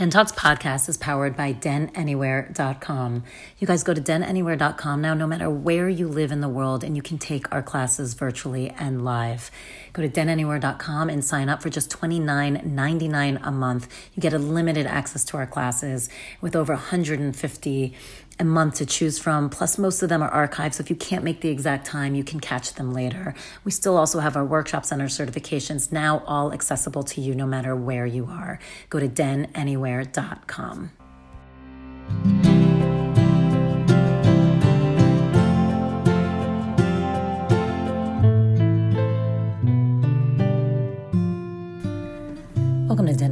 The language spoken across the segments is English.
Den Talks podcast is powered by denanywhere.com. You guys go to denanywhere.com now, no matter where you live in the world, and you can take our classes virtually and live. Go to denanywhere.com and sign up for just $29.99 a month. You get a limited access to our classes with over 150 a month to choose from. Plus, most of them are archived, so if you can't make the exact time, you can catch them later. We still also have our workshops and our certifications now all accessible to you no matter where you are. Go to denanywhere.com.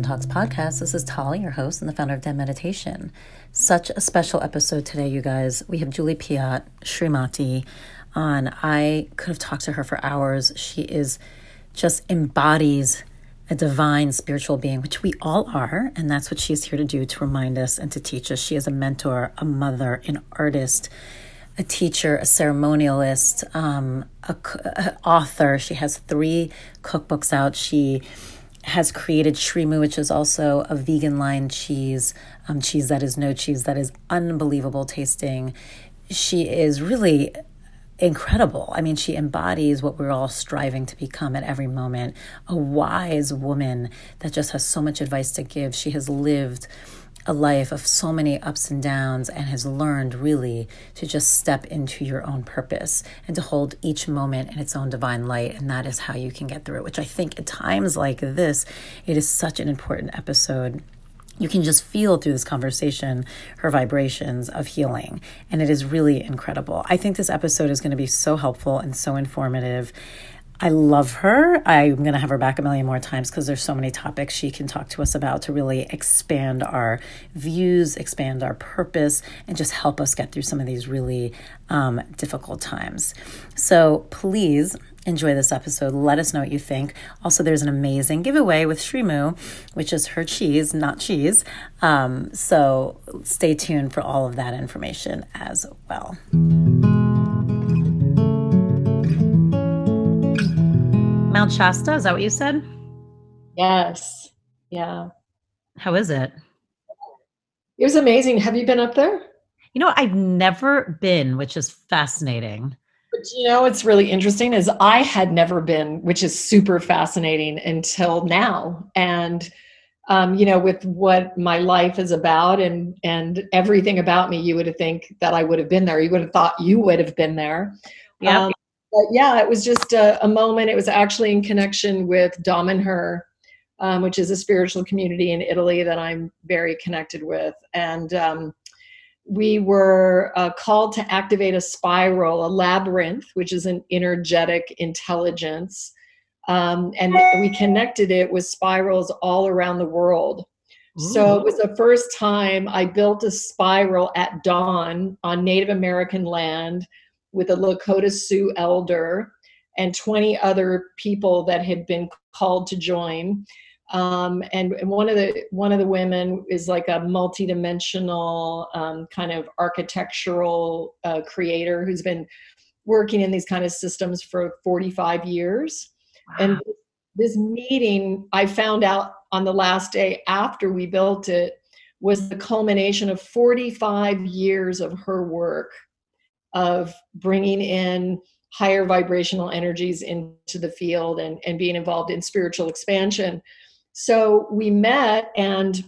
Talks podcast. This is Tali, your host and the founder of Den Meditation. Such a special episode today, you guys. We have Julie Piatt, Srimati, on. I could have talked to her for hours. She is just embodies a divine spiritual being, which we all are, and that's what she's here to do to remind us and to teach us. She is a mentor, a mother, an artist, a teacher, a ceremonialist, um, a, a author. She has three cookbooks out. She has created SriMu, which is also a vegan line cheese, um, cheese that is no cheese, that is unbelievable tasting. She is really incredible. I mean, she embodies what we're all striving to become at every moment. A wise woman that just has so much advice to give. She has lived a life of so many ups and downs and has learned really to just step into your own purpose and to hold each moment in its own divine light. And that is how you can get through it, which I think at times like this, it is such an important episode you can just feel through this conversation her vibrations of healing. And it is really incredible. I think this episode is going to be so helpful and so informative. I love her. I'm going to have her back a million more times because there's so many topics she can talk to us about to really expand our views, expand our purpose, and just help us get through some of these really um, difficult times. So please enjoy this episode. Let us know what you think. Also, there's an amazing giveaway with SriMu, which is her cheese, not cheese. Um, so stay tuned for all of that information as well. Mount Shasta. Is that what you said? Yes. Yeah. How is it? It was amazing. Have you been up there? You know, I've never been, which is fascinating. But you know, what's really interesting is I had never been, which is super fascinating until now. And um, you know, with what my life is about and and everything about me, you would have think that I would have been there. You would have thought you would have been there. Yeah. Um, but yeah, it was just a, a, moment. It was actually in connection with Damanhur, um, which is a spiritual community in Italy that I'm very connected with. And um, we were uh, called to activate a spiral, a labyrinth, which is an energetic intelligence. Um, and we connected it with spirals all around the world. So it was the first time I built a spiral at dawn on Native American land with a Lakota Sioux elder and 20 other people that had been called to join. Um, and, and, one of the one of the women is like a multidimensional um, kind of architectural uh, creator who's been working in these kind of systems for 45 years. Wow. And this meeting, I found out on the last day after we built it, was the culmination of 45 years of her work of bringing in higher vibrational energies into the field and, and being involved in spiritual expansion. So we met and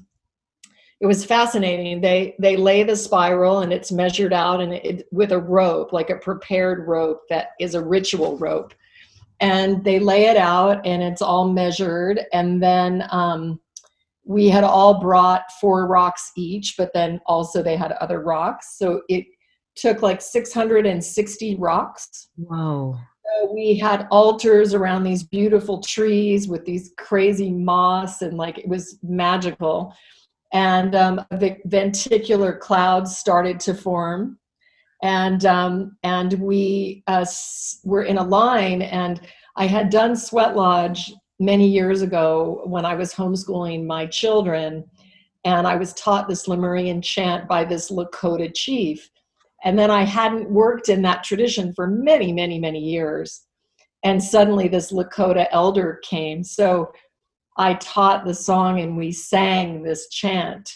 it was fascinating. They they lay the spiral and it's measured out and it, with a rope, like a prepared rope that is a ritual rope. And they lay it out and it's all measured. And then um, we had all brought four rocks each, but then also they had other rocks. So it took like 660 rocks. Wow. So we had altars around these beautiful trees with these crazy moss, and like it was magical. And um, the lenticular clouds started to form, and um, and we uh, were in a line. And I had done Sweat Lodge many years ago when I was homeschooling my children, and I was taught this Lemurian chant by this Lakota chief and then I hadn't worked in that tradition for many, many, many years. And suddenly this Lakota elder came. So I taught the song and we sang this chant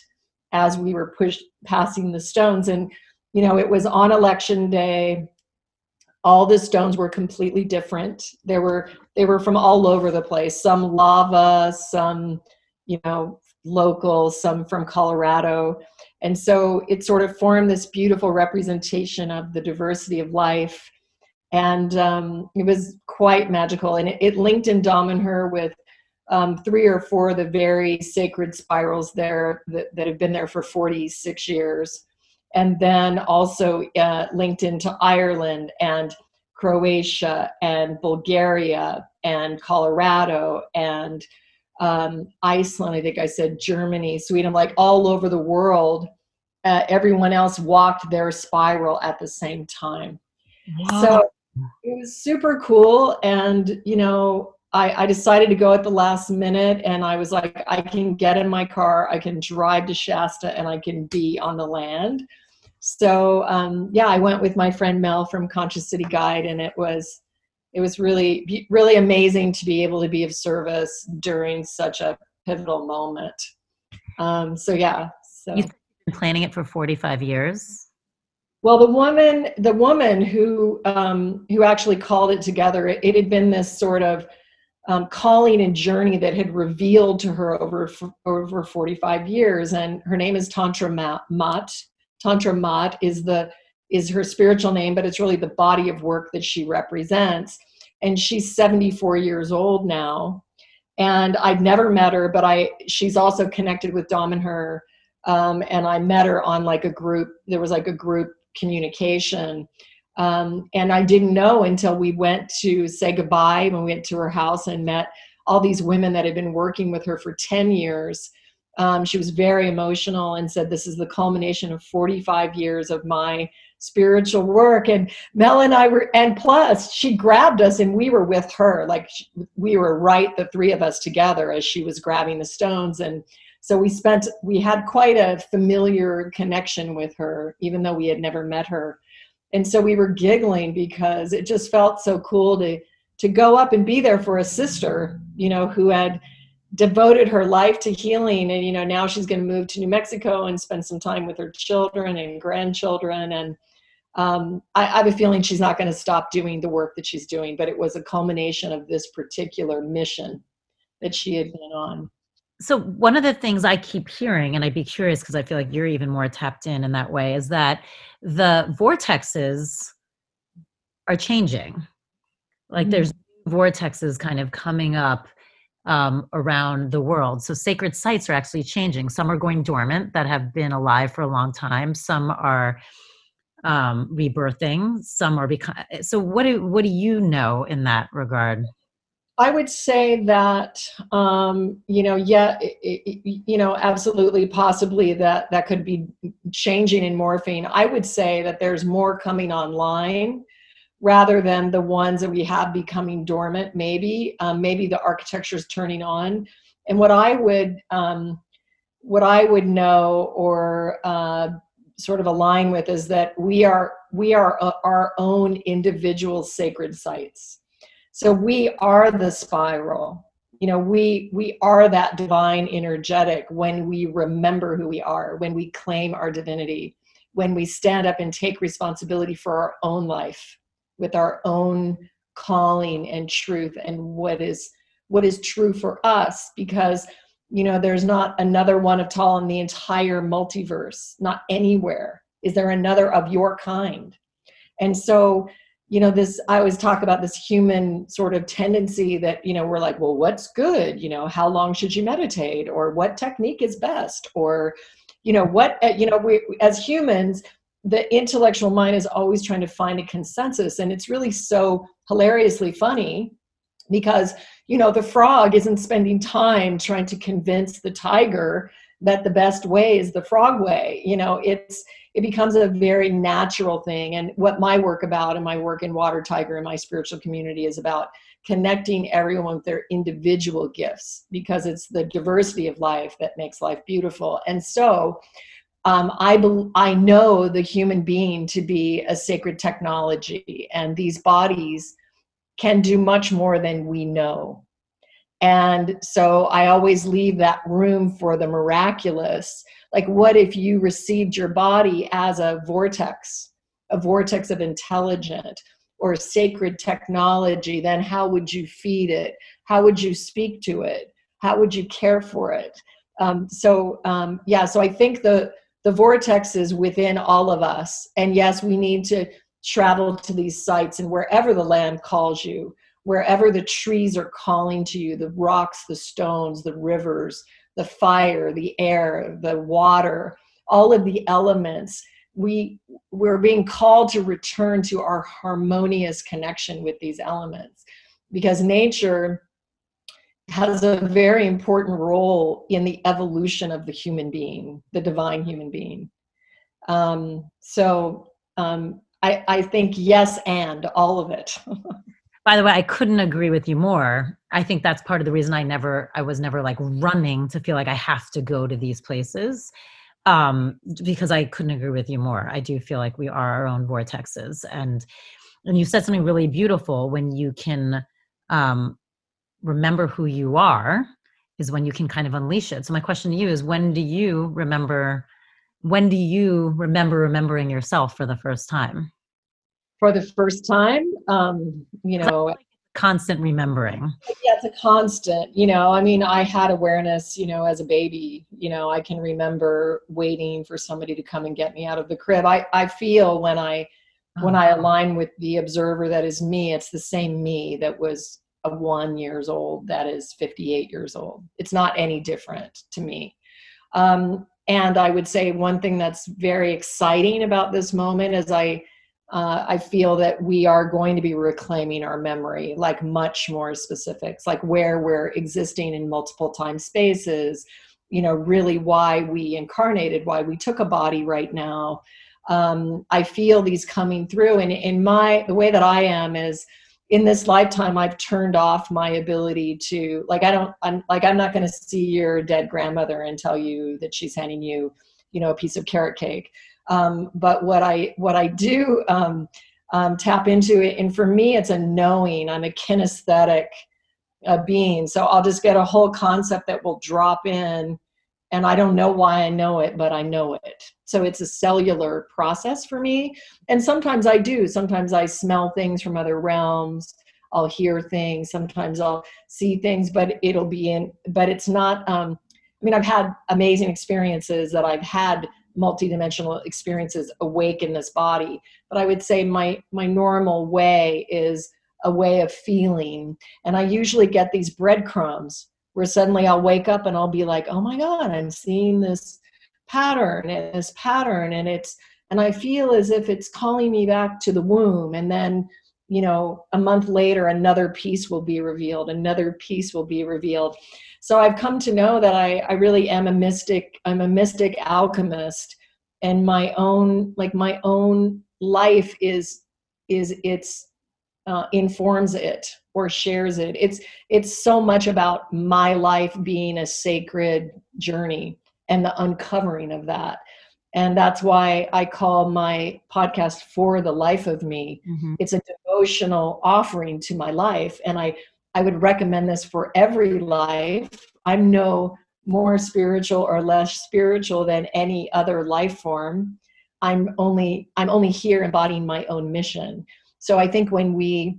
as we were pushed passing the stones. And, you know, it was on election day. All the stones were completely different. There were they were from all over the place. Some lava, some, you know, local, some from Colorado. And so it sort of formed this beautiful representation of the diversity of life. And um, it was quite magical. And it, it linked in Damanhur with um, three or four of the very sacred spirals there that, that have been there for 46 years. And then also uh, linked into Ireland and Croatia and Bulgaria and Colorado and um, Iceland, I think I said Germany, Sweden, like all over the world. Uh, everyone else walked their spiral at the same time. Wow. So it was super cool. And, you know, I, I, decided to go at the last minute and I was like, I can get in my car, I can drive to Shasta, and I can be on the land. So um, yeah, I went with my friend Mel from Conscious City Guide, and it was it was really really amazing to be able to be of service during such a pivotal moment. Um, so yeah, so you've been planning it for forty five years. Well, the woman the woman who um, who actually called it together, it, it had been this sort of um, calling and journey that had revealed to her over over 45 years and her name is tantra Mott tantra Mott is the is her spiritual name but it's really the body of work that she represents. And she's 74 years old now. And i've never met her but i she's also connected with Damanhur um, and i met her on like a group there was like a group communication. Um, and I didn't know until we went to say goodbye when we went to her house and met all these women that had been working with her for 10 years. Um, she was very emotional and said, This is the culmination of 45 years of my spiritual work. And Mel and I were, and plus, she grabbed us and we were with her. Like we were right, the three of us together as she was grabbing the stones. And so we spent, we had quite a familiar connection with her, even though we had never met her and so we were giggling because it just felt so cool to to go up and be there for a sister you know who had devoted her life to healing and you know now she's going to move to new mexico and spend some time with her children and grandchildren and um, I, I have a feeling she's not going to stop doing the work that she's doing but it was a culmination of this particular mission that she had been on. So one of the things i keep hearing and i'd be curious because i feel like you're even more tapped in in that way is that the vortexes are changing. Like mm-hmm. there's vortexes kind of coming up um, around the world. So sacred sites are actually changing. Some are going dormant that have been alive for a long time. Some are um, rebirthing some are becoming so what do what do you know in that regard I would say that um, you know, yeah, it, it, you know, absolutely, possibly that that could be changing and morphine. I would say that there's more coming online rather than the ones that we have becoming dormant. Maybe, um, maybe the architecture is turning on. And what I would, um, what I would know or uh, sort of align with is that we are we are uh, our own individual sacred sites so we are the spiral. You know, we we are that divine energetic when we remember who we are, when we claim our divinity, when we stand up and take responsibility for our own life with our own calling and truth and what is what is true for us because you know there's not another one of tall in the entire multiverse not anywhere. Is there another of your kind? And so you know this i always talk about this human sort of tendency that you know we're like well what's good? You know how long should you meditate? Or what technique is best? Or you know what uh, you know we as humans the intellectual mind is always trying to find a consensus. And it's really so hilariously funny because you know the frog isn't spending time trying to convince the tiger that the best way is the frog way. You know it's it becomes a very natural thing. And what my work about and my work in water tiger and my spiritual community is about connecting everyone with their individual gifts because it's the diversity of life that makes life beautiful. And so um, I, be- I know the human being to be a sacred technology and these bodies can do much more than we know And so I always leave that room for the miraculous. Like, what if you received your body as a vortex, a vortex of intelligent or sacred technology? Then how would you feed it? How would you speak to it? How would you care for it? Um, so, um, yeah, so I think the, the vortex is within all of us. And yes, we need to travel to these sites and wherever the land calls you wherever the trees are calling to you the rocks the stones the rivers the fire the air the water all of the elements we we're being called to return to our harmonious connection with these elements. Because nature has a very important role in the evolution of the human being the divine human being. Um, so um, I, I think yes and all of it. By the way i couldn't agree with you more. I think that's part of the reason i never i was never like running to feel like i have to go to these places um because i couldn't agree with you more. I do feel like we are our own vortexes. And and you said something really beautiful when you can um remember who you are is when you can kind of unleash it. So my question to you is when do you remember when do you remember remembering yourself for the first time for the first time. Um, you know, like constant remembering. Yeah, it's a constant. You know, I mean, I had awareness. You know, as a baby. You know, I can remember waiting for somebody to come and get me out of the crib. I I feel when I when I uh-huh. align with the observer that is me, it's the same me that was a one years old that is 58 years old. It's not any different to me. Um, and I would say one thing that's very exciting about this moment is I uh, I feel that we are going to be reclaiming our memory, like much more specifics, like where we're existing in multiple time spaces, you know, really why we incarnated, why we took a body right now. Um, I feel these coming through. And in my, the way that I am is, in this lifetime i've turned off my ability to like i don't i'm like i'm not going to see your dead grandmother and tell you that she's handing you you know a piece of carrot cake um, but what I what I do um, um, tap into it, and for me, it's a knowing. I'm a kinesthetic uh, being, so I'll just get a whole concept that will drop in, and I don't know why I know it, but I know it. So it's a cellular process for me, and sometimes I do. Sometimes I smell things from other realms. I'll hear things. Sometimes I'll see things, but it'll be in. But it's not. Um, I mean, I've had amazing experiences that I've had multidimensional experiences awake in this body but i would say my my normal way is a way of feeling and i usually get these breadcrumbs where suddenly i'll wake up and i'll be like oh my god i'm seeing this pattern and this pattern and it's and i feel as if it's calling me back to the womb and then you know a month later another piece will be revealed another piece will be revealed. So i've come to know that i i really am a mystic i'm a mystic alchemist and my own like my own life is is it's uh, informs it or shares it it's it's so much about my life being a sacred journey and the uncovering of that and that's why i call my podcast for the life of me mm-hmm. it's a devotional offering to my life and i I would recommend this for every life. I'm no more spiritual or less spiritual than any other life form. I'm only I'm only here embodying my own mission. So I think when we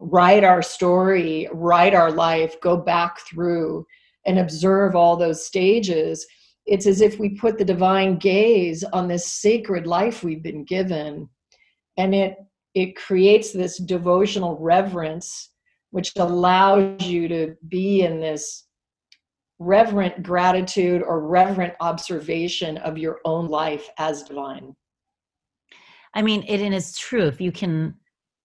write our story, write our life, go back through and observe all those stages, it's as if we put the divine gaze on this sacred life we've been given and it it creates this devotional reverence which allows you to be in this reverent gratitude or reverent observation of your own life as divine. I mean, it is true. If you can,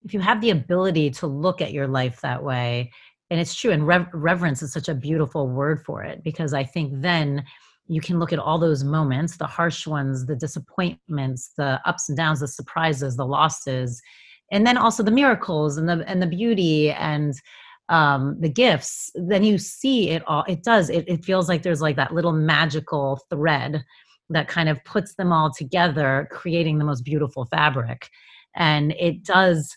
if you have the ability to look at your life that way, and it's true, and rev- reverence is such a beautiful word for it because I think then you can look at all those moments the harsh ones, the disappointments, the ups and downs, the surprises, the losses and then also the miracles and the and the beauty and um the gifts then you see it all it does it, it feels like there's like that little magical thread that kind of puts them all together creating the most beautiful fabric and it does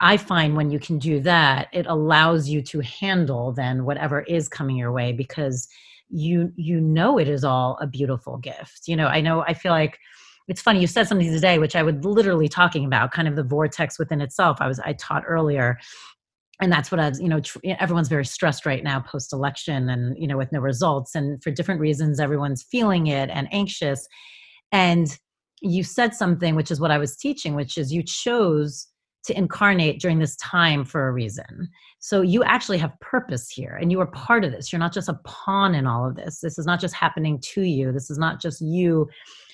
I find when you can do that, it allows you to handle then whatever is coming your way because you you know it is all a beautiful gift. You know, I know I feel like it's funny you said something today which I would literally talking about kind of the vortex within itself. I was I taught earlier and that's what I was, you know, tr- everyone's very stressed right now post election and, you know, with no results. And for different reasons, everyone's feeling it and anxious. And you said something, which is what I was teaching, which is you chose to incarnate during this time for a reason. So you actually have purpose here and you are part of this. You're not just a pawn in all of this. This is not just happening to you. This is not just you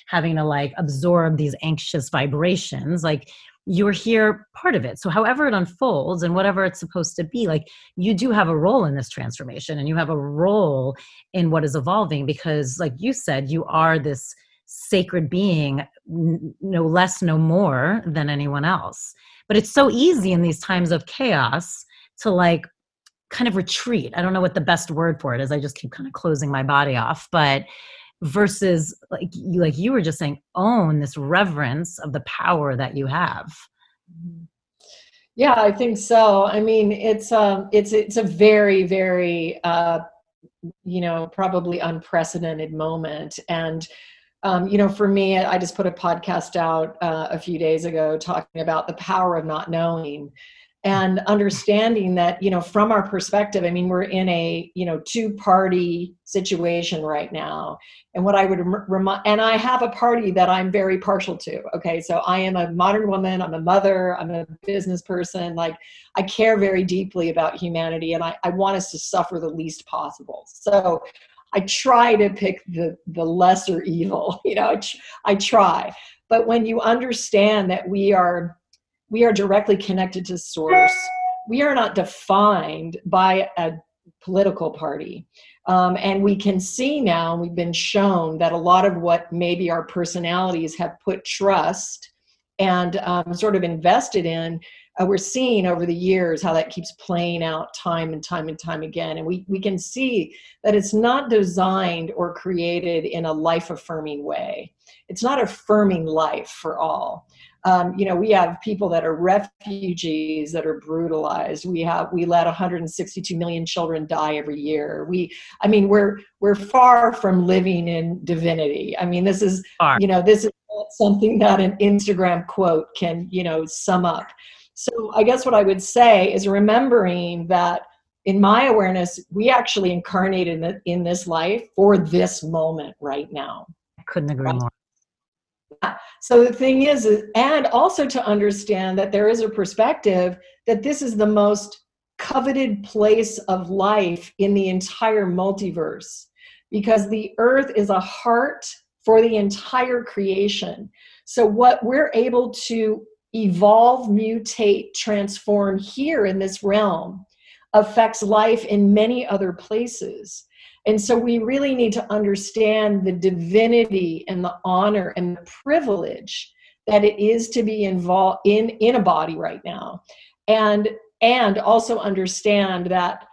having to like absorb these anxious vibrations. Like you're here part of it. So however it unfolds and whatever it's supposed to be, like you do have a role in this transformation and you have a role in what is evolving because like you said, you are this sacred being no less no more than anyone else but it's so easy in these times of chaos to like kind of retreat. I don't know what the best word for it is i just keep kind of closing my body off but versus like you like you were just saying own this reverence of the power that you have. Yeah i think so. I mean it's um it's it's a very very uh you know probably unprecedented moment and um, you know, for me, I just put a podcast out uh, a few days ago talking about the power of not knowing and understanding that, you know, from our perspective, I mean, we're in a, you know, two party situation right now. And what I would remind, and I have a party that I'm very partial to. Okay. So I am a modern woman, I'm a mother, I'm a business person. Like, I care very deeply about humanity and I, I want us to suffer the least possible. So, I try to pick the the lesser evil. You know, I, I try. But when you understand that we are we are directly connected to source, we are not defined by a political party. Um, and we can see now, we've been shown that a lot of what maybe our personalities have put trust and um, sort of invested in uh, we're seeing over the years how that keeps playing out time and time and time again. And we, we can see that it's not designed or created in a life affirming way. It's not affirming life for all. Um, you know, we have people that are refugees that are brutalized. We have we let 162 million children die every year. We, I mean, we're we're far from living in divinity. I mean, this is you know this is something that an Instagram quote can you know sum up. So I guess what I would say is remembering that in my awareness, we actually incarnated in, in this life for this moment right now. I couldn't agree right? more. So the thing is, and also to understand that there is a perspective that this is the most coveted place of life in the entire multiverse because the earth is a heart for the entire creation. So, what we're able to evolve, mutate, transform here in this realm affects life in many other places. And so we really need to understand the divinity and the honor and the privilege that it is to be involved in in a body right now. And and also understand that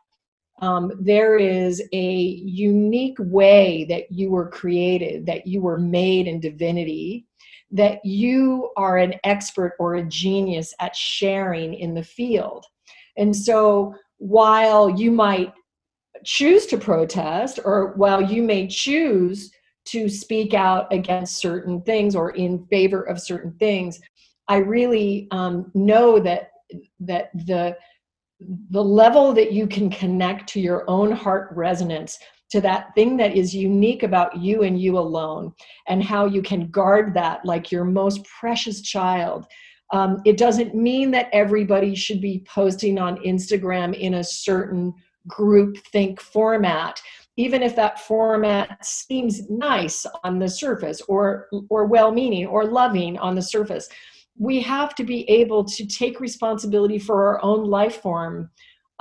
um, there is a unique way that you were created, that you were made in divinity, that you are an expert or a genius at sharing in the field. And so while you might choose to protest, or while you may choose to speak out against certain things or in favor of certain things, I really um, know that that the the level that you can connect to your own heart resonance to that thing that is unique about you and you alone, and how you can guard that like your most precious child. Um, it doesn't mean that everybody should be posting on Instagram in a certain group think format even if that format seems nice on the surface or or well-meaning or loving on the surface we have to be able to take responsibility for our own life form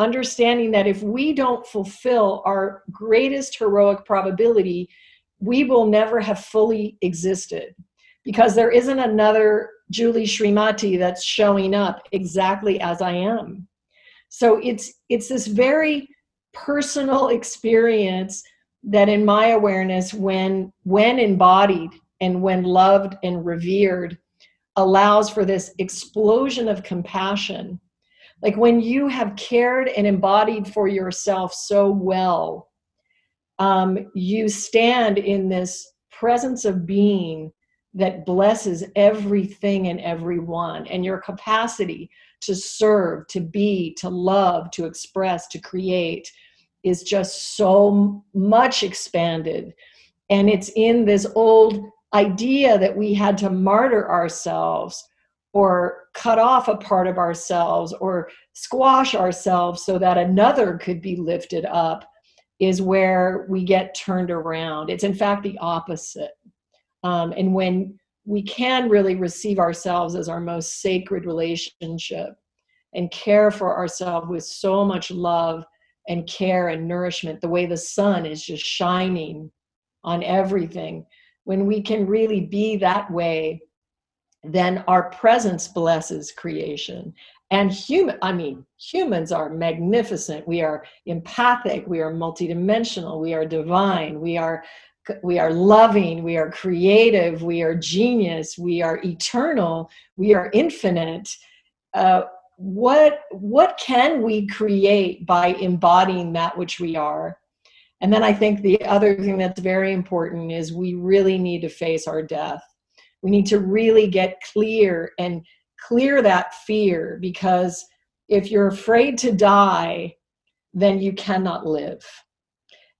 understanding that if we don't fulfill our greatest heroic probability, we will never have fully existed because there isn't another Julie Srimati that's showing up exactly as I am. So it's it's this very personal experience that in my awareness when when embodied and when loved and revered allows for this explosion of compassion like when you have cared and embodied for yourself so well um, you stand in this presence of being that blesses everything and everyone and your capacity to serve to be to love to express to create is just so much expanded. And it's in this old idea that we had to martyr ourselves or cut off a part of ourselves or squash ourselves so that another could be lifted up is where we get turned around. It's in fact the opposite. Um, and when we can really receive ourselves as our most sacred relationship and care for ourselves with so much love and care and nourishment, the way the sun is just shining on everything, when we can really be that way, then our presence blesses creation. And human, I mean, humans are magnificent. We are empathic. We are multidimensional. We are divine. We are we are loving we are creative we are genius we are eternal we are infinite uh, what what can we create by embodying that which we are and then i think the other thing that's very important is we really need to face our death we need to really get clear and clear that fear because if you're afraid to die then you cannot live.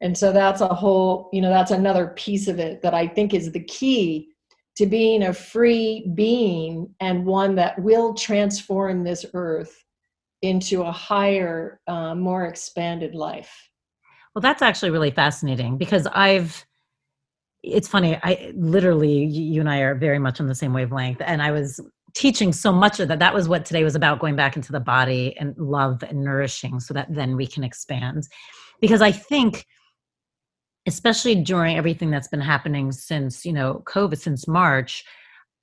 And so that's a whole you know that's another piece of it that i think is the key to being a free being and one that will transform this earth into a higher uh, more expanded life. Well that's actually really fascinating because i've it's funny i literally you and i are very much on the same wavelength and i was teaching so much of that that was what today was about going back into the body and love and nourishing so that then we can expand. Because i think especially during everything that's been happening since you know covid since march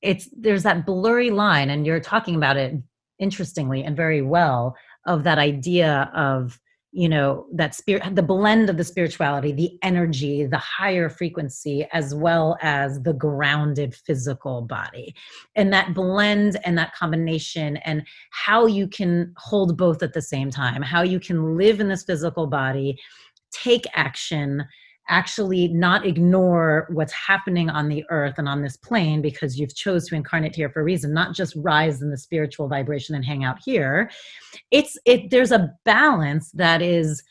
it's there's that blurry line and you're talking about it interestingly and very well of that idea of you know that spirit the blend of the spirituality the energy the higher frequency as well as the grounded physical body. And that blend and that combination and how you can hold both at the same time how you can live in this physical body take action actually not ignore what's happening on the earth and on this plane because you've chose to incarnate here for a reason not just rise in the spiritual vibration and hang out here. It's it there's a balance that is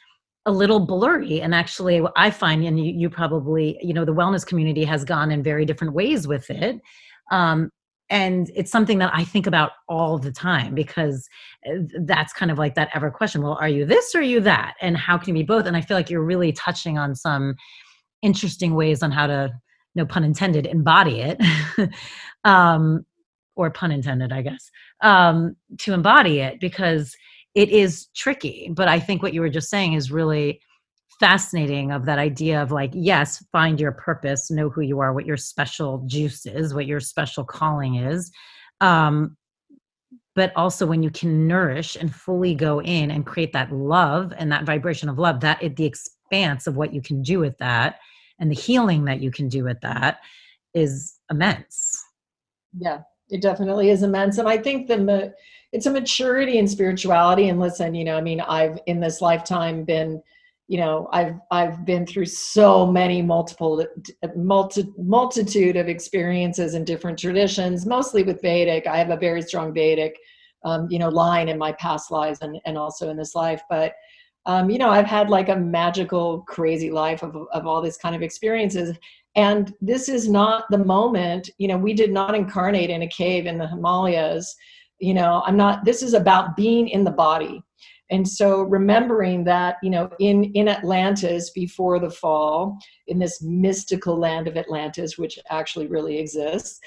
a little blurry. And actually i find and you, you probably you know the wellness community has gone in very different ways with it. Um, and it's something that i think about all the time because uh, that's kind of like that ever question well are you this or are you that? And how can you be both? And i feel like you're really touching on some interesting ways on how to no pun intended embody it um or pun intended i guess um to embody it because it is tricky. But i think what you were just saying is really fascinating of that idea of like yes find your purpose know who you are what your special juice is what your special calling is um, but also when you can nourish and fully go in and create that love and that vibration of love that it, the expanse of what you can do with that and the healing that you can do with that is immense. Yeah it definitely is immense and i think the it's a maturity in spirituality and listen you know i mean i've in this lifetime been you know i've i've been through so many multiple multi, multitude of experiences in different traditions mostly with vedic. I have a very strong vedic um, you know line in my past lives and, and also in this life. But um, you know i've had like a magical crazy life of, of all these kind of experiences. And this is not the moment you know we did not incarnate in a cave in the himalayas. You know i'm not this is about being in the body and so remembering that you know in in atlantis before the fall in this mystical land of atlantis which actually really exists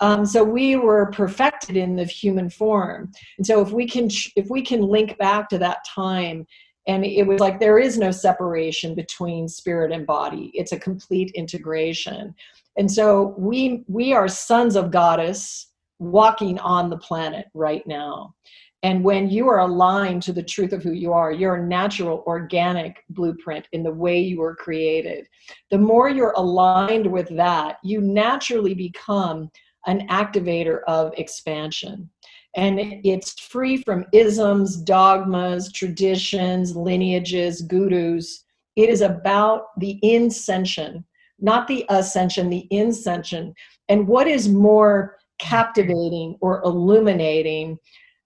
um, so we were perfected in the human form. And so if we can if we can link back to that time and it was like there is no separation between spirit and body it's a complete integration. And so we we are sons of goddess walking on the planet right now and when you are aligned to the truth of who you are, your natural organic blueprint in the way you were created, the more you're aligned with that, you naturally become an activator of expansion. and it's free from isms, dogmas, traditions, lineages, gurus. It is about the incension, not the ascension, the incension. And what is more captivating or illuminating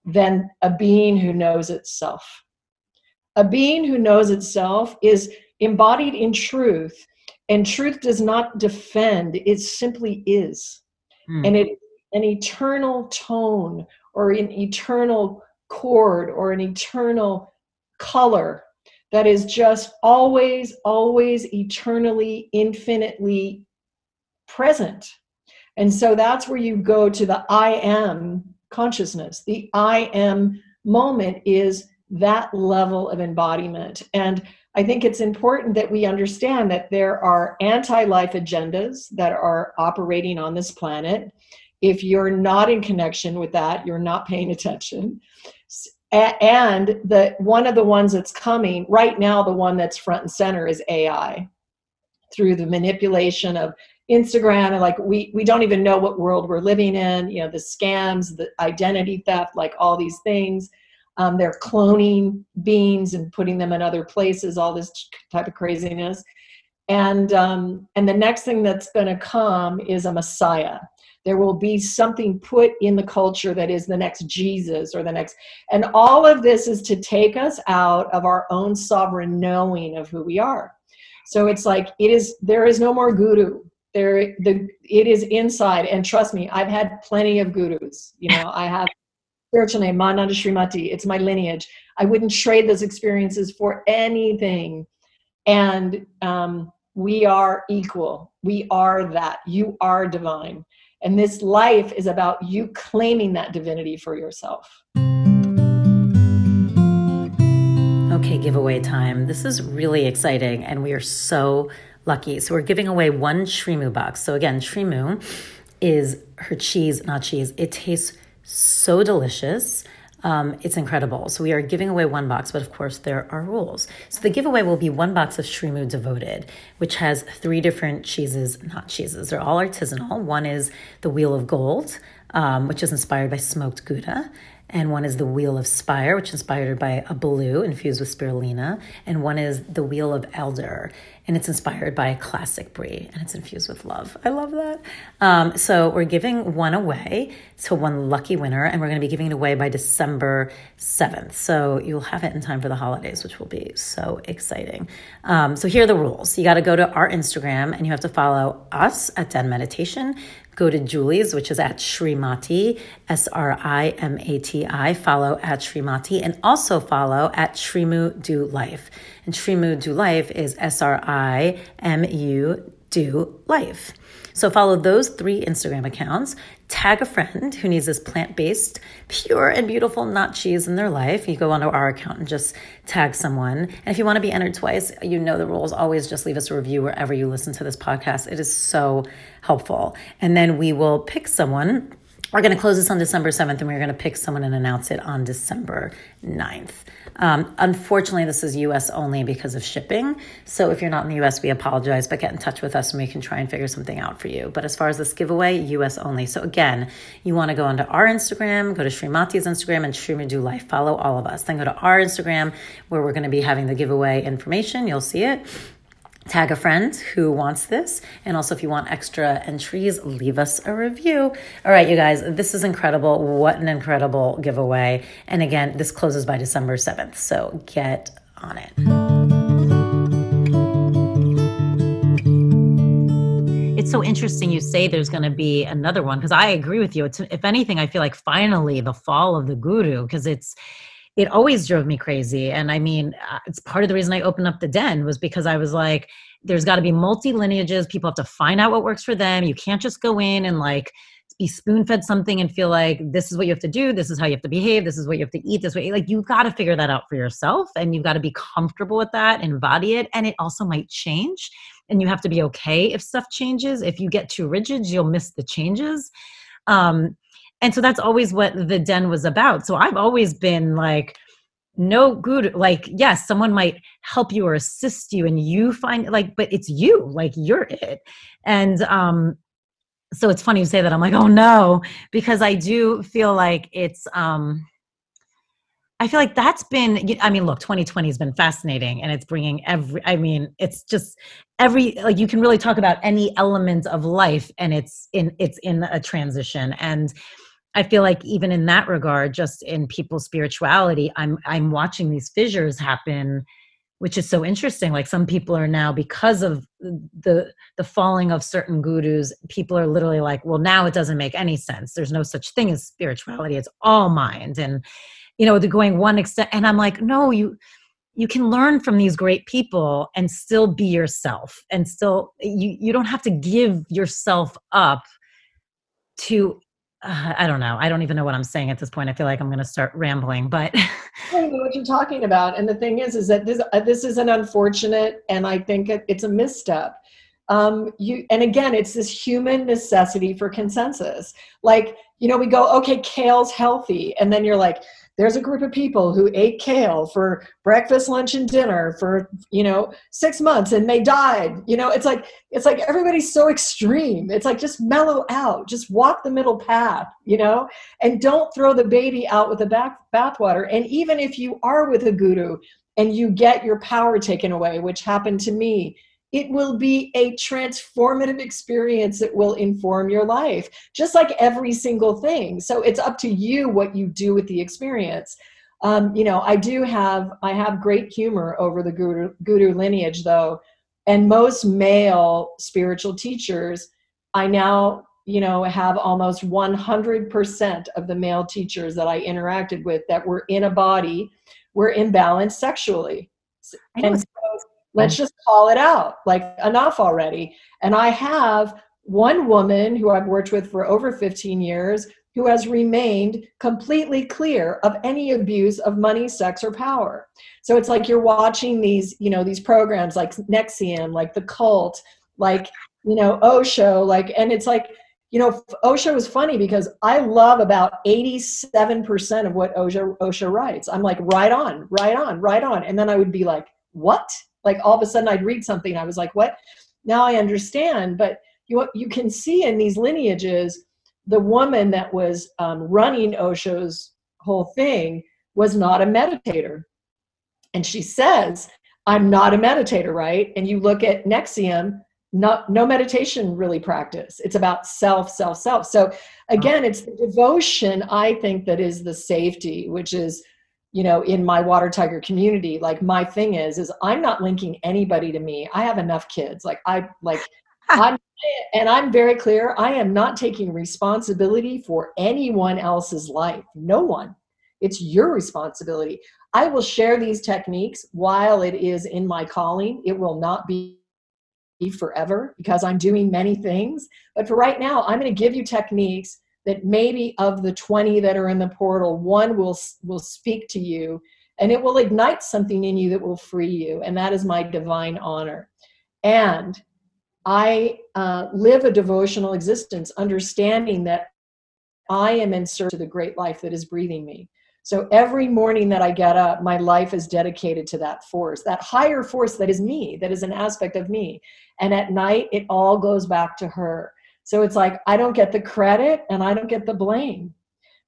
than a being who knows itself? A being who knows itself is embodied in truth, and truth does not defend, it simply is. Mm. And it an eternal tone or an eternal chord or an eternal color that is just always, always eternally, infinitely present. And so that's where you go to the I am consciousness. The I am moment is that level of embodiment. And I think it's important that we understand that there are anti life agendas that are operating on this planet if you're not in connection with that you're not paying attention and the one of the ones that's coming right now the one that's front and center is ai through the manipulation of instagram and like we we don't even know what world we're living in you know the scams the identity theft like all these things. Um, they're cloning beings and putting them in other places all this type of craziness. And um, and the next thing that's going to come is a messiah. There will be something put in the culture that is the next jesus or the next and all of this is to take us out of our own sovereign knowing of who we are. So it's like it is there is no more guru there the it is inside and trust me i've had plenty of gurus you know i have spiritual name mananda srimati it's my lineage. I wouldn't trade those experiences for anything. And um, we are equal. We are that. You are divine. And this life is about you claiming that divinity for yourself. Okay, giveaway time. This is really exciting, and we are so lucky. So, we're giving away one SriMu box. So, again, SriMu is her cheese, not cheese. It tastes so delicious. Um, it's incredible. So we are giving away one box, but of course there are rules. So the giveaway will be one box of SriMu Devoted, which has three different cheeses, not cheeses. They're all artisanal. One is the Wheel of Gold, um, which is inspired by smoked Gouda and one is the Wheel of Spire, which is inspired by a blue infused with spirulina, and one is the Wheel of Elder, and it's inspired by a classic brie, and it's infused with love. I love that. Um, so we're giving one away to one lucky winner, and we're going to be giving it away by December 7th. So you'll have it in time for the holidays, which will be so exciting. Um, so here are the rules. You got to go to our Instagram, and you have to follow us at Den Meditation go to Julie's, which is at Srimati, S R I M A T I. Follow at Srimati and also follow at SriMu Do Life. And SriMu Do Life is S R I M U Do Life. So follow those three Instagram accounts. Tag a friend who needs this plant based, pure and beautiful, not cheese in their life. You go onto our account and just tag someone. And if you want to be entered twice, you know the rules. Always just leave us a review wherever you listen to this podcast. It is so helpful. And then we will pick someone. We're going to close this on December 7th and we're going to pick someone and announce it on December 9th. Um, unfortunately, this is US only because of shipping. So if you're not in the US, we apologize, but get in touch with us and we can try and figure something out for you. But as far as this giveaway, US only. So again, you want to go onto our Instagram, go to Srimati's Instagram and SriMu Do Life. Follow all of us. Then go to our Instagram where we're going to be having the giveaway information. You'll see it tag a friend who wants this. And also, if you want extra entries, leave us a review. All right, you guys, this is incredible. What an incredible giveaway. And again, this closes by December 7th. So get on it. It's so interesting you say there's going to be another one because I agree with you. It's, if anything, I feel like finally the fall of the guru because it's it always drove me crazy. And I mean, uh, it's part of the reason I opened up the den was because I was like, there's got to be multi lineages. People have to find out what works for them. You can't just go in and like be spoon fed something and feel like this is what you have to do. This is how you have to behave. This is what you have to eat. This way, like you've got to figure that out for yourself and you've got to be comfortable with that, and embody it. And it also might change. And you have to be okay if stuff changes. If you get too rigid, you'll miss the changes. Um, and so that's always what the den was about so i've always been like no good like yes someone might help you or assist you and you find like but it's you like you're it and um so it's funny you say that. I'm like, oh no, because I do feel like it's um I feel like that's been, I mean, look, 2020 has been fascinating and it's bringing every, I mean, it's just every, like you can really talk about any element of life and it's in, it's in a transition. And I feel like even in that regard, just in people's spirituality, I'm, I'm watching these fissures happen, which is so interesting. Like some people are now, because of the, the falling of certain gurus, people are literally like, well, now it doesn't make any sense. There's no such thing as spirituality. It's all mind. And, you know they're going one extent and i'm like no you you can learn from these great people and still be yourself and still you you don't have to give yourself up to uh, i don't know. I don't even know what i'm saying at this point. I feel like i'm going to start rambling but what you're talking about and the thing is is that this uh, this is an unfortunate and i think it, it's a misstep. Um, you and again it's this human necessity for consensus. Like you know we go okay kale's healthy and then you're like there's a group of people who ate kale for breakfast lunch and dinner for you know six months and they died. You know it's like it's like everybody's so extreme. It's like just mellow out. Just walk the middle path you know? And don't throw the baby out with the bath bathwater. And even if you are with a guru and you get your power taken away which happened to me it will be a transformative experience that will inform your life, just like every single thing. So it's up to you what you do with the experience. Um, you know, I do have I have great humor over the guru, guru lineage, though, and most male spiritual teachers, I now you know have almost 100% of the male teachers that I interacted with that were in a body were imbalanced sexually. And so let's just call it out like enough already. And i have one woman who i've worked with for over 15 years who has remained completely clear of any abuse of money sex or power. So it's like you're watching these you know these programs like NXIVM like the cult like you know osho like and it's like you know osho is funny because i love about 87% of what osho osho writes. I'm like right on right on right on. And then i would be like what like all of a sudden I'd read something I was like, what? Now I understand. But you you can see in these lineages, the woman that was um, running Osho's whole thing was not a meditator, and she says, "I'm not a meditator," right? And you look at NXIVM, not no meditation really practice. It's about self, self, self. So again, it's the devotion I think that is the safety, which is you know in my water tiger community like my thing is is i'm not linking anybody to me. I have enough kids. Like i like i'm and i'm very clear i am not taking responsibility for anyone else's life. No one. It's your responsibility. I will share these techniques while it is in my calling. It will not be forever because i'm doing many things. But for right now i'm going to give you techniques that maybe of the 20 that are in the portal one will will speak to you and it will ignite something in you that will free you and that is my divine honor. And i uh, live a devotional existence understanding that i am in search of the great life that is breathing me. So every morning that i get up my life is dedicated to that force that higher force that is me that is an aspect of me. And at night it all goes back to her so it's like I don't get the credit and I don't get the blame.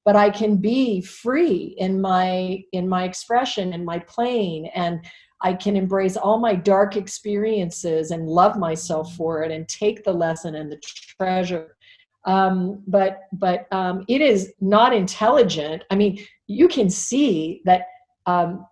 But I can be free in my in my expression and my playing and I can embrace all my dark experiences and love myself for it and take the lesson and the treasure. Um, but but um, it is not intelligent. I mean, you can see that um,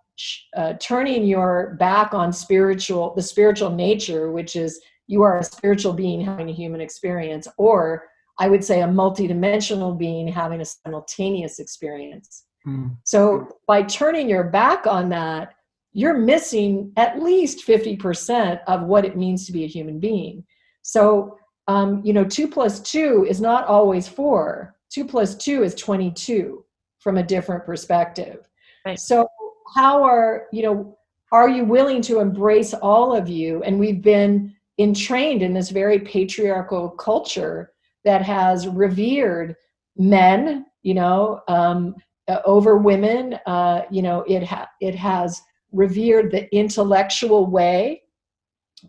uh, turning your back on spiritual the spiritual nature, which is you are a spiritual being having a human experience, or I would say a multidimensional being having a simultaneous experience. Mm. So by turning your back on that, you're missing at least 50% of what it means to be a human being. So, um, you know, two plus two is not always four. Two plus two is 22 from a different perspective. Right. So, how are, you know, are you willing to embrace all of you? And we've been entrained in this very patriarchal culture that has revered men, you know, um, uh, over women. Uh, you know, it ha- it has revered the intellectual way,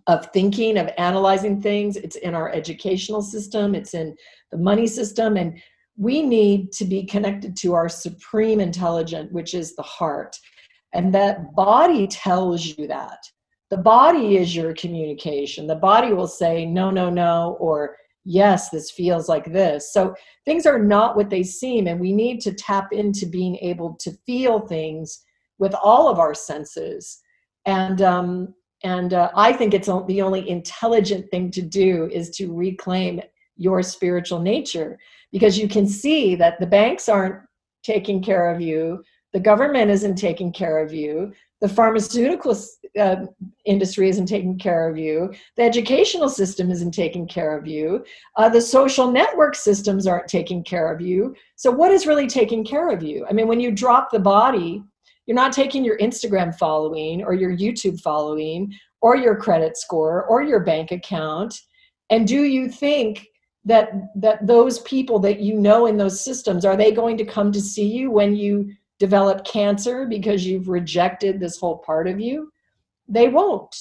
of thinking, of analyzing things. It's in our educational system, it's in the money system. And we need to be connected to our supreme intelligent, which is the heart. And that body tells you that. The body is your communication. The body will say, no, no, no, or yes, this feels like this. So things are not what they seem. And we need to tap into being able to feel things with all of our senses. And, um, and uh, I think it's the only intelligent thing to do is to reclaim your spiritual nature because you can see that the banks aren't taking care of you, the government isn't taking care of you, the pharmaceutical uh, industry isn't taking care of you, the educational system isn't taking care of you, uh, the social network systems aren't taking care of you. So, what is really taking care of you? I mean, when you drop the body, you're not taking your Instagram following or your YouTube following or your credit score or your bank account. And do you think that that those people that you know in those systems are they going to come to see you when you develop cancer because you've rejected this whole part of you? They won't.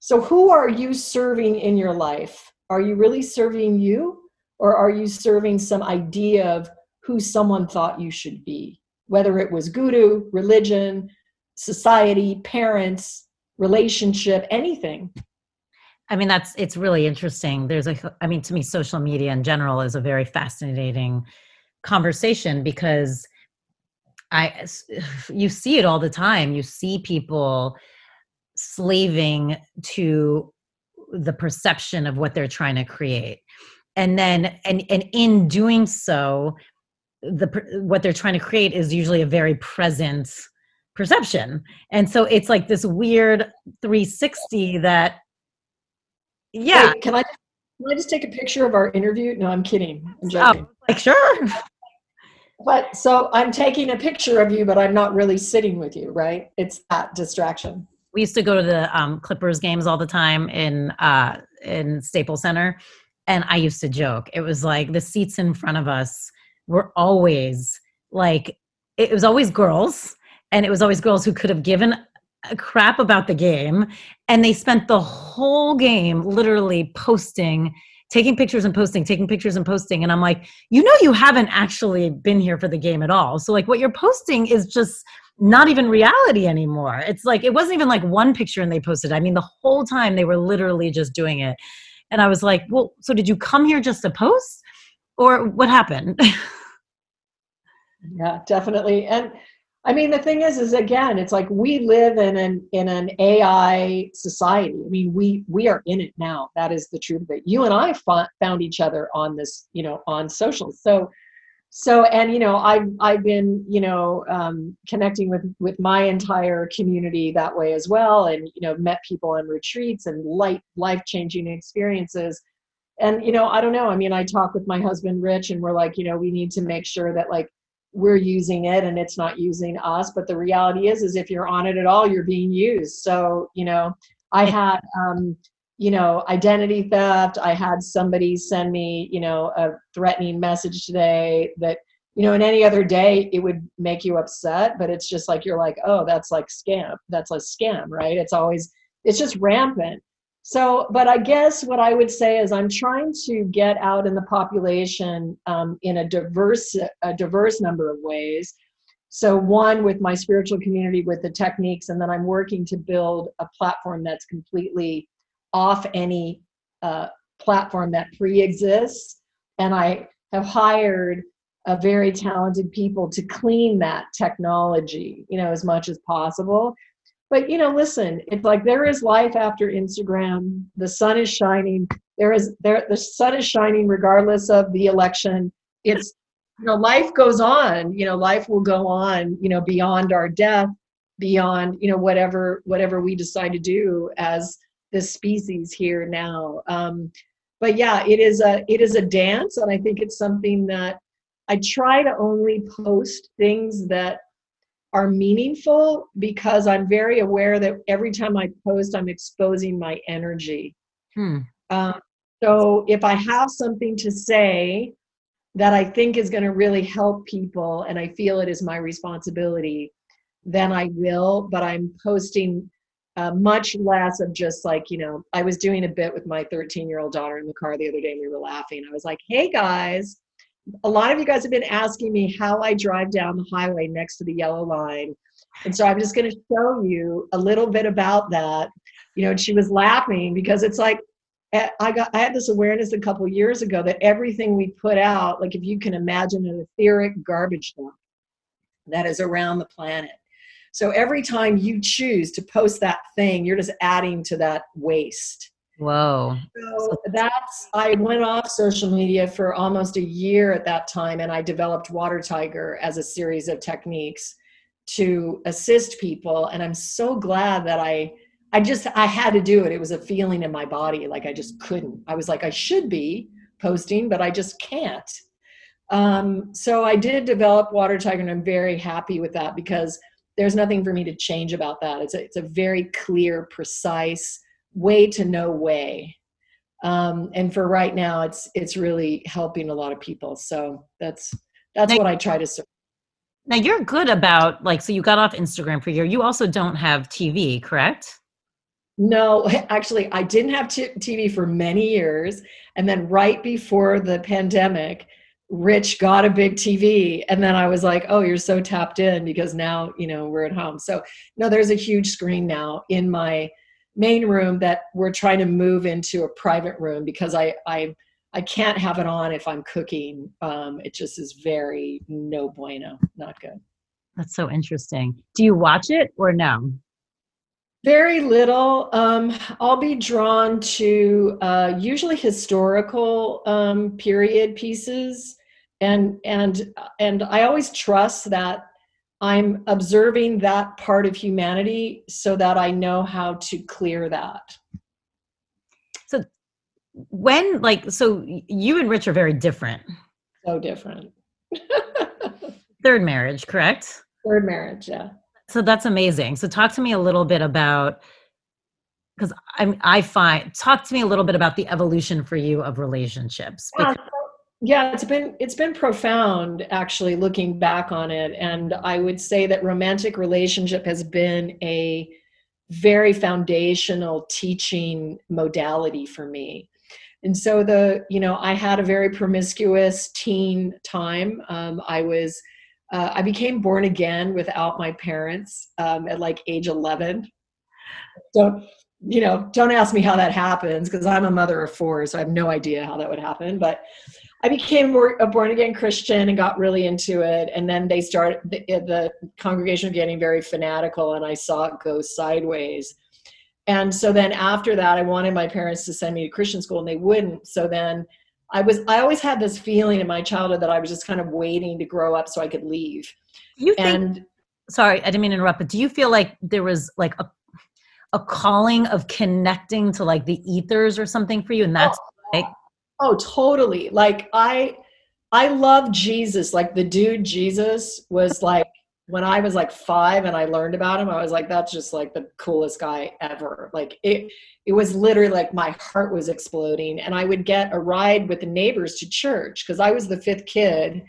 So who are you serving in your life? Are you really serving you or are you serving some idea of who someone thought you should be? whether it was guru, religion, society, parents, relationship, anything. I mean, that's it's really interesting. There's a, I mean, to me, social media in general is a very fascinating conversation because I, you see it all the time. You see people slaving to the perception of what they're trying to create. And then and and in doing so the what they're trying to create is usually a very present perception. And so it's like this weird 360 that yeah. Wait, can i can i just take a picture of our interview? No i'm kidding. I'm oh, joking. oh, like sure but so i'm taking a picture of you but i'm not really sitting with you right? It's that distraction. We used to go to the um, clippers games all the time in uh in staples center and i used to joke. It was like the seats in front of us were always like it was always girls and it was always girls who could have given a crap about the game and they spent the whole game literally posting taking pictures and posting taking pictures and posting. And i'm like you know you haven't actually been here for the game at all. So like what you're posting is just not even reality anymore. It's like it wasn't even like one picture and they posted. I mean the whole time they were literally just doing it. And i was like well so did you come here just to post? Or what happened? Yeah definitely. And i mean the thing is is again it's like we live in an in an ai society. I mean we we are in it now. That is the truth of it. You and i found each other on this you know on social. So so and you know i've i've been you know um, connecting with with my entire community that way as well and you know met people on retreats and light life changing experiences. And you know i don't know. I mean i talk with my husband rich and we're like you know we need to make sure that like we're using it and it's not using us but the reality is is if you're on it at all you're being used. So you know i had um you know identity theft. I had somebody send me you know a threatening message today that you know in any other day it would make you upset but it's just like you're like oh that's like scam. That's a scam right? It's always it's just rampant so, but I guess what I would say is I'm trying to get out in the population um, in a diverse, a diverse number of ways. So, one with my spiritual community with the techniques, and then I'm working to build a platform that's completely off any uh, platform that pre-exists. And I have hired a very talented people to clean that technology, you know, as much as possible but you know listen it's like there is life after instagram the sun is shining there is there the sun is shining regardless of the election. It's you know life goes on you know life will go on you know beyond our death beyond you know whatever whatever we decide to do as this species here now. Um but yeah it is a it is a dance and i think it's something that i try to only post things that are meaningful because I'm very aware that every time I post, I'm exposing my energy. Hmm. Um, so if I have something to say that I think is going to really help people and I feel it is my responsibility, then I will. But I'm posting uh, much less of just like you know i was doing a bit with my 13 year old daughter in the car the other day and we were laughing i was like hey guys a lot of you guys have been asking me how i drive down the highway next to the yellow line. And so i'm just going to show you a little bit about that. You know and she was laughing because it's like eh, i got i had this awareness a couple years ago that everything we put out like if you can imagine an etheric garbage dump that is around the planet. So every time you choose to post that thing, you're just adding to that waste. Whoa. So that's, I went off social media for almost a year at that time, and I developed Water Tiger as a series of techniques to assist people. And I'm so glad that I, I just, I had to do it. It was a feeling in my body. Like I just couldn't. I was like, I should be posting, but I just can't. Um, so I did develop Water Tiger, and I'm very happy with that because there's nothing for me to change about that. It's a, it's a very clear, precise way to no way. Um, and for right now, it's it's really helping a lot of people. So that's that's now, what I try to serve. Now you're good about like so you got off Instagram for a year. You also don't have TV, correct? No, actually, I didn't have t- TV for many years, and then right before the pandemic, Rich got a big TV. And then I was like, oh, you're so tapped in because now, you know, we're at home. So, no, there's a huge screen now in my main room that we're trying to move into a private room because I, I, I can't have it on if I'm cooking. Um, it just is very no bueno, not good. That's so interesting. Do you watch it or no? Very little. Um, I'll be drawn to uh, usually historical um, period pieces, and and and I always trust that I'm observing that part of humanity so that I know how to clear that. So, when like so, you and Rich are very different. So different. Third marriage, correct? Third marriage, yeah. So that's amazing. So talk to me a little bit about because I'm I find talk to me a little bit about the evolution for you of relationships. Yeah, yeah, it's been it's been profound actually looking back on it, and I would say that romantic relationship has been a very foundational teaching modality for me. And so the you know I had a very promiscuous teen time. Um, I was uh, I became born again without my parents um, at like age 11. Don't, you know, don't ask me how that happens because I'm a mother of four, so I have no idea how that would happen. But I became a born again Christian and got really into it. And then they started, the, the congregation getting very fanatical, and I saw it go sideways. And so then after that, I wanted my parents to send me to Christian school, and they wouldn't. So then I was I always had this feeling in my childhood that I was just kind of waiting to grow up so I could leave. You think, and sorry, I didn't mean to interrupt, but do you feel like there was like a a calling of connecting to like the ethers or something for you and that's oh, like oh totally. Like i i love jesus. Like the dude jesus was like when i was like five and i learned about him i was like that's just like the coolest guy ever. Like it it was literally like my heart was exploding and i would get a ride with the neighbors to church because i was the fifth kid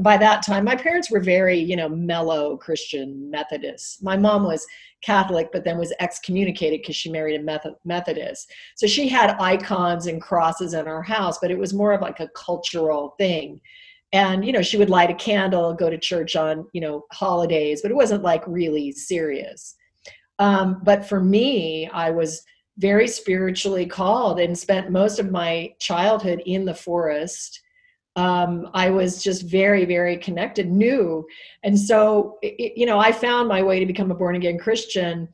by that time my parents were very you know mellow christian methodists. My mom was catholic but then was excommunicated because she married a methodist. So she had icons and crosses in our house but it was more of like a cultural thing. And you know she would light a candle go to church on you know holidays but it wasn't like really serious. Um, but for me i was very spiritually called and spent most of my childhood in the forest. Um, I was just very, very connected, new. And so, it, you know, I found my way to become a born again Christian.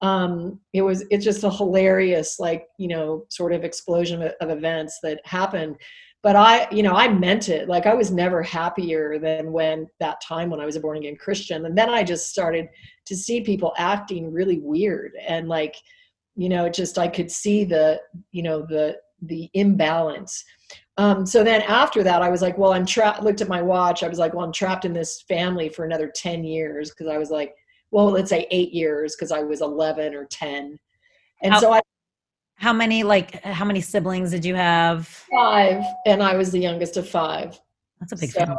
Um, it was, it's just a hilarious, like, you know, sort of explosion of, of events that happened. But I, you know, I meant it. Like, I was never happier than when that time when I was a born again Christian. And then I just started to see people acting really weird and like, you know just i could see the you know the the imbalance um, so then after that i was like well i'm trapped looked at my watch i was like well i'm trapped in this family for another 10 years because i was like well let's say eight years because i was 11 or 10 and how, so i how many like how many siblings did you have five and i was the youngest of five that's a big so, family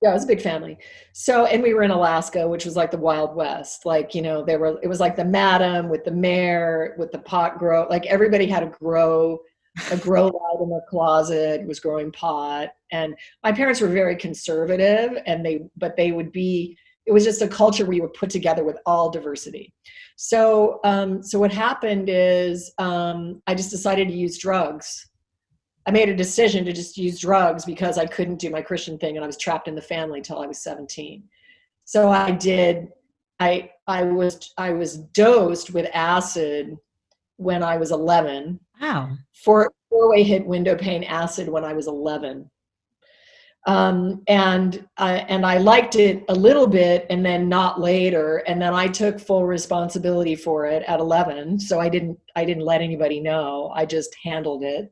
Yeah, it was a big family. So, and we were in Alaska, which was like the Wild West. Like, you know, there were, it was like the madam with the mayor, with the pot grow. Like everybody had a grow, a grow light in their closet, was growing pot. And my parents were very conservative and they, but they would be, it was just a culture we were put together with all diversity. So, um, so what happened is um, I just decided to use drugs I made a decision to just use drugs because I couldn't do my Christian thing and I was trapped in the family until I was 17. So I did I I was I was dosed with acid when I was 11. Wow. Four four-way hit window pane acid when I was 11. Um, and I, and I liked it a little bit and then not later and then I took full responsibility for it at 11 so I didn't I didn't let anybody know I just handled it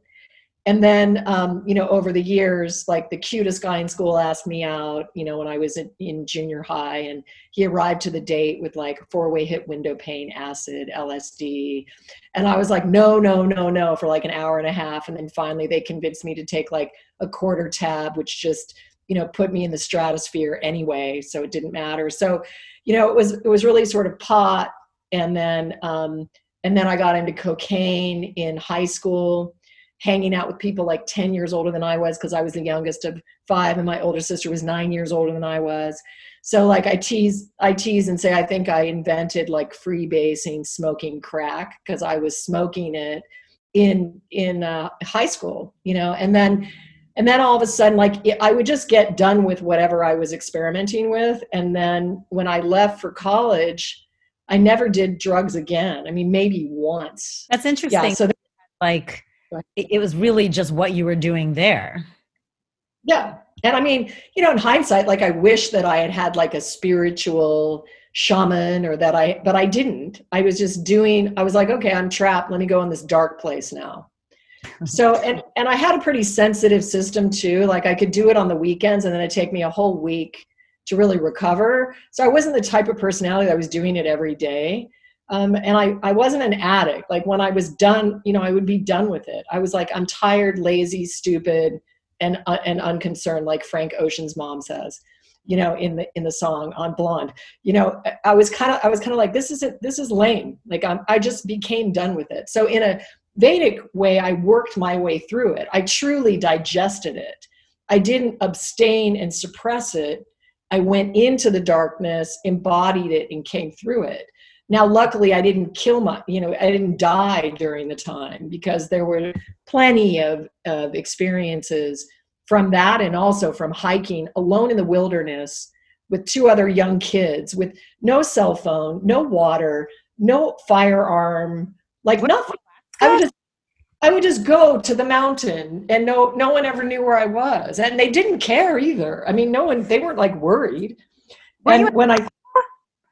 and then um, you know over the years like the cutest guy in school asked me out you know when i was in, in junior high and he arrived to the date with like four way hit window pane acid lsd and i was like no no no no for like an hour and a half. And then finally they convinced me to take like a quarter tab which just you know put me in the stratosphere anyway so it didn't matter. So you know it was it was really sort of pot. And then um and then i got into cocaine in high school hanging out with people like 10 years older than I was because I was the youngest of five and my older sister was nine years older than I was. So like I tease I tease and say I think I invented like freebasing smoking crack because I was smoking it in in uh, high school, you know, and then and then all of a sudden like I would just get done with whatever I was experimenting with and then when I left for college I never did drugs again. I mean maybe once. That's interesting. Yeah, so like it, it was really just what you were doing there. Yeah. And I mean, you know, in hindsight, like I wish that I had had like a spiritual shaman or that I, but I didn't. I was just doing, I was like, okay, I'm trapped. Let me go in this dark place now. so, and, and I had a pretty sensitive system too. Like I could do it on the weekends and then it'd take me a whole week to really recover. So I wasn't the type of personality that was doing it every day. Um, and I, I wasn't an addict. Like when I was done, you know, I would be done with it. I was like, I'm tired, lazy, stupid, and uh, and unconcerned, like Frank Ocean's mom says, you know, in the in the song on Blonde. You know, I was kind of I was kind of like, this isn't this is lame. Like I'm, I just became done with it. So in a Vedic way, I worked my way through it. I truly digested it. I didn't abstain and suppress it. I went into the darkness, embodied it, and came through it. Now, luckily, I didn't kill my, you know, I didn't die during the time because there were plenty of, of experiences from that and also from hiking alone in the wilderness with two other young kids with no cell phone, no water, no firearm, like nothing. I would just I would just go to the mountain and no no one ever knew where I was. And they didn't care either. I mean, no one they weren't like worried. And when I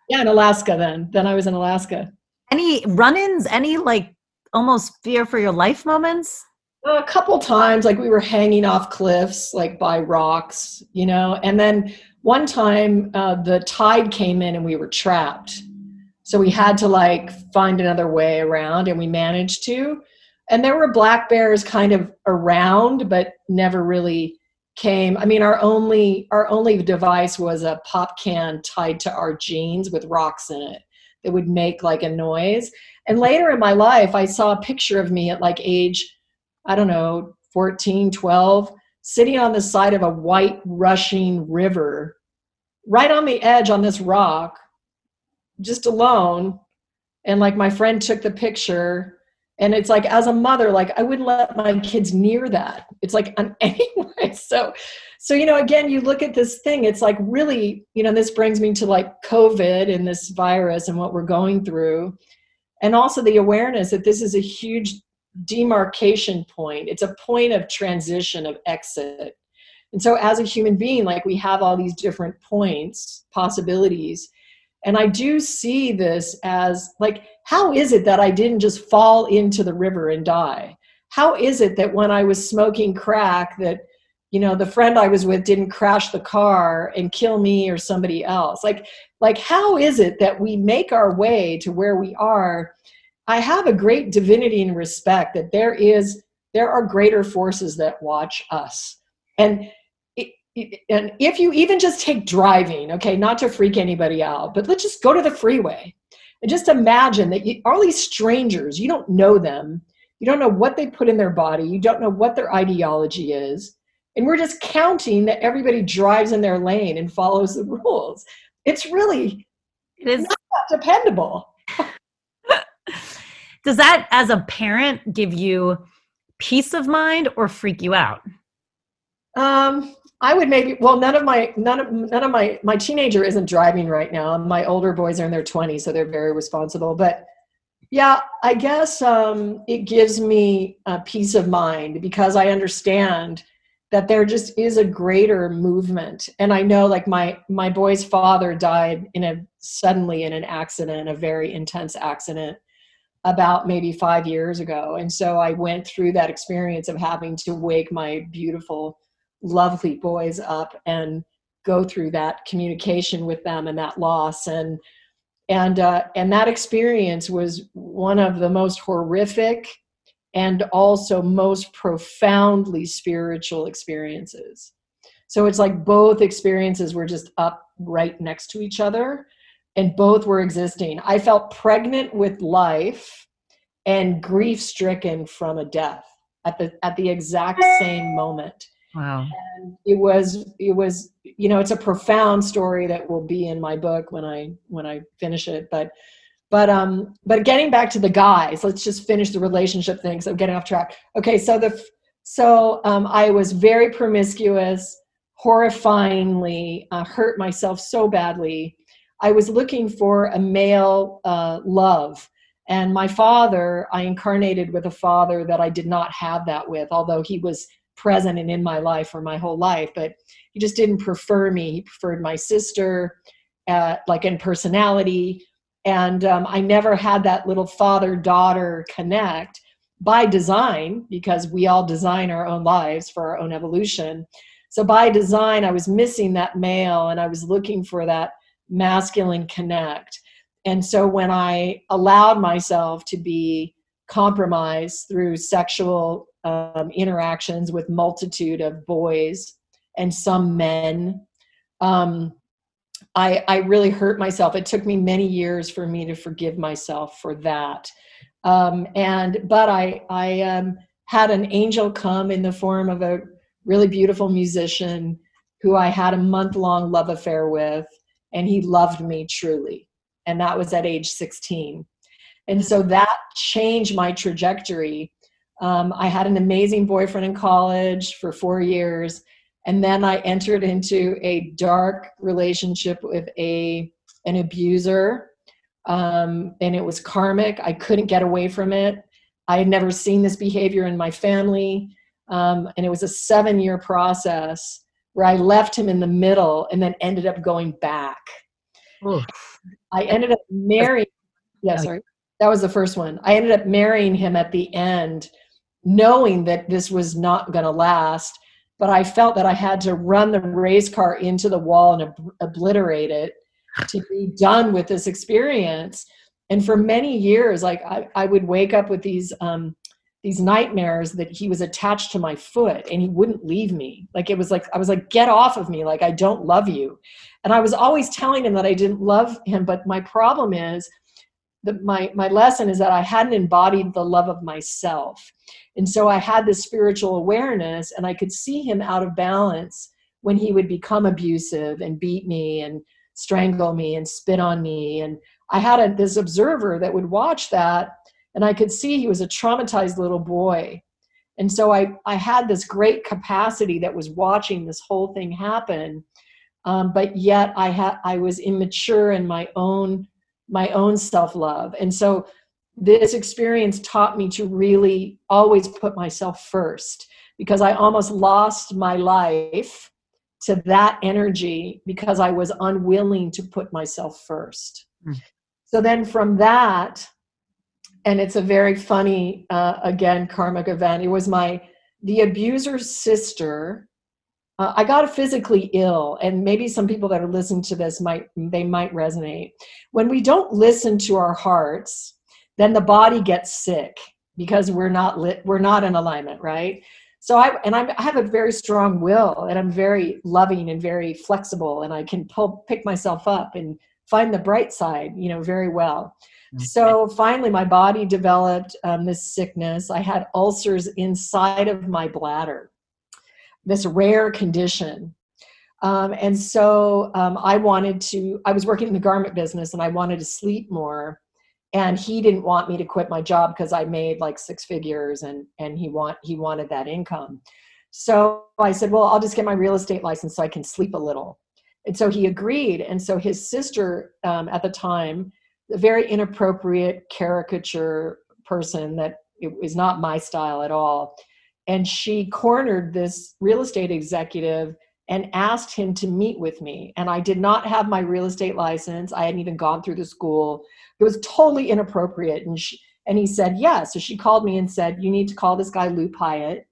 yeah, in Alaska then. Then I was in Alaska. Any run ins, any like almost fear for your life moments? A couple times, like we were hanging off cliffs, like by rocks, you know. And then one time, uh, the tide came in and we were trapped. So we had to like find another way around, and we managed to. And there were black bears kind of around, but never really came i mean our only our only device was a pop can tied to our jeans with rocks in it that would make like a noise. And later in my life i saw a picture of me at like age i don't know 14 12 sitting on the side of a white rushing river right on the edge on this rock just alone. And like my friend took the picture and it's like as a mother like i wouldn't let my kids near that. It's like anyway. So so you know again you look at this thing it's like really you know this brings me to like covid and this virus and what we're going through. And also the awareness that this is a huge demarcation point. It's a point of transition of exit. And so as a human being like we have all these different points possibilities and I do see this as like, how is it that I didn't just fall into the river and die? How is it that when I was smoking crack, that you know the friend I was with didn't crash the car and kill me or somebody else? Like, like how is it that we make our way to where we are? I have a great divinity and respect that there is there are greater forces that watch us, and and if you even just take driving, okay, not to freak anybody out, but let's just go to the freeway and just imagine that you, all these strangers, you don't know them, you don't know what they put in their body, you don't know what their ideology is, and we're just counting that everybody drives in their lane and follows the rules. It's really it is not dependable. Does that, as a parent, give you peace of mind or freak you out? Um, I would maybe. Well, none of my none of none of my my teenager isn't driving right now. My older boys are in their 20s, so they're very responsible. But yeah, I guess um, it gives me a peace of mind because I understand that there just is a greater movement. And I know, like my my boy's father died in a suddenly in an accident, a very intense accident, about maybe five years ago. And so I went through that experience of having to wake my beautiful, lovely boys up and go through that communication with them and that loss. And and uh, and that experience was one of the most horrific and also most profoundly spiritual experiences. So it's like both experiences were just up right next to each other and both were existing. I felt pregnant with life and grief stricken from a death at the at the exact same moment. Wow. And it was it was you know it's a profound story that will be in my book when I when I finish it but but um but getting back to the guys let's just finish the relationship thing so I'm getting off track. Okay, so the so um I was very promiscuous, horrifyingly uh, hurt myself so badly I was looking for a male uh, love. And my father, I incarnated with a father that I did not have that with, although he was present and in my life for my whole life. But he just didn't prefer me. He preferred my sister, uh, like in personality. And um, I never had that little father daughter connect by design, because we all design our own lives for our own evolution. So by design, I was missing that male and I was looking for that masculine connect. And so when I allowed myself to be compromised through sexual um, interactions with multitude of boys and some men, um, I, I really hurt myself. It took me many years for me to forgive myself for that. Um, and but I I um, had an angel come in the form of a really beautiful musician who I had a month long love affair with and he loved me truly. And that was at age 16. And so that changed my trajectory. Um, I had an amazing boyfriend in college for four years. And then I entered into a dark relationship with a an abuser. Um, and it was karmic. I couldn't get away from it. I had never seen this behavior in my family. Um, and it was a seven year process where I left him in the middle and then ended up going back. I ended up marrying. Yeah, sorry. That was the first one. I ended up marrying him at the end, knowing that this was not going to last. But I felt that I had to run the race car into the wall and ob- obliterate it to be done with this experience. And for many years, like I, I would wake up with these um, these nightmares that he was attached to my foot and he wouldn't leave me. Like it was like I was like, get off of me, like I don't love you. And I was always telling him that I didn't love him, but my problem is that my my lesson is that I hadn't embodied the love of myself. And so I had this spiritual awareness and I could see him out of balance when he would become abusive and beat me and strangle me and spit on me and I had a, this observer that would watch that and I could see he was a traumatized little boy. And so I, I had this great capacity that was watching this whole thing happen. Um, but yet I I was immature in my own my own self-love. And so this experience taught me to really always put myself first because I almost lost my life to that energy because I was unwilling to put myself first. Mm. So then from that, and it's a very funny uh, again karmic event it was my the abuser's sister uh, i got physically ill and maybe some people that are listening to this might they might resonate when we don't listen to our hearts then the body gets sick because we're not lit we're not in alignment right so I and I'm, I have a very strong will, and I'm very loving and very flexible, and I can pull pick myself up and find the bright side, you know, very well. So finally, my body developed um, this sickness. I had ulcers inside of my bladder, this rare condition. Um, and so um, I wanted to, I was working in the garment business and I wanted to sleep more. And he didn't want me to quit my job because I made like six figures and, and he want, he wanted that income. So I said, well, I'll just get my real estate license so I can sleep a little. And so he agreed. And so his sister um, at the time, a very inappropriate caricature person that is not my style at all. And she cornered this real estate executive and asked him to meet with me. And I did not have my real estate license. I hadn't even gone through the school. It was totally inappropriate. And she, and he said, yeah. So she called me and said, you need to call this guy Lou Piatt.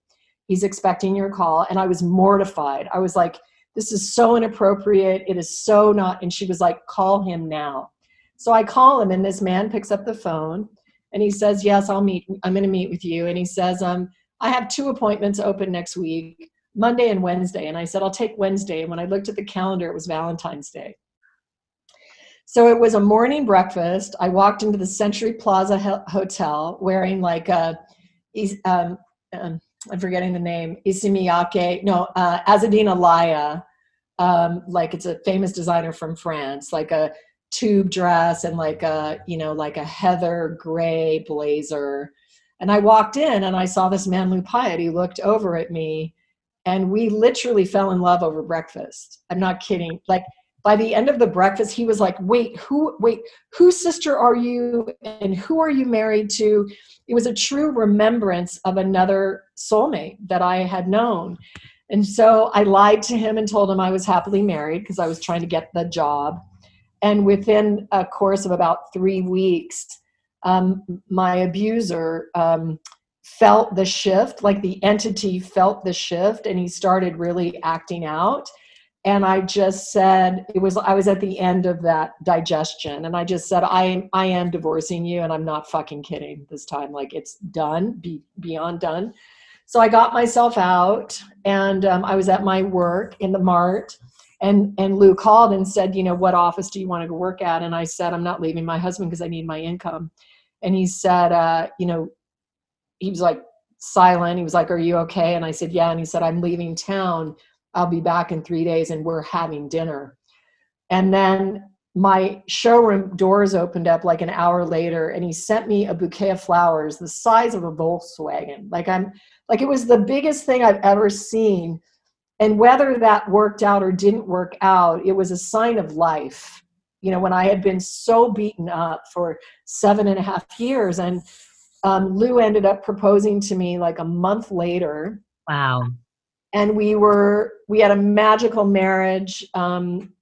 He's expecting your call. And I was mortified. I was like, this is so inappropriate. It is so not. And she was like, call him now. So I call him, and this man picks up the phone and he says, Yes, I'll meet, I'm going to meet with you. And he says, um, I have two appointments open next week, Monday and Wednesday. And I said, I'll take Wednesday. And when I looked at the calendar, it was Valentine's Day. So it was a morning breakfast. I walked into the Century Plaza Hotel wearing like a, um, um, I'm forgetting the name, Issey-Miyake, no, uh, Azzedine Alaïa, um, like it's a famous designer from France, like a tube dress and like a you know like a heather gray blazer. And i walked in and i saw this man lou he looked over at me and we literally fell in love over breakfast. I'm not kidding. Like by the end of the breakfast he was like wait who wait whose sister are you and who are you married to? It was a true remembrance of another soulmate that i had known. And so i lied to him and told him i was happily married because i was trying to get the job. And within a course of about three weeks, um, my abuser um, felt the shift, like the entity felt the shift, and he started really acting out. And I just said, it was, I was at the end of that digestion. And I just said, I, I am divorcing you, and I'm not fucking kidding this time. Like, it's done, be, beyond done. So I got myself out, and um, I was at my work in the mart and and lou called and said you know what office do you want to work at and i said i'm not leaving my husband because i need my income and he said uh, you know he was like silent he was like are you okay and i said yeah and he said i'm leaving town i'll be back in three days and we're having dinner and then my showroom doors opened up like an hour later and he sent me a bouquet of flowers the size of a volkswagen like i'm like it was the biggest thing i've ever seen and whether that worked out or didn't work out, it was a sign of life. You know, when I had been so beaten up for seven and a half years, and um, Lou ended up proposing to me like a month later. Wow. And we were, we had a magical marriage. Um,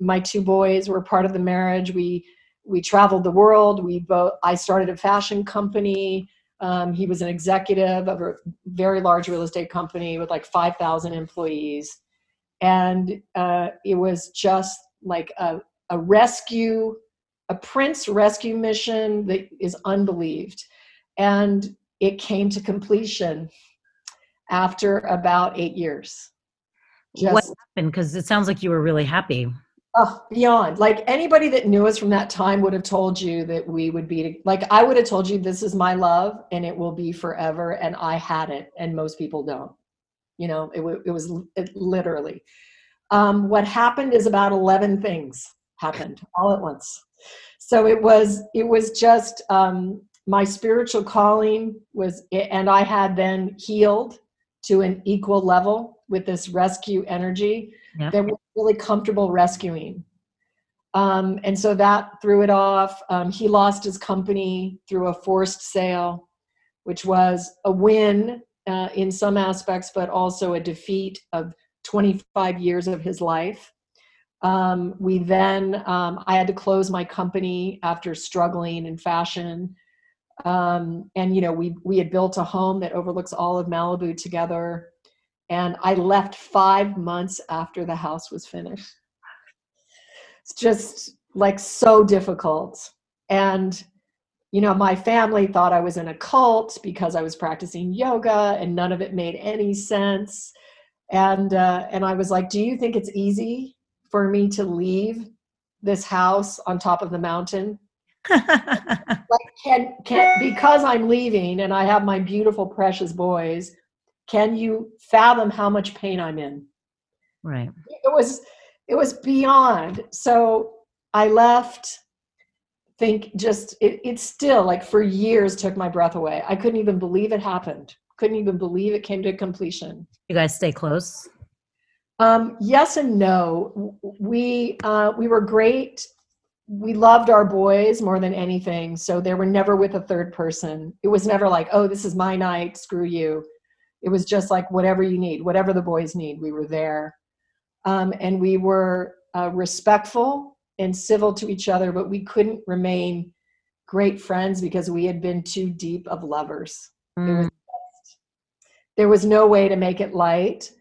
my two boys were part of the marriage. We, we traveled the world. We both, I started a fashion company. Um, he was an executive of a very large real estate company with like 5,000 employees. And uh, it was just like a, a rescue, a Prince rescue mission that is unbelieved. And it came to completion after about eight years. Just, what happened? Because it sounds like you were really happy. Oh, beyond. Like anybody that knew us from that time would have told you that we would be like I would have told you this is my love and it will be forever and I had it and most people don't. You know, it, it was it literally. Um, what happened is about 11 things happened all at once. So it was it was just um, my spiritual calling was and I had then healed to an equal level with this rescue energy yep. that was really comfortable rescuing. Um, and so that threw it off. Um, he lost his company through a forced sale, which was a win uh, in some aspects, but also a defeat of 25 years of his life. Um, we then, um, I had to close my company after struggling in fashion. Um, and, you know, we, we had built a home that overlooks all of Malibu together and I left five months after the house was finished. It's just like so difficult. And, you know, my family thought I was in a cult because I was practicing yoga and none of it made any sense. And uh, and I was like, "Do you think it's easy for me to leave this house on top of the mountain?" like can can because I'm leaving and I have my beautiful precious boys, can you fathom how much pain I'm in? Right. It was it was beyond. So I left think just it, it still like for years took my breath away. I couldn't even believe it happened. Couldn't even believe it came to completion. You guys stay close? Um, yes and no. We uh, we were great. We loved our boys more than anything, so they were never with a third person. It was never like, "Oh, this is my night. Screw you." It was just like whatever you need, whatever the boys need. We were there, um, and we were uh, respectful and civil to each other, but we couldn't remain great friends because we had been too deep of lovers. Mm. Was there was no way to make it light.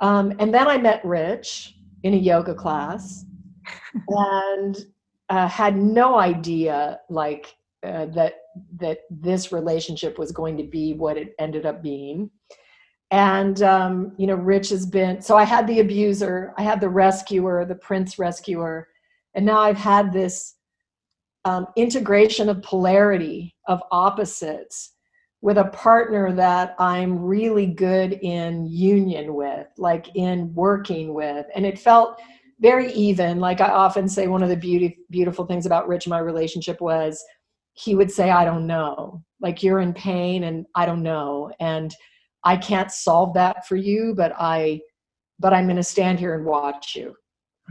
Um, and then I met Rich in a yoga class and uh, had no idea like uh, that that this relationship was going to be what it ended up being. And um, you know rich has been so i had the abuser i had the rescuer the prince rescuer and now i've had this um, integration of polarity of opposites with a partner that i'm really good in union with like in working with. And it felt very even like i often say one of the beauty, beautiful things about rich my relationship was he would say i don't know like you're in pain and i don't know and I can't solve that for you, but I but I'm going to stand here and watch you.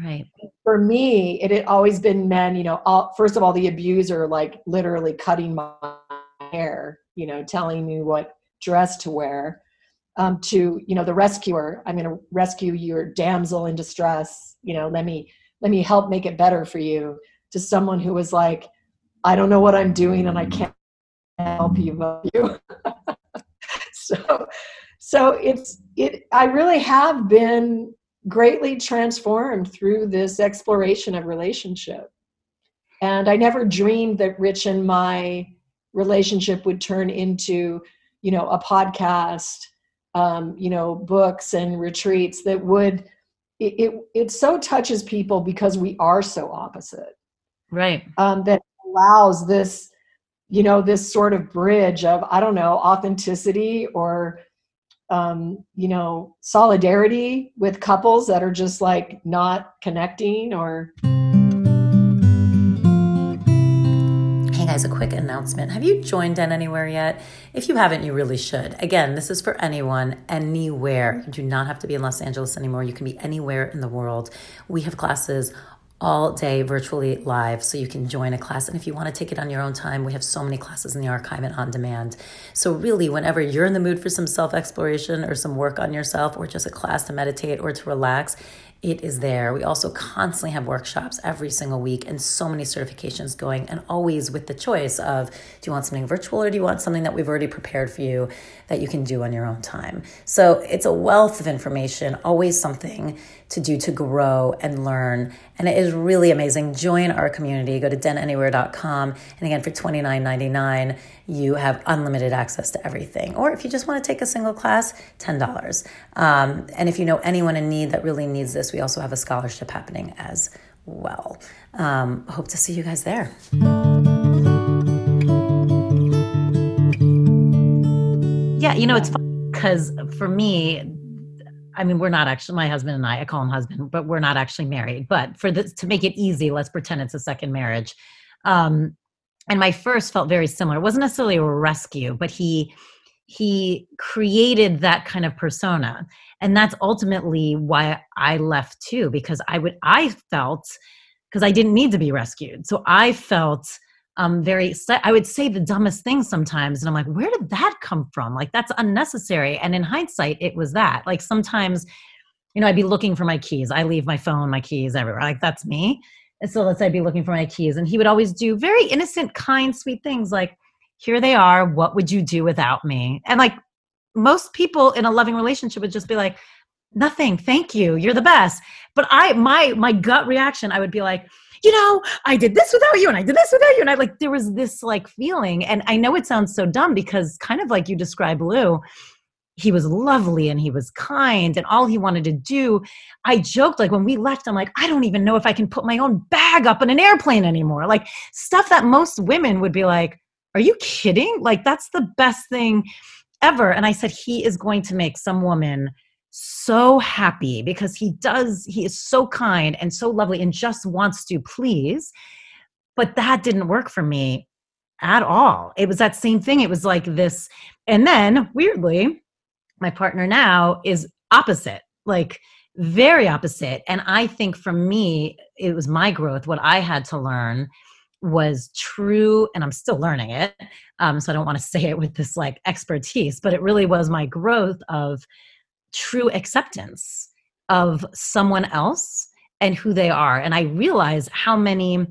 Right. For me, it had always been men, you know, all, first of all, the abuser, like literally cutting my hair, you know, telling me what dress to wear, um, to, you know, the rescuer, I'm going to rescue your damsel in distress, you know, let me, let me help make it better for you, to someone who was like, I don't know what I'm doing and I can't help you. but you. so so it's it i really have been greatly transformed through this exploration of relationship and i never dreamed that rich and my relationship would turn into you know a podcast um, you know books and retreats that would it, it, it so touches people because we are so opposite. Right. Um, that allows this you know this sort of bridge of i don't know authenticity or um, you know solidarity with couples that are just like not connecting or guys a quick announcement. Have you joined den anywhere yet? If you haven't you really should. Again this is for anyone anywhere. You do not have to be in los angeles anymore. You can be anywhere in the world. We have classes all day virtually live so you can join a class. And if you want to take it on your own time, we have so many classes in the archive and on demand. So, really, whenever you're in the mood for some self exploration or some work on yourself or just a class to meditate or to relax, it is there. We also constantly have workshops every single week and so many certifications going, and always with the choice of do you want something virtual or do you want something that we've already prepared for you that you can do on your own time? So it's a wealth of information, always something to do to grow and learn. And it is really amazing. Join our community. Go to denanywhere.com. And again, for $29.99, you have unlimited access to everything. Or if you just want to take a single class, $10. Um, and if you know anyone in need that really needs this, we also have a scholarship happening as well. Um, hope to see you guys there. Yeah, you know, it's fun because for me, I mean, we're not actually my husband and I. I call him husband, but we're not actually married. But for this to make it easy, let's pretend it's a second marriage. Um, and my first felt very similar. It wasn't necessarily a rescue, but he he created that kind of persona, and that's ultimately why I left too. Because I would I felt because I didn't need to be rescued, so I felt um, very i would say the dumbest things sometimes and i'm like where did that come from? Like that's unnecessary. And in hindsight it was that. Like sometimes you know i'd be looking for my keys. I leave my phone my keys everywhere. Like that's me. And so let's say i'd be looking for my keys and he would always do very innocent kind sweet things like here they are. What would you do without me? And like most people in a loving relationship would just be like nothing thank you you're the best. But i my my gut reaction i would be like you know i did this without you and i did this without you and i like there was this like feeling and i know it sounds so dumb because kind of like you describe lou he was lovely and he was kind and all he wanted to do. I joked like when we left i'm like i don't even know if i can put my own bag up in an airplane anymore. Like stuff that most women would be like are you kidding? Like that's the best thing ever and i said he is going to make some woman so happy because he does he is so kind and so lovely and just wants to please. But that didn't work for me at all. It was that same thing. It was like this. And then weirdly my partner now is opposite like very opposite. And i think for me it was my growth what i had to learn was true and i'm still learning it um, so i don't want to say it with this like expertise but it really was my growth of true acceptance of someone else and who they are and i realized how many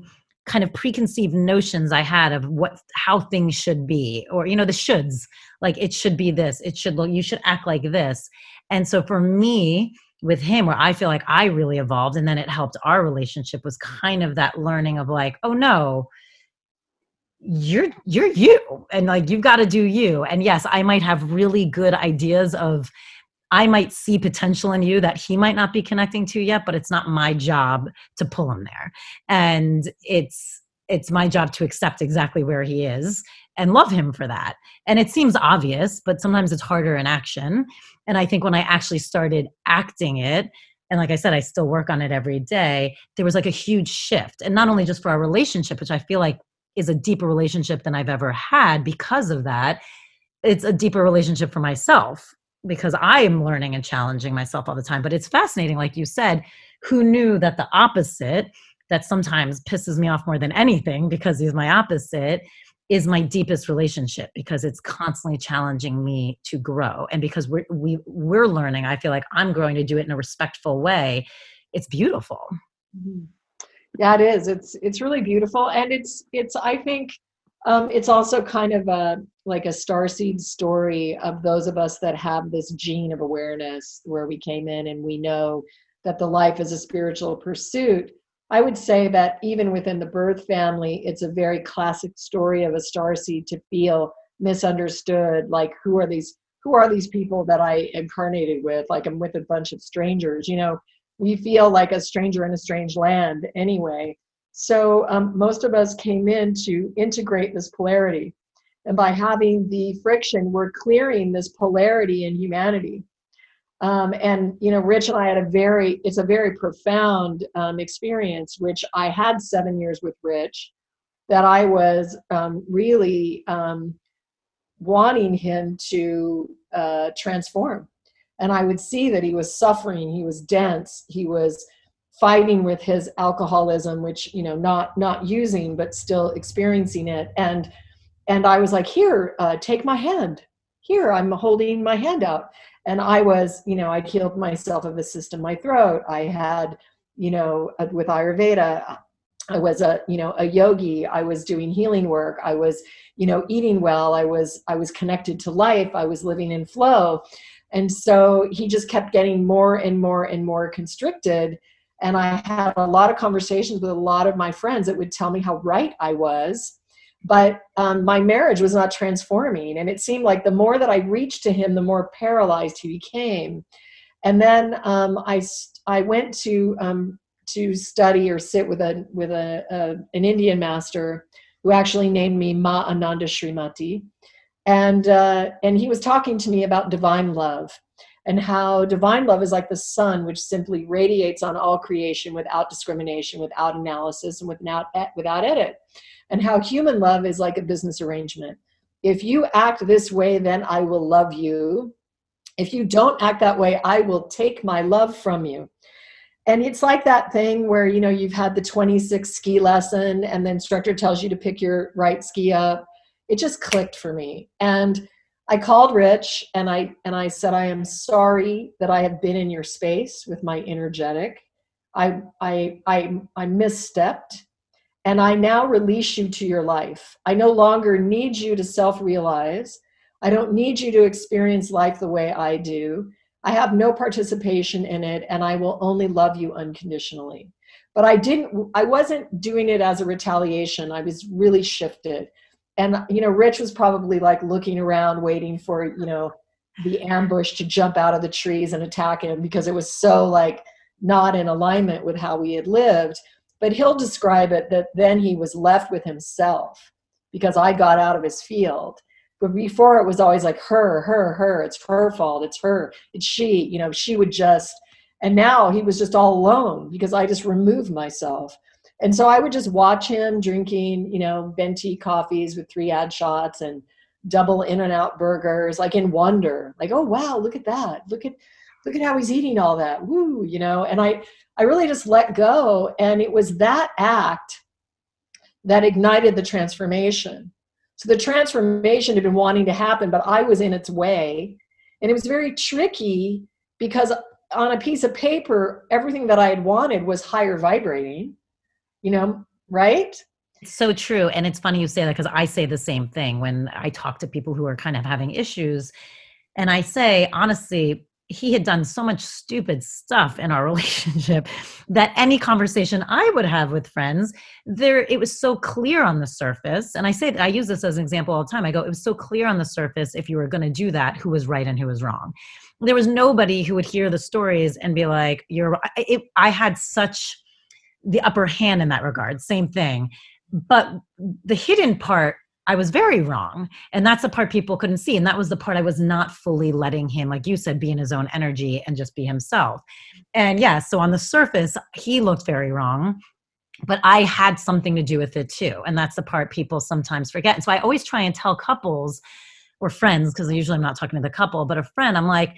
kind of preconceived notions i had of what how things should be or you know the shoulds like it should be this it should look you should act like this and so for me with him where i feel like i really evolved and then it helped our relationship was kind of that learning of like oh no you're you're you and like you've got to do you and yes i might have really good ideas of I might see potential in you that he might not be connecting to yet, but it's not my job to pull him there. And it's it's my job to accept exactly where he is and love him for that. And it seems obvious, but sometimes it's harder in action. And I think when I actually started acting it, and like I said, I still work on it every day, there was like a huge shift. And not only just for our relationship, which I feel like is a deeper relationship than I've ever had because of that, it's a deeper relationship for myself because I am learning and challenging myself all the time. But it's fascinating, like you said, who knew that the opposite, that sometimes pisses me off more than anything because he's my opposite, is my deepest relationship because it's constantly challenging me to grow. And because we're, we, we're learning, I feel like I'm growing to do it in a respectful way. It's beautiful. Mm-hmm. Yeah, it is. It's it's really beautiful, and it's it's I think um, it's also kind of a like a starseed story of those of us that have this gene of awareness where we came in and we know that the life is a spiritual pursuit. I would say that even within the birth family, it's a very classic story of a starseed to feel misunderstood. Like, who are these? Who are these people that I incarnated with? Like, I'm with a bunch of strangers. You know, we feel like a stranger in a strange land anyway. So um, most of us came in to integrate this polarity. And by having the friction, we're clearing this polarity in humanity. Um, and you know, Rich and I had a very, it's a very profound um, experience, which I had seven years with Rich, that I was um, really um, wanting him to uh, transform. And I would see that he was suffering, he was dense, he was fighting with his alcoholism which you know not not using but still experiencing it. And and i was like here uh, take my hand. Here i'm holding my hand out and i was you know i'd healed myself of a cyst in my throat. I had you know uh, with ayurveda i was a you know a yogi. I was doing healing work. I was you know eating well. I was i was connected to life. I was living in flow. And so he just kept getting more and more and more constricted. And I had a lot of conversations with a lot of my friends that would tell me how right I was. But um, my marriage was not transforming. And it seemed like the more that I reached to him, the more paralyzed he became. And then um, I, I went to, um, to study or sit with, a, with a, a, an Indian master who actually named me Ma Ananda Srimati. And, uh, and he was talking to me about divine love and how divine love is like the sun, which simply radiates on all creation without discrimination, without analysis, and without, without edit. And how human love is like a business arrangement. If you act this way, then I will love you. If you don't act that way, I will take my love from you. And it's like that thing where, you know, you've had the 26 ski lesson and the instructor tells you to pick your right ski up. It just clicked for me. And I called Rich and I and I said I am sorry that I have been in your space with my energetic. I I I I misstepped and I now release you to your life. I no longer need you to self-realize. I don't need you to experience life the way I do. I have no participation in it, and I will only love you unconditionally. But I didn't, I wasn't doing it as a retaliation. I was really shifted. And, you know, Rich was probably like looking around, waiting for, you know, the ambush to jump out of the trees and attack him because it was so like not in alignment with how we had lived. But he'll describe it that then he was left with himself because I got out of his field. But before it was always like her, her, her, it's her fault, it's her, it's she, you know, she would just, and now he was just all alone because I just removed myself. And so I would just watch him drinking, you know, venti coffees with three ad shots and double in and out burgers, like in wonder, like, oh wow, look at that. Look at look at how he's eating all that. Woo, you know, and I I really just let go. And it was that act that ignited the transformation. So the transformation had been wanting to happen, but I was in its way. And it was very tricky because on a piece of paper, everything that I had wanted was higher vibrating, you know, right? so true. And it's funny you say that because I say the same thing when I talk to people who are kind of having issues. And I say, honestly, he had done so much stupid stuff in our relationship that any conversation I would have with friends, there it was so clear on the surface. And I say I use this as an example all the time. I go, it was so clear on the surface if you were going to do that, who was right and who was wrong. There was nobody who would hear the stories and be like, "You're." It, I had such the upper hand in that regard. Same thing, but the hidden part I was very wrong. And that's the part people couldn't see. And that was the part I was not fully letting him, like you said, be in his own energy and just be himself. And yeah, so on the surface, he looked very wrong. But I had something to do with it too. And that's the part people sometimes forget. And so I always try and tell couples or friends, because usually I'm not talking to the couple, but a friend, I'm like,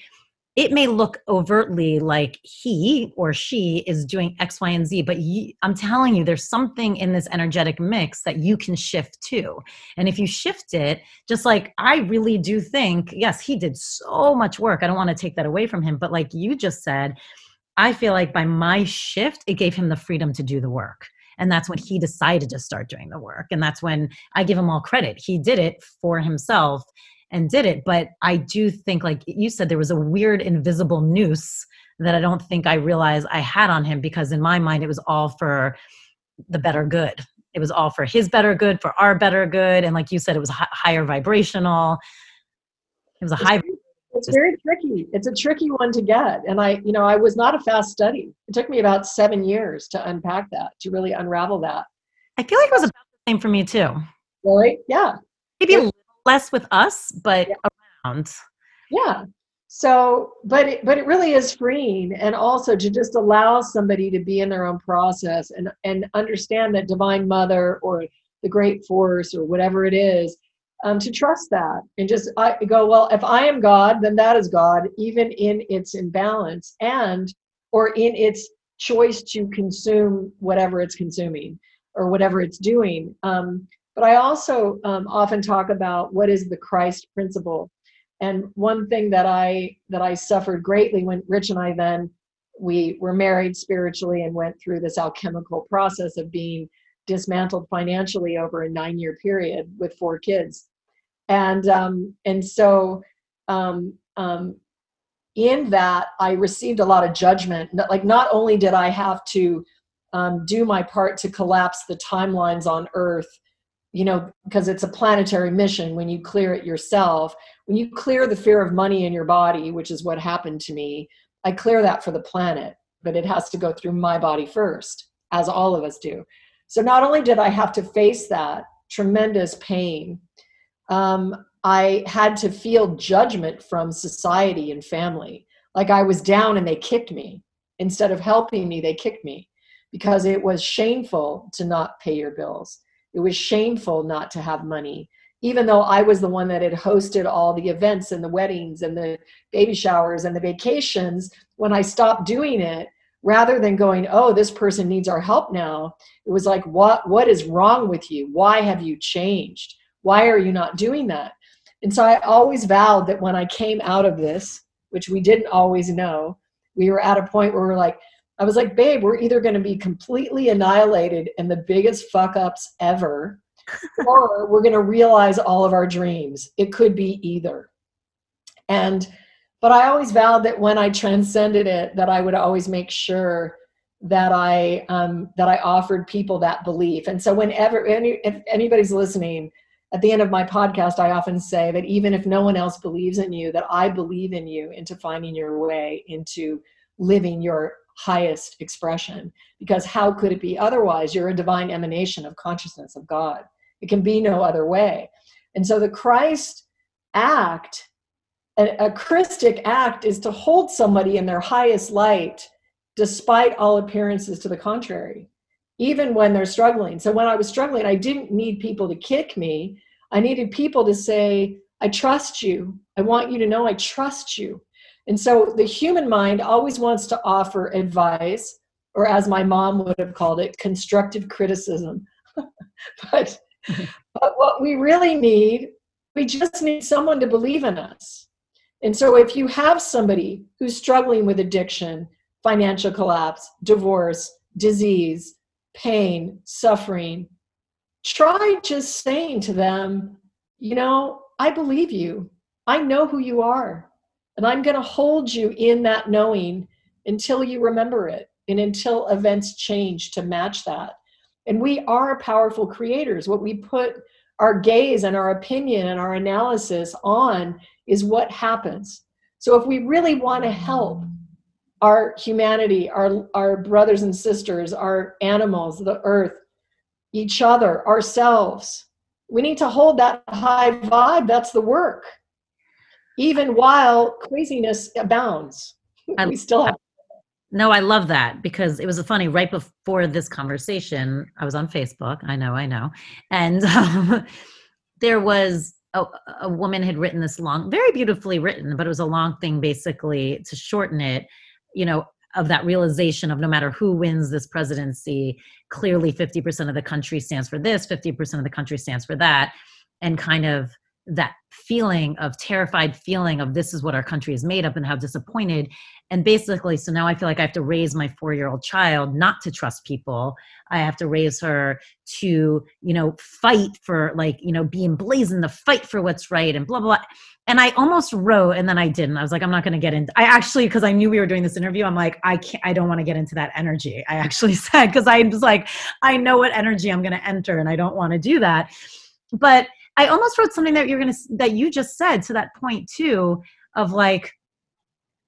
it may look overtly like he or she is doing X, Y, and Z, but I'm telling you, there's something in this energetic mix that you can shift to. And if you shift it, just like I really do think, yes, he did so much work. I don't want to take that away from him, but like you just said, I feel like by my shift, it gave him the freedom to do the work. And that's when he decided to start doing the work. And that's when I give him all credit. He did it for himself and did it. But I do think, like you said, there was a weird invisible noose that I don't think I realized I had on him because in my mind it was all for the better good. It was all for his better good, for our better good, and like you said, it was higher vibrational. It was a high. It's very tricky. It's a tricky one to get, and I, you know, I was not a fast study. It took me about seven years to unpack that, to really unravel that. I feel like it was about the same for me too. Really? Yeah. Maybe a less with us, but yeah. around. Yeah. So, but it, but it really is freeing, and also to just allow somebody to be in their own process and and understand that Divine Mother or the Great Force or whatever it is, um, to trust that and just I go well. If I am God, then that is God, even in its imbalance and or in its choice to consume whatever it's consuming or whatever it's doing. Um, but I also um, often talk about what is the Christ principle. And one thing that I that I suffered greatly when Rich and I then we were married spiritually and went through this alchemical process of being dismantled financially over a nine year period with four kids. And um, and so um, um, in that I received a lot of judgment. Like not only did I have to um, do my part to collapse the timelines on Earth you know, because it's a planetary mission when you clear it yourself. When you clear the fear of money in your body, which is what happened to me, I clear that for the planet, but it has to go through my body first, as all of us do. So not only did I have to face that tremendous pain, um, I had to feel judgment from society and family. Like I was down and they kicked me. Instead of helping me, they kicked me because it was shameful to not pay your bills it was shameful not to have money even though i was the one that had hosted all the events and the weddings and the baby showers and the vacations when i stopped doing it rather than going oh this person needs our help now it was like what what is wrong with you? Why have you changed? Why are you not doing that? And so i always vowed that when i came out of this which we didn't always know we were at a point where we're like I was like, babe, we're either going to be completely annihilated and the biggest fuck ups ever, or we're going to realize all of our dreams. It could be either. And but I always vowed that when I transcended it, that I would always make sure that I um, that I offered people that belief. And so, whenever any, if anybody's listening, at the end of my podcast, I often say that even if no one else believes in you, that I believe in you into finding your way into living your highest expression. Because how could it be otherwise? You're a divine emanation of consciousness of God. It can be no other way. And so, the Christ act a, a Christic act is to hold somebody in their highest light despite all appearances to the contrary, even when they're struggling. So when I was struggling, I didn't need people to kick me. I needed people to say, I trust you. I want you to know I trust you. And so the human mind always wants to offer advice, or as my mom would have called it, constructive criticism. but, but what we really need, we just need someone to believe in us. And so, if you have somebody who's struggling with addiction, financial collapse, divorce, disease, pain, suffering, try just saying to them, you know, I believe you. I know who you are. And I'm going to hold you in that knowing until you remember it and until events change to match that. And we are powerful creators. What we put our gaze and our opinion and our analysis on is what happens. So if we really want to help our humanity, our, our brothers and sisters, our animals, the earth, each other, ourselves, we need to hold that high vibe. That's the work. Even while craziness abounds, I, we still have. No, I love that because it was funny. Right before this conversation, I was on Facebook. I know, I know. And um, there was a, a woman had written this long, very beautifully written, but it was a long thing basically to shorten it, you know, of that realization of no matter who wins this presidency, clearly 50% of the country stands for this, 50% of the country stands for that. And kind of that feeling of terrified feeling of this is what our country is made of and how disappointed. And basically so now i feel like i have to raise my four year old child not to trust people. I have to raise her to you know fight for like you know be emblazoned to fight for what's right and blah blah, blah. and i almost wrote and then i didn't. I was like i'm not going to get into i actually because i knew we were doing this interview i'm like i can't i don't want to get into that energy. I actually said because i was like i know what energy i'm going to enter and i don't want to do that but I almost wrote something that you're gonna that you just said to that point too of like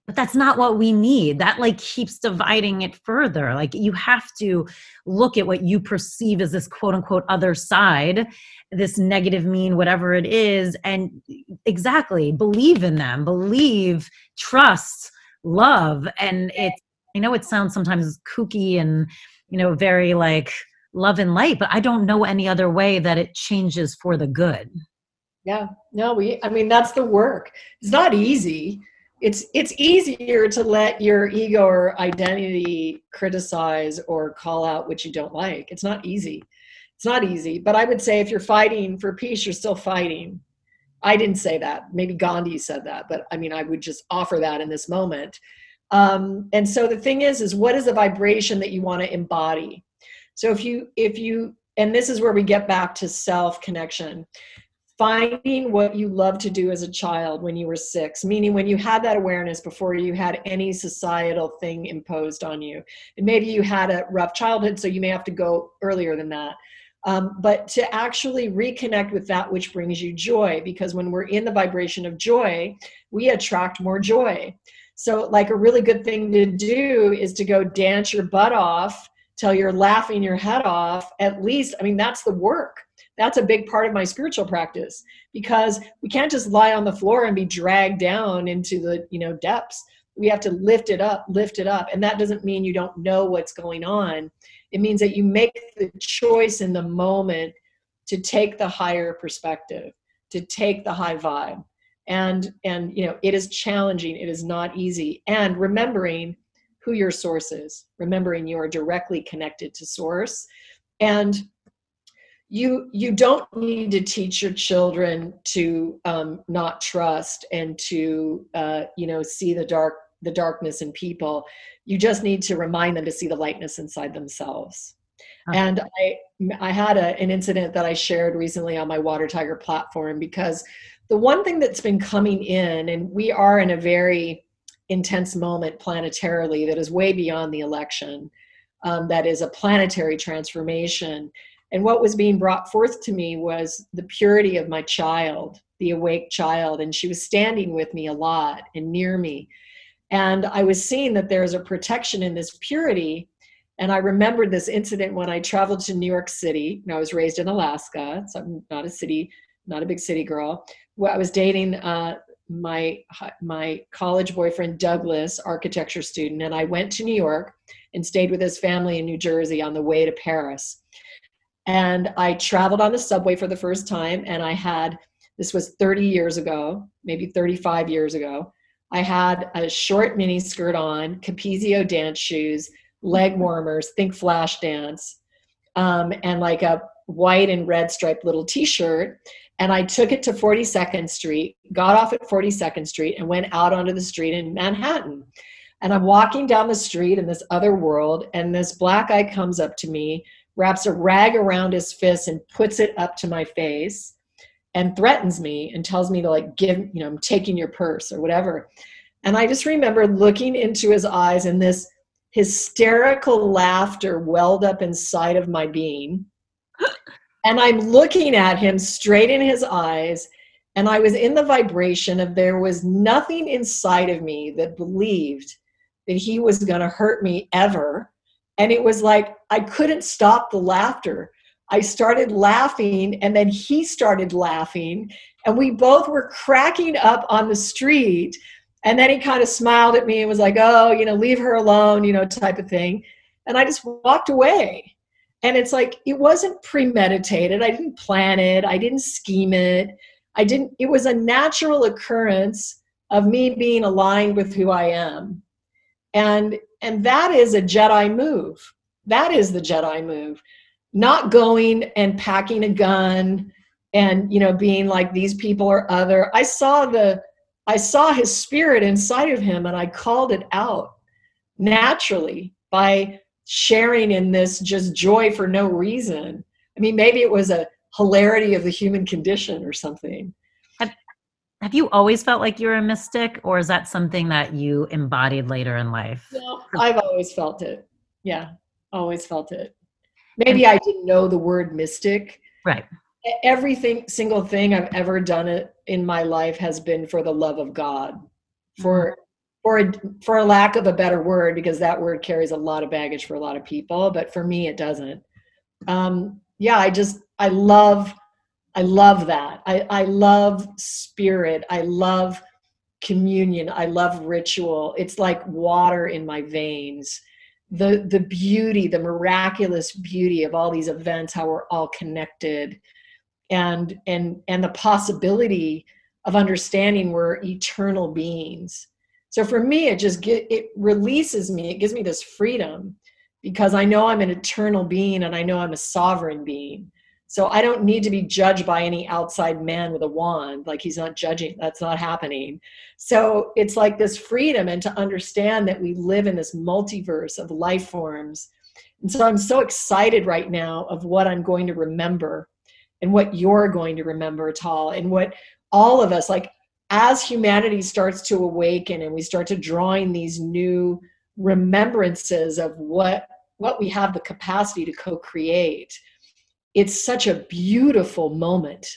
but that's not what we need. That like keeps dividing it further. Like you have to look at what you perceive as this quote unquote other side this negative mean whatever it is and exactly believe in them. Believe trust love and it i know it sounds sometimes kooky and you know very like love and light but i don't know any other way that it changes for the good. Yeah no we i mean that's the work. It's not easy. It's it's easier to let your ego or identity criticize or call out what you don't like. It's not easy. It's not easy but i would say if you're fighting for peace you're still fighting. I didn't say that. Maybe gandhi said that but i mean i would just offer that in this moment. Um, and so the thing is is what is the vibration that you want to embody so if you if you and this is where we get back to self connection finding what you loved to do as a child when you were six, meaning when you had that awareness before you had any societal thing imposed on you. And maybe you had a rough childhood, so you may have to go earlier than that. Um, but to actually reconnect with that which brings you joy, because when we're in the vibration of joy, we attract more joy. So, like a really good thing to do is to go dance your butt off till you're laughing your head off at least i mean that's the work. That's a big part of my spiritual practice because we can't just lie on the floor and be dragged down into the you know depths. We have to lift it up lift it up and that doesn't mean you don't know what's going on. It means that you make the choice in the moment to take the higher perspective to take the high vibe. And and you know it is challenging it is not easy. And remembering who your source is, remembering you are directly connected to source. And you you don't need to teach your children to um, not trust and to uh, you know see the dark the darkness in people you just need to remind them to see the lightness inside themselves okay. and i i had a, an incident that i shared recently on my water tiger platform because the one thing that's been coming in, and we are in a very intense moment planetarily that is way beyond the election, um, that is a planetary transformation. And what was being brought forth to me was the purity of my child, the awake child. And she was standing with me a lot and near me. And I was seeing that there's a protection in this purity. And I remembered this incident when I traveled to New York City. I was raised in Alaska, so I'm not a city, not a big city girl. Well, I was dating uh, my my college boyfriend Douglas, architecture student, and I went to New York and stayed with his family in New Jersey on the way to Paris. And I traveled on the subway for the first time, and I had this was 30 years ago, maybe 35 years ago. I had a short mini skirt on, Capezio dance shoes, leg warmers, think flash dance, um, and like a white and red striped little t-shirt. And I took it to 42nd Street, got off at 42nd Street, and went out onto the street in Manhattan. And I'm walking down the street in this other world, and this black guy comes up to me, wraps a rag around his fist, and puts it up to my face and threatens me and tells me to like give, you know, I'm taking your purse or whatever. And I just remember looking into his eyes and this hysterical laughter welled up inside of my being. and I'm looking at him straight in his eyes. And I was in the vibration of there was nothing inside of me that believed that he was going to hurt me ever. And it was like I couldn't stop the laughter. I started laughing and then he started laughing and we both were cracking up on the street and then he kind of smiled at me and was like oh you know leave her alone you know type of thing and i just walked away and it's like it wasn't premeditated. I didn't plan it. I didn't scheme it. I didn't it was a natural occurrence of me being aligned with who i am. And and that is a jedi move. That is the jedi move. Not going and packing a gun and you know being like these people are other. I saw the i saw his spirit inside of him and i called it out naturally by sharing in this just joy for no reason i mean maybe it was a hilarity of the human condition or something have, have you always felt like you're a mystic or is that something that you embodied later in life no i've always felt it yeah always felt it maybe I didn't know the word mystic. Right. Everything, single thing I've ever done it in my life has been for the love of God, for mm-hmm. For a, for a lack of a better word, because that word carries a lot of baggage for a lot of people, but for me it doesn't. Um, yeah, I just I love I love that. I, I love spirit. I love communion. I love ritual. It's like water in my veins the the beauty the miraculous beauty of all these events how we're all connected and and and the possibility of understanding we're eternal beings so for me it just get it releases me it gives me this freedom because i know i'm an eternal being and i know i'm a sovereign being so I don't need to be judged by any outside man with a wand. Like he's not judging, that's not happening. So it's like this freedom and to understand that we live in this multiverse of life forms. And so I'm so excited right now of what I'm going to remember and what you're going to remember, Tal, and what all of us, like as humanity starts to awaken and we start to drawing these new remembrances of what what we have the capacity to co-create it's such a beautiful moment.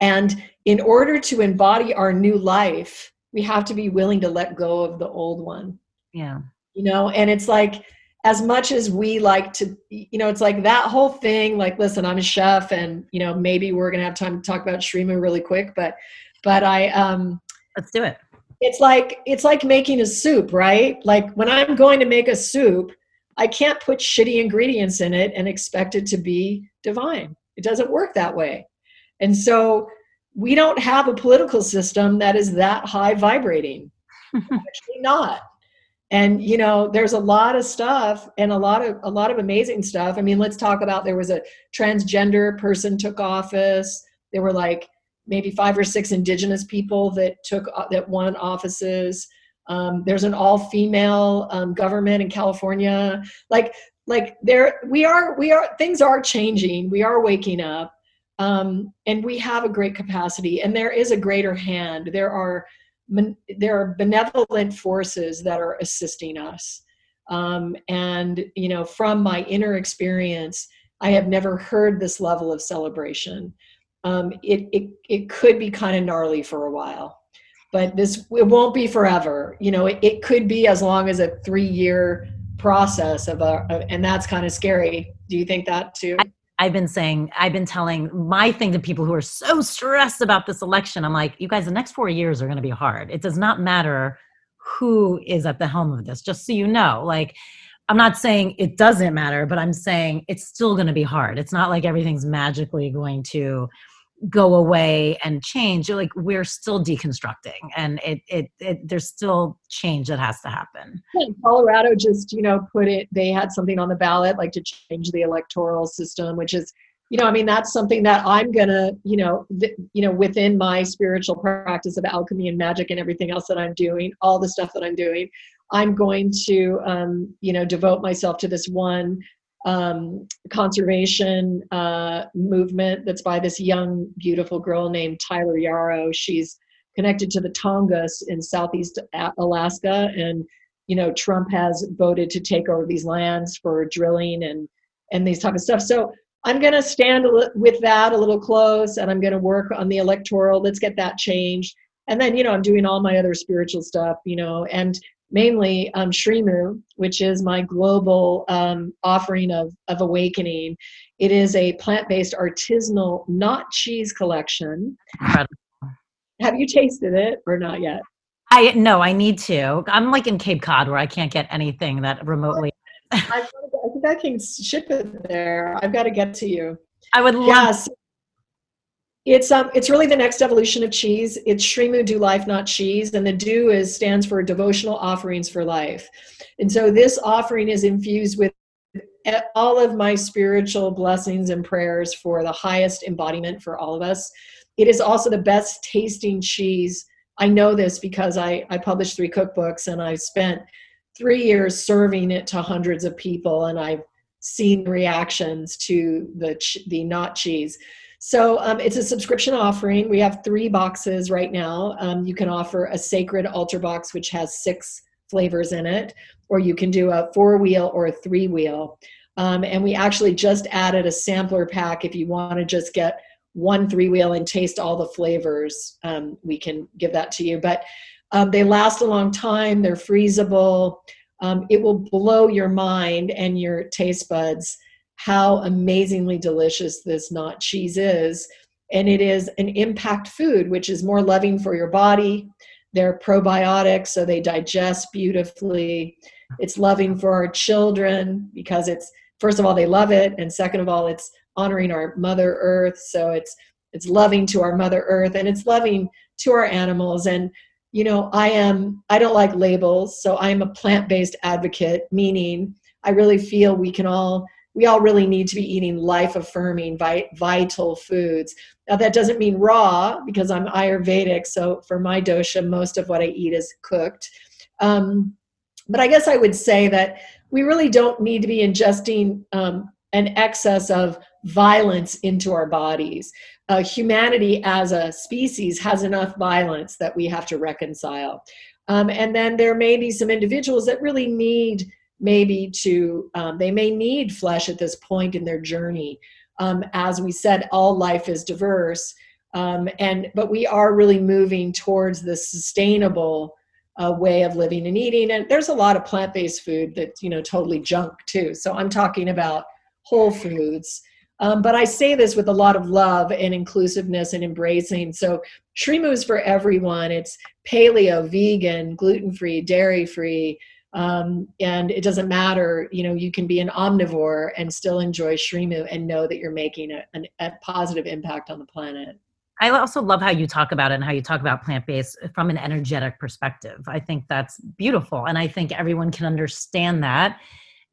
And in order to embody our new life, we have to be willing to let go of the old one. Yeah. You know, and it's like, as much as we like to, you know, it's like that whole thing. Like, listen, I'm a chef, and you know, maybe we're gonna have time to talk about SriMu really quick, but, but I, um, let's do it. It's like it's like making a soup, right? Like when I'm going to make a soup, I can't put shitty ingredients in it and expect it to be divine. It doesn't work that way. And so we don't have a political system that is that high vibrating. Actually not. And you know, there's a lot of stuff and a lot of a lot of amazing stuff. I mean, let's talk about there was a transgender person took office. There were like maybe five or six indigenous people that took uh, that won offices um, there's an all-female um, government in California. Like, like there, we are, we are. Things are changing. We are waking up. Um, and we have a great capacity, and there is a greater hand. There are there are benevolent forces that are assisting us. Um, and you know, from my inner experience, I have never heard this level of celebration. Um, it, it it could be kind of gnarly for a while, but this it won't be forever. You know, it, it could be as long as a three year process of a, and that's kind of scary. Do you think that too? I, I've been saying, I've been telling my thing to people who are so stressed about this election. I'm like, you guys, the next four years are going to be hard. It does not matter who is at the helm of this, just so you know. Like, I'm not saying it doesn't matter, but I'm saying it's still going to be hard. It's not like everything's magically going to go away and change like we're still deconstructing and it, it, it there's still change that has to happen. Colorado just you know put it they had something on the ballot like to change the electoral system which is you know i mean that's something that i'm gonna you know th- you know within my spiritual practice of alchemy and magic and everything else that i'm doing all the stuff that i'm doing i'm going to um, you know devote myself to this one um, conservation uh, movement that's by this young, beautiful girl named Tyler Yarrow. She's connected to the Tongass in southeast Alaska, and you know Trump has voted to take over these lands for drilling and and these type of stuff. So I'm going to stand with that a little close, and I'm going to work on the electoral. Let's get that changed. And then you know I'm doing all my other spiritual stuff, you know, and mainly um, SriMu, which is my global um, offering of, of awakening. It is a plant based artisanal, not cheese collection. Have you tasted it or not yet? I no, I need to. I'm like in Cape Cod where I can't get anything that remotely. I think I can ship it there. I've got to get to you. I would love. Yes. It's um it's really the next evolution of cheese. It's SriMu Do Life Not Cheese, and the Do is stands for devotional offerings for life. And so this offering is infused with all of my spiritual blessings and prayers for the highest embodiment for all of us. It is also the best tasting cheese. I know this because I, I published three cookbooks and I spent three years serving it to hundreds of people, and I've seen reactions to the the not cheese. So um, it's a subscription offering. We have three boxes right now. Um, you can offer a sacred altar box, which has six flavors in it, or you can do a four wheel or a three wheel. Um, and we actually just added a sampler pack if you want to just get one three wheel and taste all the flavors. Um, we can give that to you. But um, they last a long time, they're freezable. Um, it will blow your mind and your taste buds how amazingly delicious this not cheese is. And it is an impact food, which is more loving for your body. They're probiotics, so they digest beautifully. It's loving for our children because it's, first of all, they love it. And second of all, it's honoring our Mother Earth. So it's, it's loving to our Mother Earth and it's loving to our animals. And you know i am i don't like labels so i'm a plant-based advocate meaning i really feel we can all we all really need to be eating life affirming vital foods. Now that doesn't mean raw because i'm ayurvedic so for my dosha most of what i eat is cooked. Um, but i guess i would say that we really don't need to be ingesting um, an excess of violence into our bodies. Uh, humanity as a species has enough violence that we have to reconcile. Um, and then there may be some individuals that really need maybe to um, they may need flesh at this point in their journey. Um, as we said all life is diverse um, and but we are really moving towards the sustainable uh, way of living and eating and there's a lot of plant-based food that's you know totally junk too. So i'm talking about whole foods. Um, but i say this with a lot of love and inclusiveness and embracing. So SriMu is for everyone. It's paleo vegan gluten-free dairy-free um, and it doesn't matter you know you can be an omnivore and still enjoy SriMu and know that you're making a, an, a positive impact on the planet I also love how you talk about it and how you talk about plant based from an energetic perspective. I think that's beautiful. And I think everyone can understand that.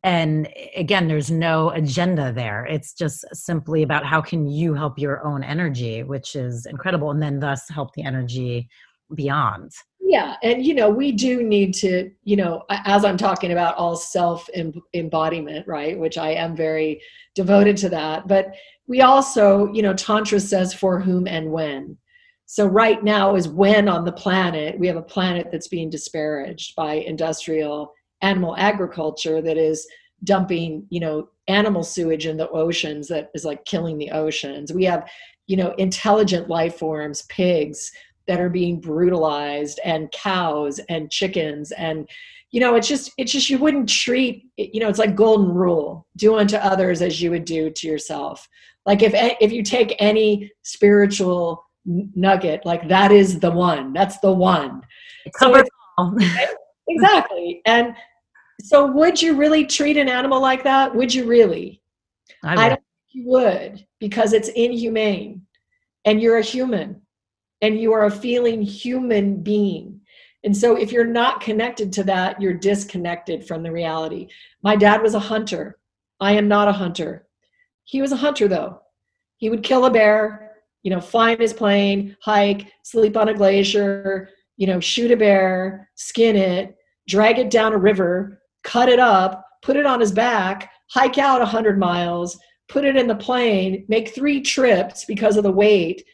And again, there's no agenda there. It's just simply about how can you help your own energy, which is incredible, and then thus help the energy beyond yeah and you know we do need to you know as i'm talking about all self embodiment right which i am very devoted to that but we also you know tantra says for whom and when. So right now is when on the planet we have a planet that's being disparaged by industrial animal agriculture that is dumping you know animal sewage in the oceans that is like killing the oceans. We have you know intelligent life forms pigs that are being brutalized and cows and chickens and you know it's just it's just you wouldn't treat you know it's like golden rule. Do unto others as you would do to yourself. Like if eh, if you take any spiritual nugget like that is the one. That's the one. So exactly. And so would you really treat an animal like that? Would you really? I, I don't think you would because it's inhumane and you're a human and you are a feeling human being. And so if you're not connected to that, you're disconnected from the reality. My dad was a hunter. I am not a hunter. He was a hunter though. He would kill a bear, you know, fly in his plane, hike, sleep on a glacier, you know, shoot a bear, skin it, drag it down a river, cut it up, put it on his back, hike out 100 miles, put it in the plane, make three trips because of the weight,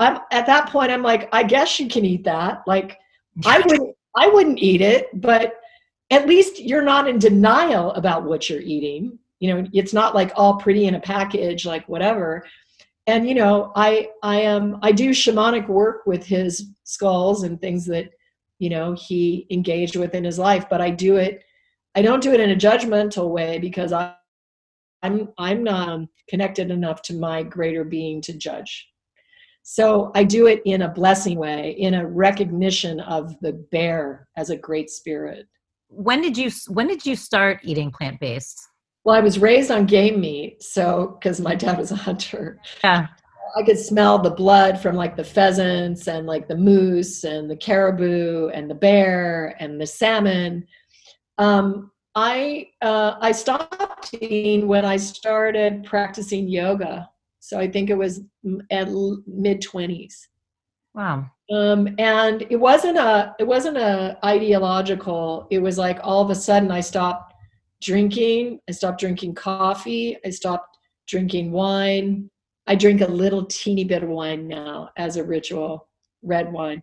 I'm at that point I'm like, I guess you can eat that. Like I wouldn't I wouldn't eat it, but at least you're not in denial about what you're eating. You know, it's not like all pretty in a package, like whatever. And you know, I I am I do shamanic work with his skulls and things that you know he engaged with in his life, but I do it. I don't do it in a judgmental way because I I'm I'm not um, connected enough to my greater being to judge. So I do it in a blessing way, in a recognition of the bear as a great spirit. When did you when did you start eating plant based? Well, I was raised on game meat, so because my dad was a hunter. Yeah. I could smell the blood from like the pheasants and like the moose and the caribou and the bear and the salmon. Um, I uh, I stopped eating when I started practicing yoga so I think it was at mid 20s. Wow. Um, and it wasn't a it wasn't a ideological. It was like all of a sudden I stopped drinking. I stopped drinking coffee. I stopped drinking wine. I drink a little teeny bit of wine now as a ritual, red wine.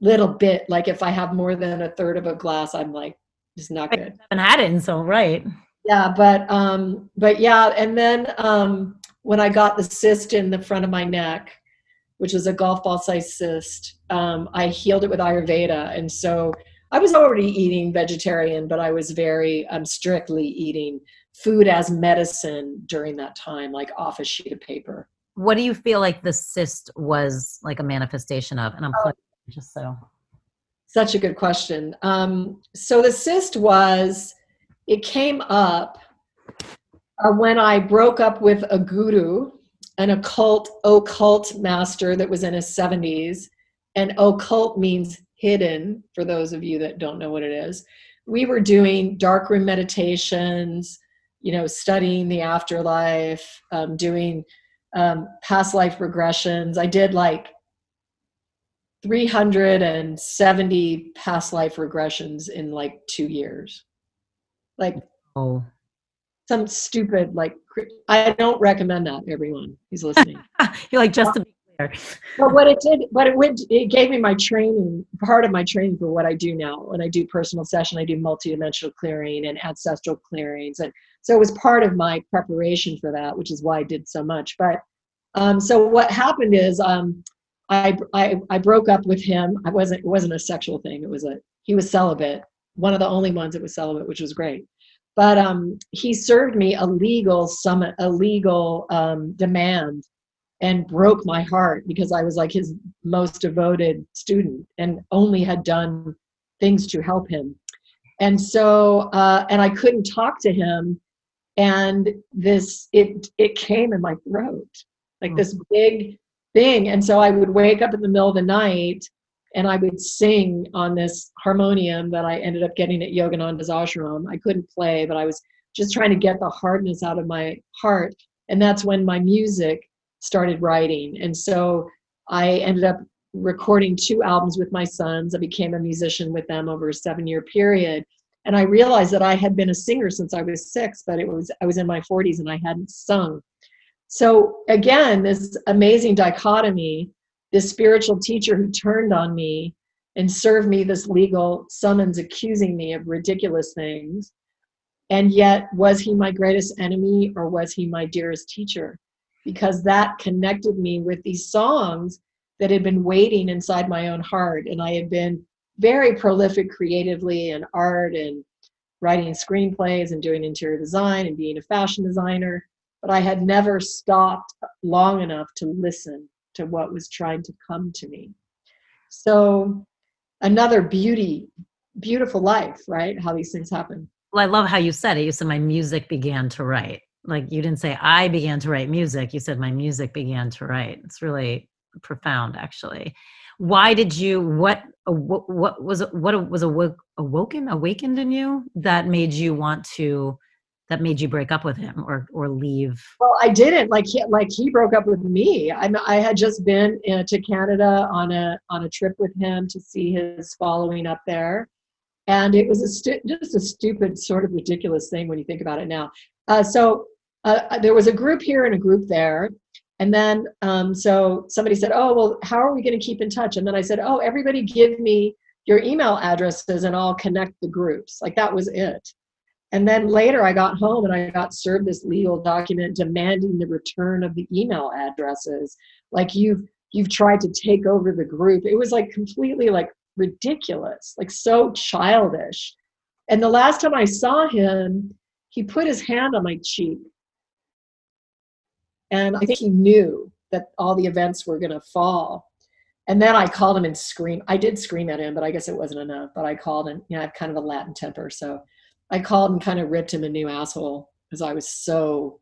Little bit. Like if I have more than a third of a glass, I'm like, it's not good. I haven't had it, so right. Yeah, but um, but yeah, and then um when I got the cyst in the front of my neck, which was a golf ball sized cyst, um, I healed it with Ayurveda. And so I was already eating vegetarian, but I was very um, strictly eating food as medicine during that time, like off a sheet of paper. What do you feel like the cyst was like a manifestation of? And I'm oh, just so. Such a good question. Um, so the cyst was, it came up uh, when I broke up with a guru, an occult occult master that was in his 70s, and occult means hidden for those of you that don't know what it is. We were doing dark room meditations, you know, studying the afterlife, um, doing um, past life regressions. I did like 370 past life regressions in like two years. Like, oh, some stupid like I don't recommend that everyone who's listening. You're like just to be clear. But what it did, but it would it gave me my training, part of my training for what I do now. When I do personal session, I do multidimensional clearing and ancestral clearings, and so it was part of my preparation for that, which is why I did so much. But um, so what happened is um, I, I I broke up with him. I wasn't it wasn't a sexual thing. It was a he was celibate, one of the only ones that was celibate, which was great but um, he served me a legal summit, a legal um, demand, and broke my heart because I was like his most devoted student and only had done things to help him. And so, uh, and I couldn't talk to him, and this it it came in my throat like hmm. this big thing. And so I would wake up in the middle of the night and I would sing on this harmonium that I ended up getting at Yogananda's ashram. I couldn't play, but I was just trying to get the hardness out of my heart. And that's when my music started writing. And so I ended up recording two albums with my sons. I became a musician with them over a seven year period. And I realized that I had been a singer since I was six, but it was I was in my 40s and I hadn't sung. So again, this amazing dichotomy, this spiritual teacher who turned on me and served me this legal summons accusing me of ridiculous things. And yet, was he my greatest enemy or was he my dearest teacher? Because that connected me with these songs that had been waiting inside my own heart. And I had been very prolific creatively in art and writing screenplays and doing interior design and being a fashion designer. But I had never stopped long enough to listen to what was trying to come to me. So, another beauty, beautiful life, right? How these things happen. Well, I love how you said it. You said my music began to write. Like you didn't say I began to write music. You said my music began to write. It's really profound actually why did you what what, what was what was awoke, awoken awakened in you that made you want to that made you break up with him or or leave well i didn't like he like he broke up with me i i had just been uh, to canada on a on a trip with him to see his following up there and it was a stu- just a stupid sort of ridiculous thing when you think about it now uh, so uh, there was a group here and a group there and then, um, so somebody said, Oh, well, how are we going to keep in touch? And then I said, Oh, everybody give me your email addresses and I'll connect the groups. Like that was it. And then later I got home and I got served this legal document demanding the return of the email addresses. Like you've you've tried to take over the group. It was like completely like ridiculous, like so childish. And the last time I saw him, he put his hand on my cheek and I think he knew that all the events were going to fall. And then I called him and screamed. I did scream at him, but I guess it wasn't enough. But I called him. You know, I have kind of a Latin temper, so I called and kind of ripped him a new asshole because I was so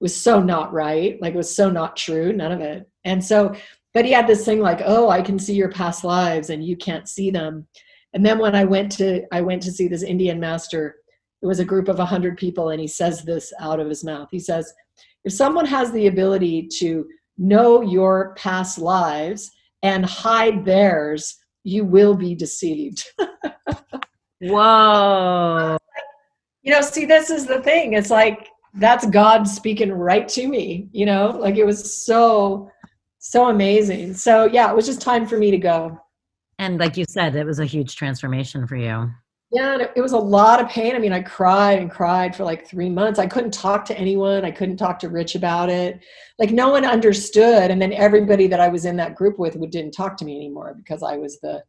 was so not right. Like it was so not true. None of it. And so, but he had this thing like, oh, I can see your past lives and you can't see them. And then when I went to I went to see this Indian master, it was a group of hundred people, and he says this out of his mouth. He says, if someone has the ability to know your past lives and hide theirs, you will be deceived. Whoa. You know, see, this is the thing. It's like that's God speaking right to me, you know, like it was so, so amazing. So, yeah, it was just time for me to go. And like you said, it was a huge transformation for you. Yeah, it, it was a lot of pain. I mean, I cried and cried for like three months. I couldn't talk to anyone. I couldn't talk to Rich about it. Like no one understood. And then everybody that I was in that group with would didn't talk to me anymore because I was the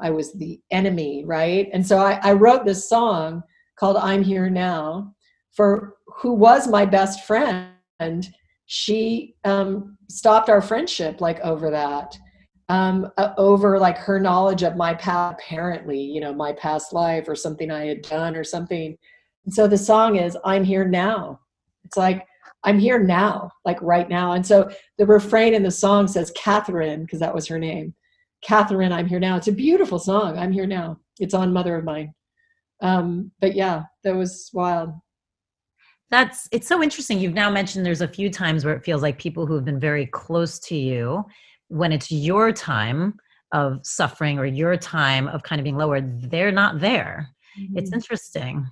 I was the enemy, right? And so I, I wrote this song called "I'm Here Now" for who was my best friend. She um, stopped our friendship like over that um, uh, over like her knowledge of my past, apparently, you know, my past life or something I had done or something. And so the song is, I'm here now. It's like, I'm here now, like right now. And so the refrain in the song says, Catherine, because that was her name. Catherine, I'm here now. It's a beautiful song. I'm here now. It's on Mother of Mine. Um, but yeah, that was wild. That's it's so interesting. You've now mentioned there's a few times where it feels like people who have been very close to you when it's your time of suffering or your time of kind of being lowered, they're not there. Mm-hmm. It's interesting.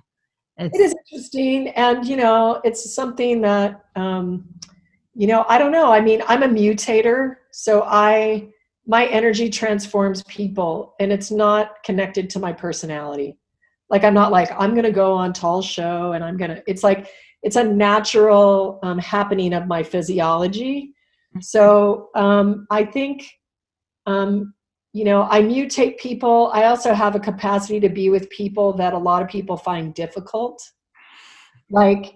It's, it is interesting. And, you know, it's something that, um, you know, I don't know. I mean, I'm a mutator. So I, my energy transforms people and it's not connected to my personality. Like, I'm not like, I'm going to go on Tall Show and I'm going to, it's like, it's a natural um, happening of my physiology so um, I think, um, you know, I mutate people. I also have a capacity to be with people that a lot of people find difficult. Like,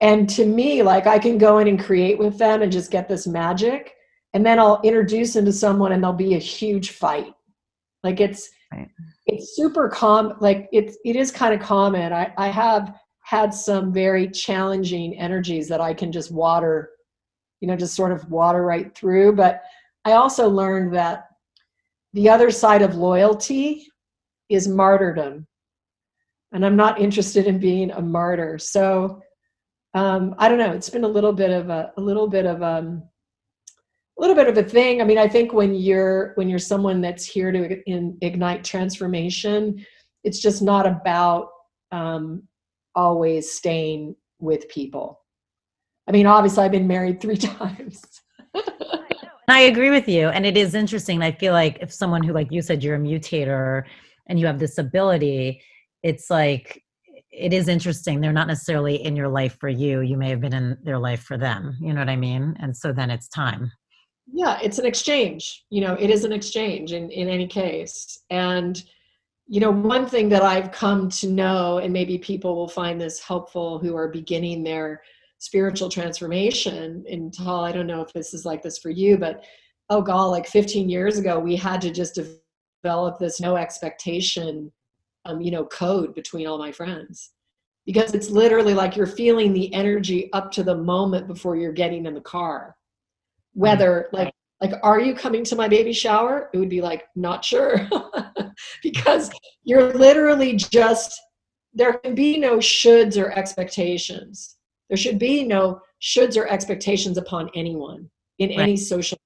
and to me, like I can go in and create with them and just get this magic. And then I'll introduce them to someone and there'll be a huge fight. Like it's, right. It's super calm. Like it's, it is kind of common. I, I have had some very challenging energies that I can just water you know, just sort of water right through. But I also learned that the other side of loyalty is martyrdom. And I'm not interested in being a martyr. So um, I don't know. It's been a little bit of a, a little bit of um, a little bit of a thing. I mean, I think when you're when you're someone that's here to in, ignite transformation, it's just not about um, always staying with people. I mean, obviously, I've been married three times. I agree with you. And it is interesting. I feel like if someone who, like you said, you're a mutator and you have this ability, it's like, it is interesting. They're not necessarily in your life for you. You may have been in their life for them. You know what I mean? And so then it's time. Yeah, it's an exchange. You know, it is an exchange in, in any case. And, you know, one thing that I've come to know, and maybe people will find this helpful who are beginning their spiritual transformation in tall I don't know if this is like this for you, but oh god, like 15 years ago, we had to just develop this no expectation, um, you know, code between all my friends because it's literally like you're feeling the energy up to the moment before you're getting in the car. Whether like like are you coming to my baby shower? It would be like not sure because you're literally just there can be no shoulds or expectations there should be no shoulds or expectations upon anyone in right. any social.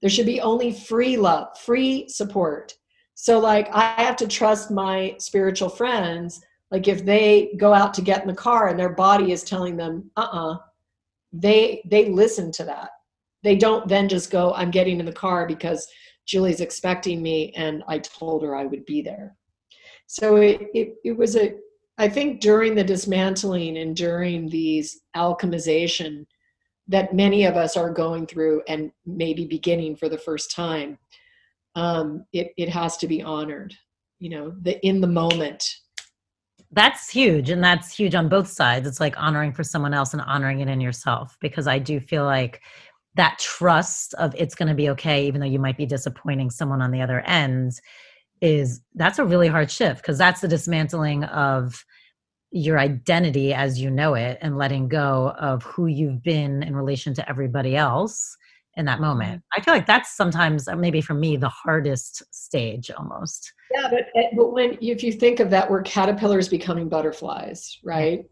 There should be only free love, free support. So, like, I have to trust my spiritual friends. Like, if they go out to get in the car and their body is telling them, uh uh-uh, uh, they they listen to that. They don't then just go, I'm getting in the car because Julie's expecting me and I told her I would be there. So it, it, it was a I think during the dismantling and during these alchemization that many of us are going through and maybe beginning for the first time, um, it, it has to be honored, you know, the in the moment. That's huge. And that's huge on both sides. It's like honoring for someone else and honoring it in yourself because I do feel like that trust of it's going to be okay, even though you might be disappointing someone on the other end is that's a really hard shift because that's the dismantling of your identity as you know it and letting go of who you've been in relation to everybody else in that moment. Mm-hmm. I feel like that's sometimes uh, maybe for me the hardest stage almost. Yeah, but eh, but when if you think of that we're caterpillars becoming butterflies, right?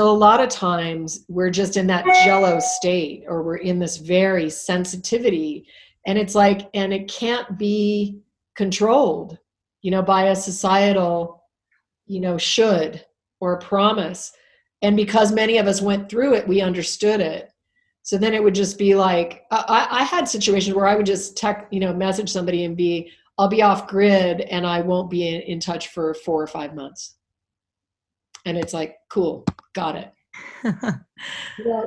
So a lot of times we're just in that jello state or we're in this very sensitivity and it's like and it can't be controlled, you know, by a societal, you know, should or promise. And because many of us went through it, we understood it. So then it would just be like I, I had situations where I would just tech, you know, message somebody and be, I'll be off grid and I won't be in, in touch for four or five months. And it's like, cool, got it. yeah,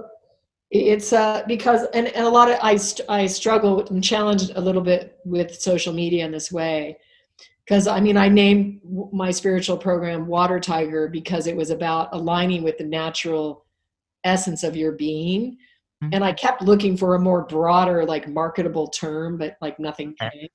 it's uh, because and, and a lot of I, I struggle and challenge a little bit with social media in this way because I mean, I named my spiritual program Water Tiger because it was about aligning with the natural essence of your being. Mm-hmm. And I kept looking for a more broader, like marketable term, but like nothing came.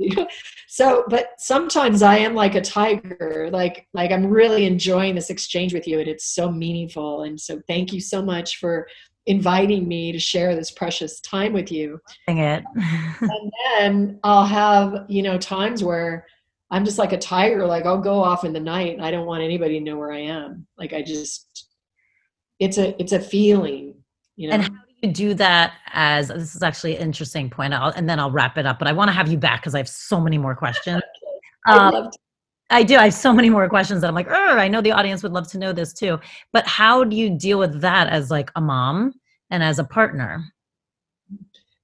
so but sometimes i am like a tiger like like i'm really enjoying this exchange with you and it's so meaningful and so thank you so much for inviting me to share this precious time with you Dang it and then i'll have you know times where I'm just like a tiger. Like I'll go off in the night and I don't want anybody to know where I am. Like I just, it's a, it's a feeling, you know. And you do that as, this is actually an interesting point I'll, and then I'll wrap it up, but I want to have you back because I have so many more questions. um, I do. I have so many more questions that I'm like, I know the audience would love to know this too. But how do you deal with that as like a mom and as a partner?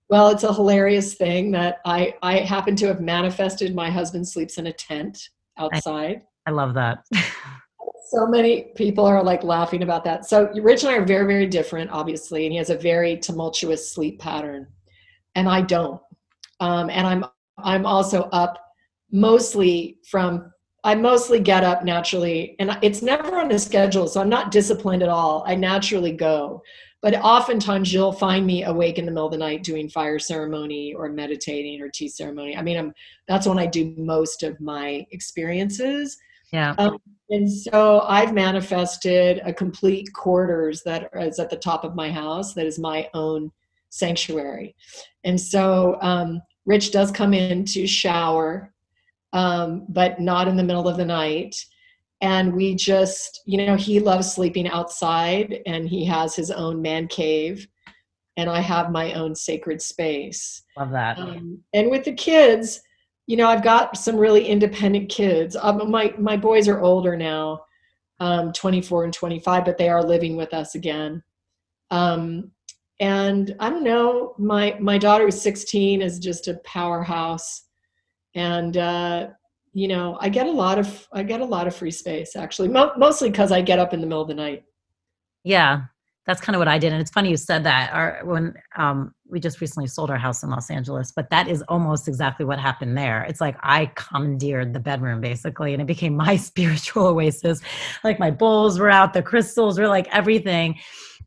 Well, it's a hilarious thing that I I happen to have manifested. My husband sleeps in a tent outside. I, I love that. so many people are like laughing about that. So Rich and I are very very different, obviously, and he has a very tumultuous sleep pattern, and I don't. Um, and I'm I'm also up mostly from I mostly get up naturally, and it's never on a schedule, so I'm not disciplined at all. I naturally go. But oftentimes you'll find me awake in the middle of the night doing fire ceremony or meditating or tea ceremony. I mean, I'm that's when I do most of my experiences. Yeah. Um, and so I've manifested a complete quarters that is at the top of my house that is my own sanctuary. And so um, Rich does come in to shower, um, but not in the middle of the night and we just you know he loves sleeping outside and he has his own man cave and I have my own sacred space. Love that. Um, and with the kids, you know, I've got some really independent kids. Um, my my boys are older now, um, 24 and 25, but they are living with us again. Um, and I don't know, my my daughter is 16, is just a powerhouse, and uh, you know, I get a lot of I get a lot of free space actually, Mo- mostly because I get up in the middle of the night. Yeah, that's kind of what I did. And it's funny you said that. Our when um, we just recently sold our house in Los Angeles, but that is almost exactly what happened there. It's like I commandeered the bedroom basically, and it became my spiritual oasis. Like my bowls were out, the crystals were like everything.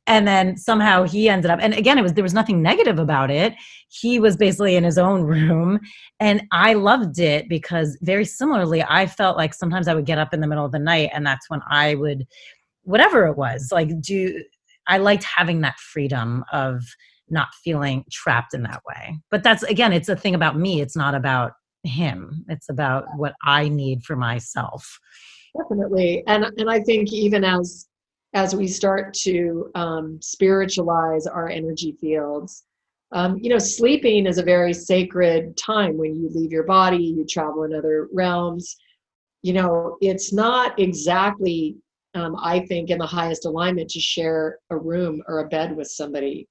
And then somehow he ended up, and again, it was there was nothing negative about it. He was basically in his own room, and I loved it because very similarly, I felt like sometimes I would get up in the middle of the night, and that's when I would whatever it was like do I liked having that freedom of not feeling trapped in that way. But that's again, it's a thing about me. It's not about him. It's about what I need for myself. Definitely, and and I think even as as we start to um, spiritualize our energy fields, um, you know, sleeping is a very sacred time when you leave your body, you travel in other realms. You know, it's not exactly um, I think, in the highest alignment to share a room or a bed with somebody,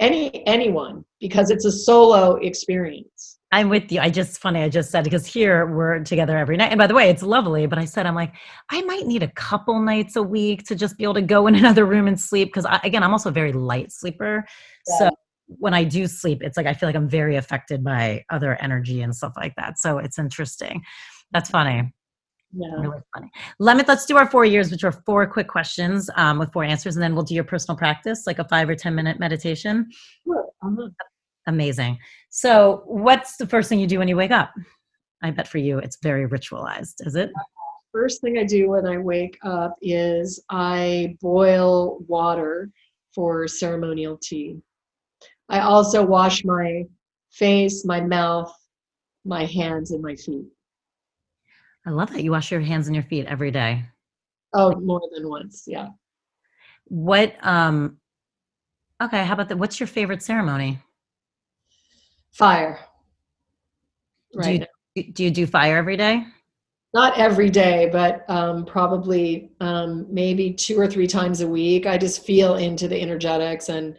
any anyone, because it's a solo experience. I'm with you. I just funny. I just said because here we're together every night, and by the way, it's lovely. But I said I'm like I might need a couple nights a week to just be able to go in another room and sleep because again I'm also a very light sleeper. Yeah. So when I do sleep, it's like I feel like I'm very affected by other energy and stuff like that. So it's interesting. That's funny. Yeah. Really funny. Let me let's do our four years, which are four quick questions um, with four answers, and then we'll do your personal practice, like a five or ten minute meditation. Sure. Uh-huh. Amazing. So, what's the first thing you do when you wake up? I bet for you, it's very ritualized. Is it? First thing I do when I wake up is I boil water for ceremonial tea. I also wash my face, my mouth, my hands, and my feet. I love that you wash your hands and your feet every day. Oh, more than once, yeah. What um okay, how about that? What's your favorite ceremony? Fire. Right. Do you, do you do fire every day? Not every day, but um, probably um, maybe two or three times a week. I just feel into the energetics, and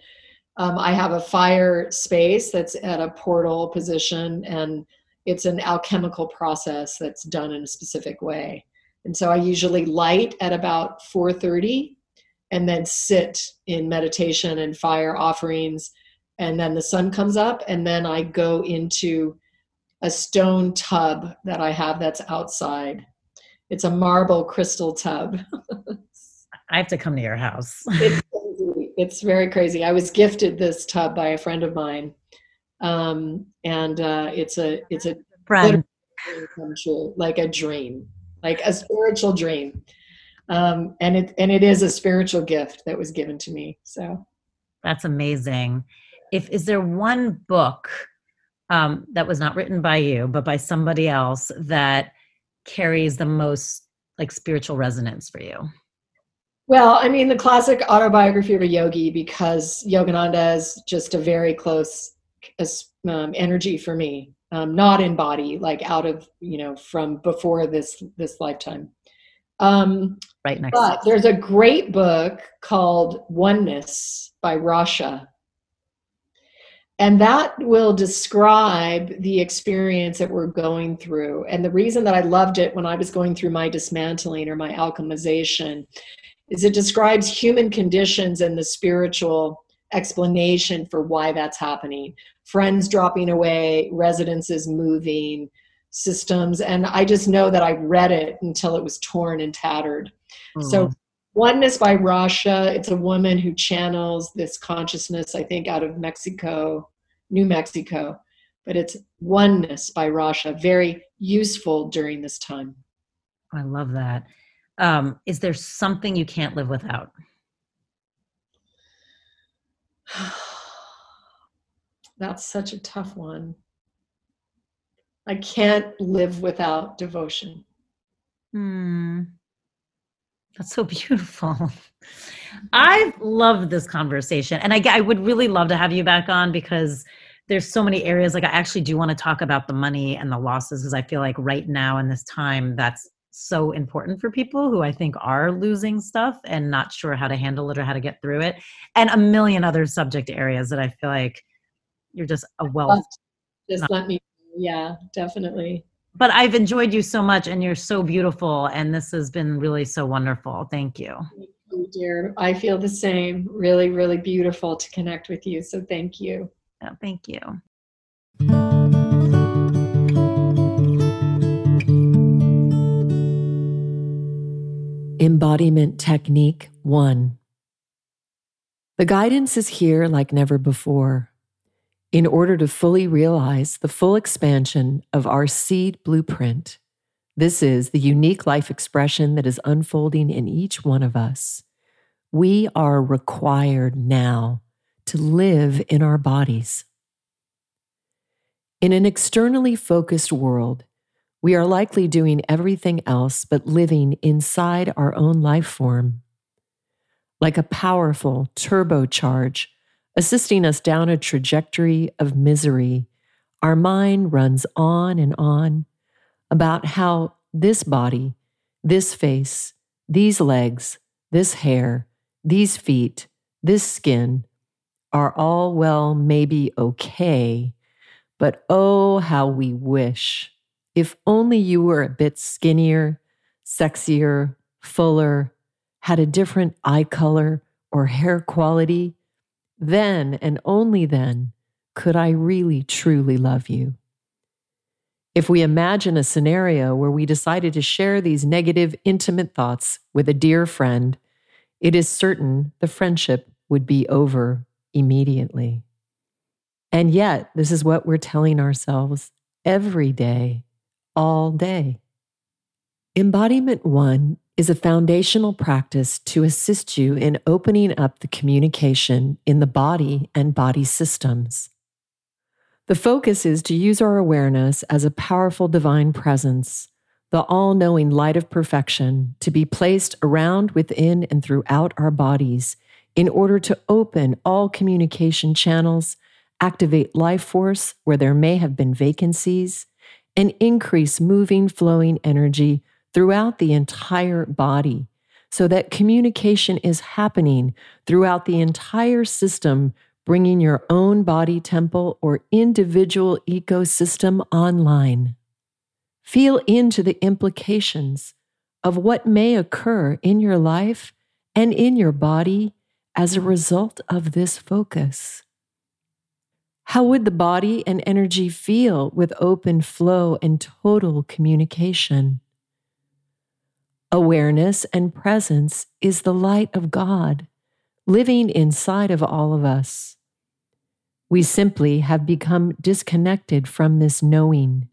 um, I have a fire space that's at a portal position, and it's an alchemical process that's done in a specific way. And so i usually light at about 4.30 and then sit in meditation and fire offerings. And then the sun comes up and then i go into a stone tub that i have that's outside. It's a marble crystal tub. I have to come to your house. It's, it's very crazy. I was gifted this tub by a friend of mine um, and uh, it's a it's a friend come true, like a dream, like a spiritual dream. Um, and it and it is a spiritual gift that was given to me. So that's amazing. If is there one book um, that was not written by you but by somebody else that carries the most like spiritual resonance for you? Well, I mean, the classic autobiography of a yogi because Yogananda is just a very close um, energy for me, um, not in body, like out of you know from before this this lifetime. Um, right next. But there's a great book called Oneness by Rasha. And that will describe the experience that we're going through. And the reason that I loved it when I was going through my dismantling or my alchemization is it describes human conditions and the spiritual explanation for why that's happening. Friends dropping away residences moving systems and i just know that i read it until it was torn and tattered. Mm. so oneness by rasha it's a woman who channels this consciousness i think out of mexico new mexico but it's oneness by rasha very useful during this time. I love that. Um, is there something you can't live without That's such a tough one. I can't live without devotion. Hmm. That's so beautiful. I love this conversation. And I, I would really love to have you back on because there's so many areas. Like, I actually do want to talk about the money and the losses because I feel like right now in this time, that's so important for people who I think are losing stuff and not sure how to handle it or how to get through it. And a million other subject areas that I feel like you're just a wealth. Just let me, yeah, definitely but I've enjoyed you so much and you're so beautiful and this has been really so wonderful. Thank you. Thank you, dear. I feel the same. Really, really beautiful to connect with you. So thank you. Oh, thank you. Embodiment Technique 1 The guidance is here like never before in order to fully realize the full expansion of our seed blueprint. This is the unique life expression that is unfolding in each one of us. We are required now to live in our bodies. In an externally focused world, we are likely doing everything else but living inside our own life form. Like a powerful turbocharge assisting us down a trajectory of misery, our mind runs on and on about how this body, this face, these legs, this hair, these feet, this skin are all, well, maybe okay, but oh, how we wish. If only you were a bit skinnier, sexier, fuller, had a different eye color or hair quality, then and only then could I really truly love you. If we imagine a scenario where we decided to share these negative, intimate thoughts with a dear friend, it is certain the friendship would be over immediately. And yet, this is what we're telling ourselves every day, all day. Embodiment one is a foundational practice to assist you in opening up the communication in the body and body systems. The focus is to use our awareness as a powerful divine presence, the all knowing light of perfection, to be placed around, within, and throughout our bodies in order to open all communication channels, activate life force where there may have been vacancies, and increase moving, flowing energy throughout the entire body so that communication is happening throughout the entire system, bringing your own body temple or individual ecosystem online. Feel into the implications of what may occur in your life and in your body as a result of this focus. How would the body and energy feel with open flow and total communication? Awareness and presence is the light of God living inside of all of us. We simply have become disconnected from this knowing.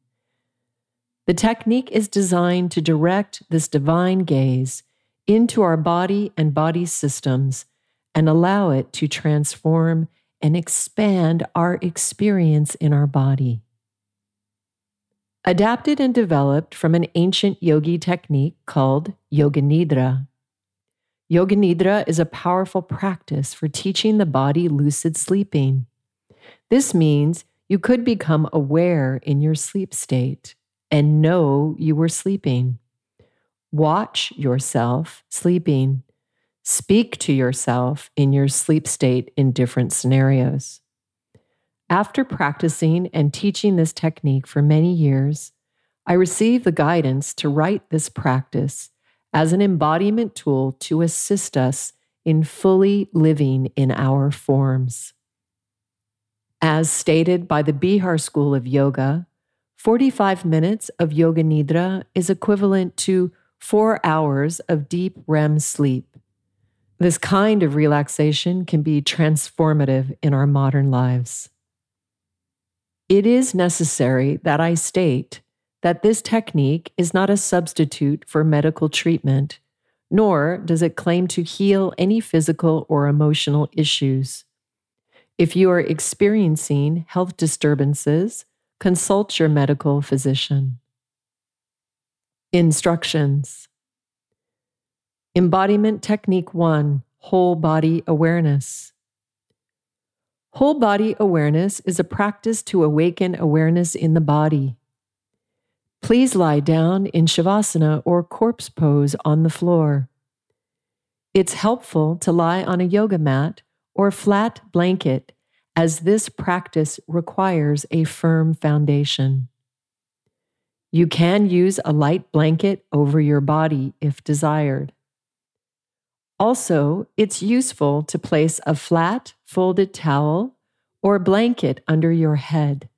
The technique is designed to direct this divine gaze into our body and body systems and allow it to transform and expand our experience in our body. Adapted and developed from an ancient yogi technique called Yoga Nidra. Yoga Nidra is a powerful practice for teaching the body lucid sleeping. This means you could become aware in your sleep state and know you were sleeping. Watch yourself sleeping. Speak to yourself in your sleep state in different scenarios. After practicing and teaching this technique for many years, I received the guidance to write this practice as an embodiment tool to assist us in fully living in our forms. As stated by the Bihar School of Yoga, 45 minutes of Yoga Nidra is equivalent to four hours of deep REM sleep. This kind of relaxation can be transformative in our modern lives. It is necessary that I state that this technique is not a substitute for medical treatment, nor does it claim to heal any physical or emotional issues. If you are experiencing health disturbances, consult your medical physician. Instructions Embodiment Technique 1 Whole Body Awareness. Whole body awareness is a practice to awaken awareness in the body. Please lie down in Shavasana or corpse pose on the floor. It's helpful to lie on a yoga mat or flat blanket, as this practice requires a firm foundation. You can use a light blanket over your body if desired. Also, it's useful to place a flat, folded towel or blanket under your head.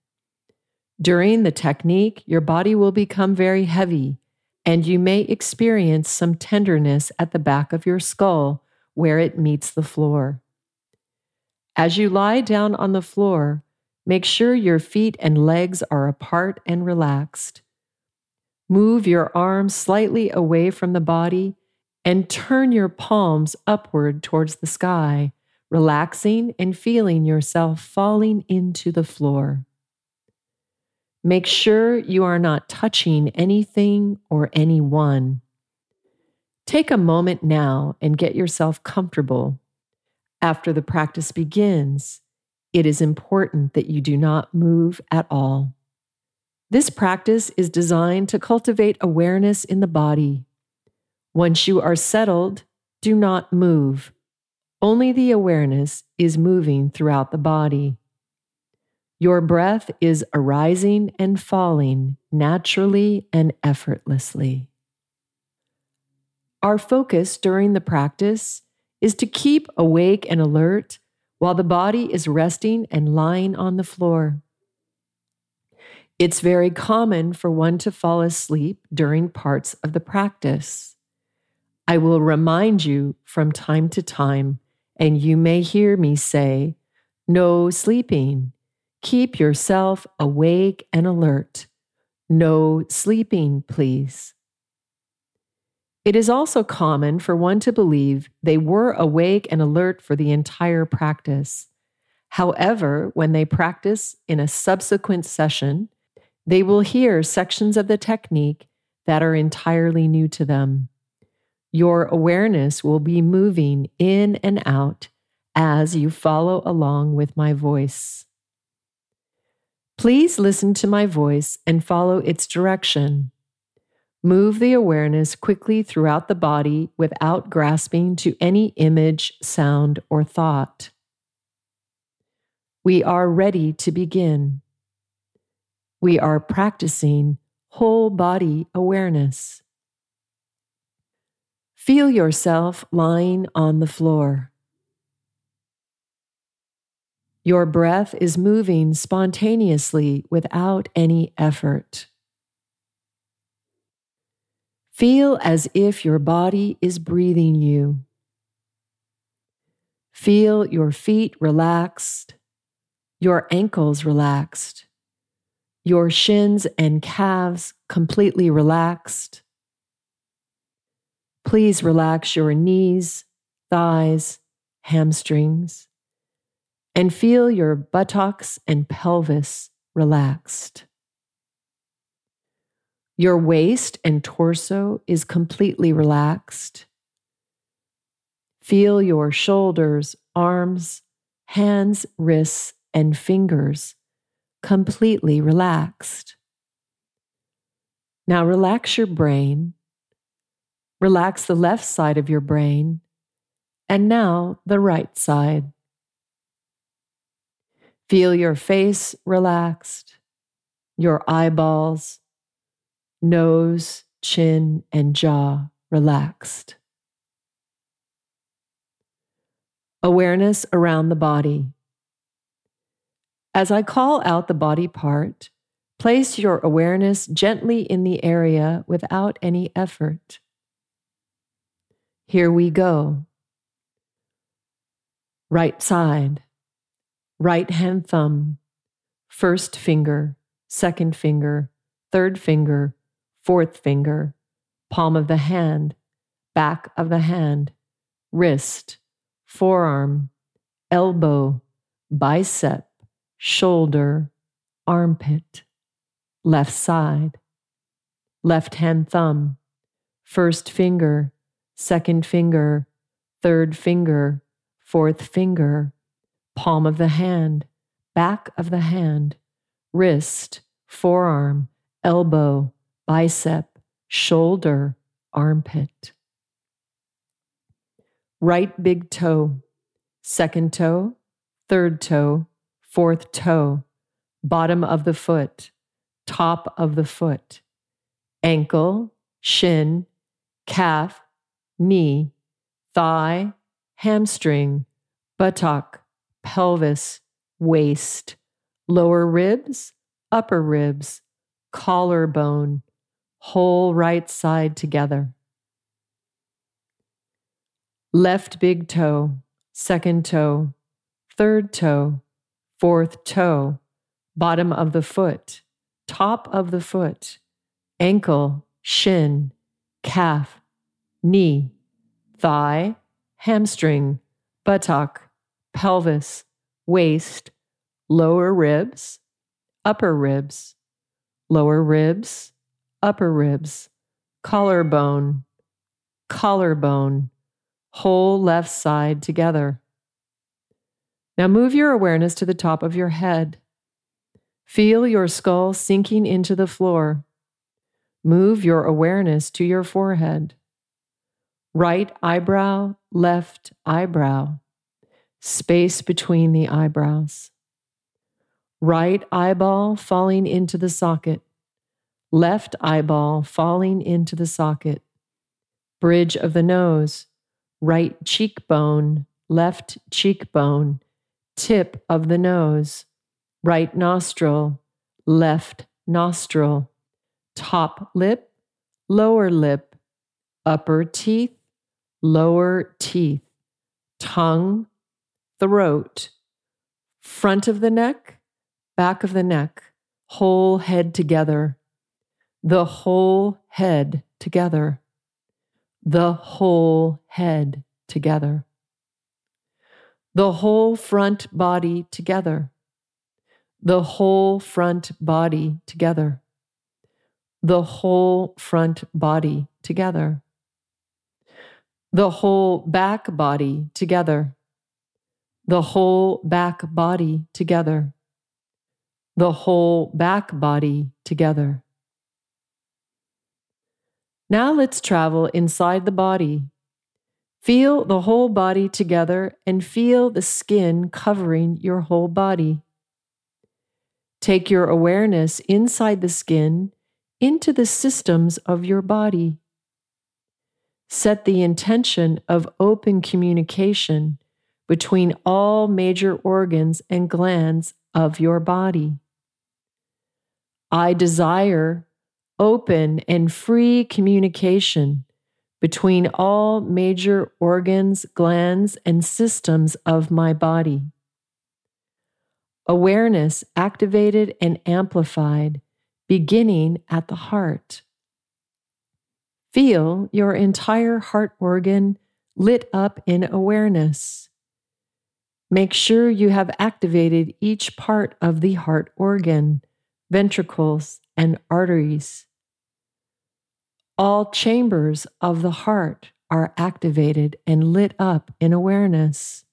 During the technique, your body will become very heavy, and you may experience some tenderness at the back of your skull where it meets the floor. As you lie down on the floor, make sure your feet and legs are apart and relaxed. Move your arms slightly away from the body and turn your palms upward towards the sky, relaxing and feeling yourself falling into the floor. Make sure you are not touching anything or anyone. Take a moment now and get yourself comfortable. After the practice begins, it is important that you do not move at all. This practice is designed to cultivate awareness in the body once you are settled, do not move. Only the awareness is moving throughout the body. Your breath is arising and falling naturally and effortlessly. Our focus during the practice is to keep awake and alert while the body is resting and lying on the floor. It's very common for one to fall asleep during parts of the practice. I will remind you from time to time, and you may hear me say, No sleeping. Keep yourself awake and alert. No sleeping, please. It is also common for one to believe they were awake and alert for the entire practice. However, when they practice in a subsequent session, they will hear sections of the technique that are entirely new to them. Your awareness will be moving in and out as you follow along with my voice. Please listen to my voice and follow its direction. Move the awareness quickly throughout the body without grasping to any image, sound, or thought. We are ready to begin. We are practicing whole body awareness. Feel yourself lying on the floor. Your breath is moving spontaneously without any effort. Feel as if your body is breathing you. Feel your feet relaxed, your ankles relaxed, your shins and calves completely relaxed Please relax your knees, thighs, hamstrings, and feel your buttocks and pelvis relaxed. Your waist and torso is completely relaxed. Feel your shoulders, arms, hands, wrists, and fingers completely relaxed. Now relax your brain Relax the left side of your brain, and now the right side. Feel your face relaxed, your eyeballs, nose, chin, and jaw relaxed. Awareness around the body. As I call out the body part, place your awareness gently in the area without any effort. Here we go. Right side, right hand thumb, first finger, second finger, third finger, fourth finger, palm of the hand, back of the hand, wrist, forearm, elbow, bicep, shoulder, armpit, left side, left hand thumb, first finger, second finger, third finger, fourth finger, palm of the hand, back of the hand, wrist, forearm, elbow, bicep, shoulder, armpit. Right big toe, second toe, third toe, fourth toe, bottom of the foot, top of the foot, ankle, shin, calf, knee, thigh, hamstring, buttock, pelvis, waist, lower ribs, upper ribs, collarbone, whole right side together. Left big toe, second toe, third toe, fourth toe, bottom of the foot, top of the foot, ankle, shin, calf, knee, thigh, hamstring, buttock, pelvis, waist, lower ribs, upper ribs, lower ribs, upper ribs, collarbone, collarbone, whole left side together. Now move your awareness to the top of your head. Feel your skull sinking into the floor. Move your awareness to your forehead. Right eyebrow, left eyebrow. Space between the eyebrows. Right eyeball falling into the socket. Left eyeball falling into the socket. Bridge of the nose. Right cheekbone, left cheekbone. Tip of the nose. Right nostril, left nostril. Top lip, lower lip. Upper teeth, lower teeth. Tongue, throat. Front of the neck, back of the neck, whole head together, the whole head together, the whole head together, the whole front body together, the whole front body together, the whole front body together, the whole back body together, the whole back body together the whole back body together. Now let's travel inside the body. Feel the whole body together and feel the skin covering your whole body. Take your awareness inside the skin into the systems of your body. Set the intention of open communication between all major organs and glands of your body. I desire open and free communication between all major organs, glands, and systems of my body. Awareness activated and amplified, beginning at the heart. Feel your entire heart organ lit up in awareness. Make sure you have activated each part of the heart organ ventricles, and arteries. All chambers of the heart are activated and lit up in awareness.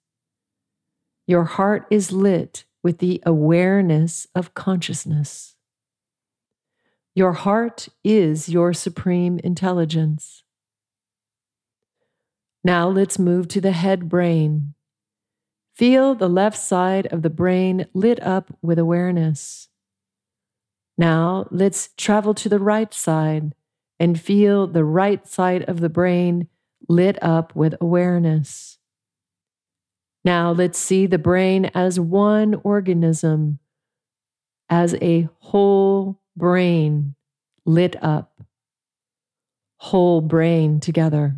Your heart is lit with the awareness of consciousness. Your heart is your supreme intelligence. Now let's move to the head brain. Feel the left side of the brain lit up with awareness. Now let's travel to the right side and feel the right side of the brain lit up with awareness. Now let's see the brain as one organism, as a whole brain lit up, whole brain together.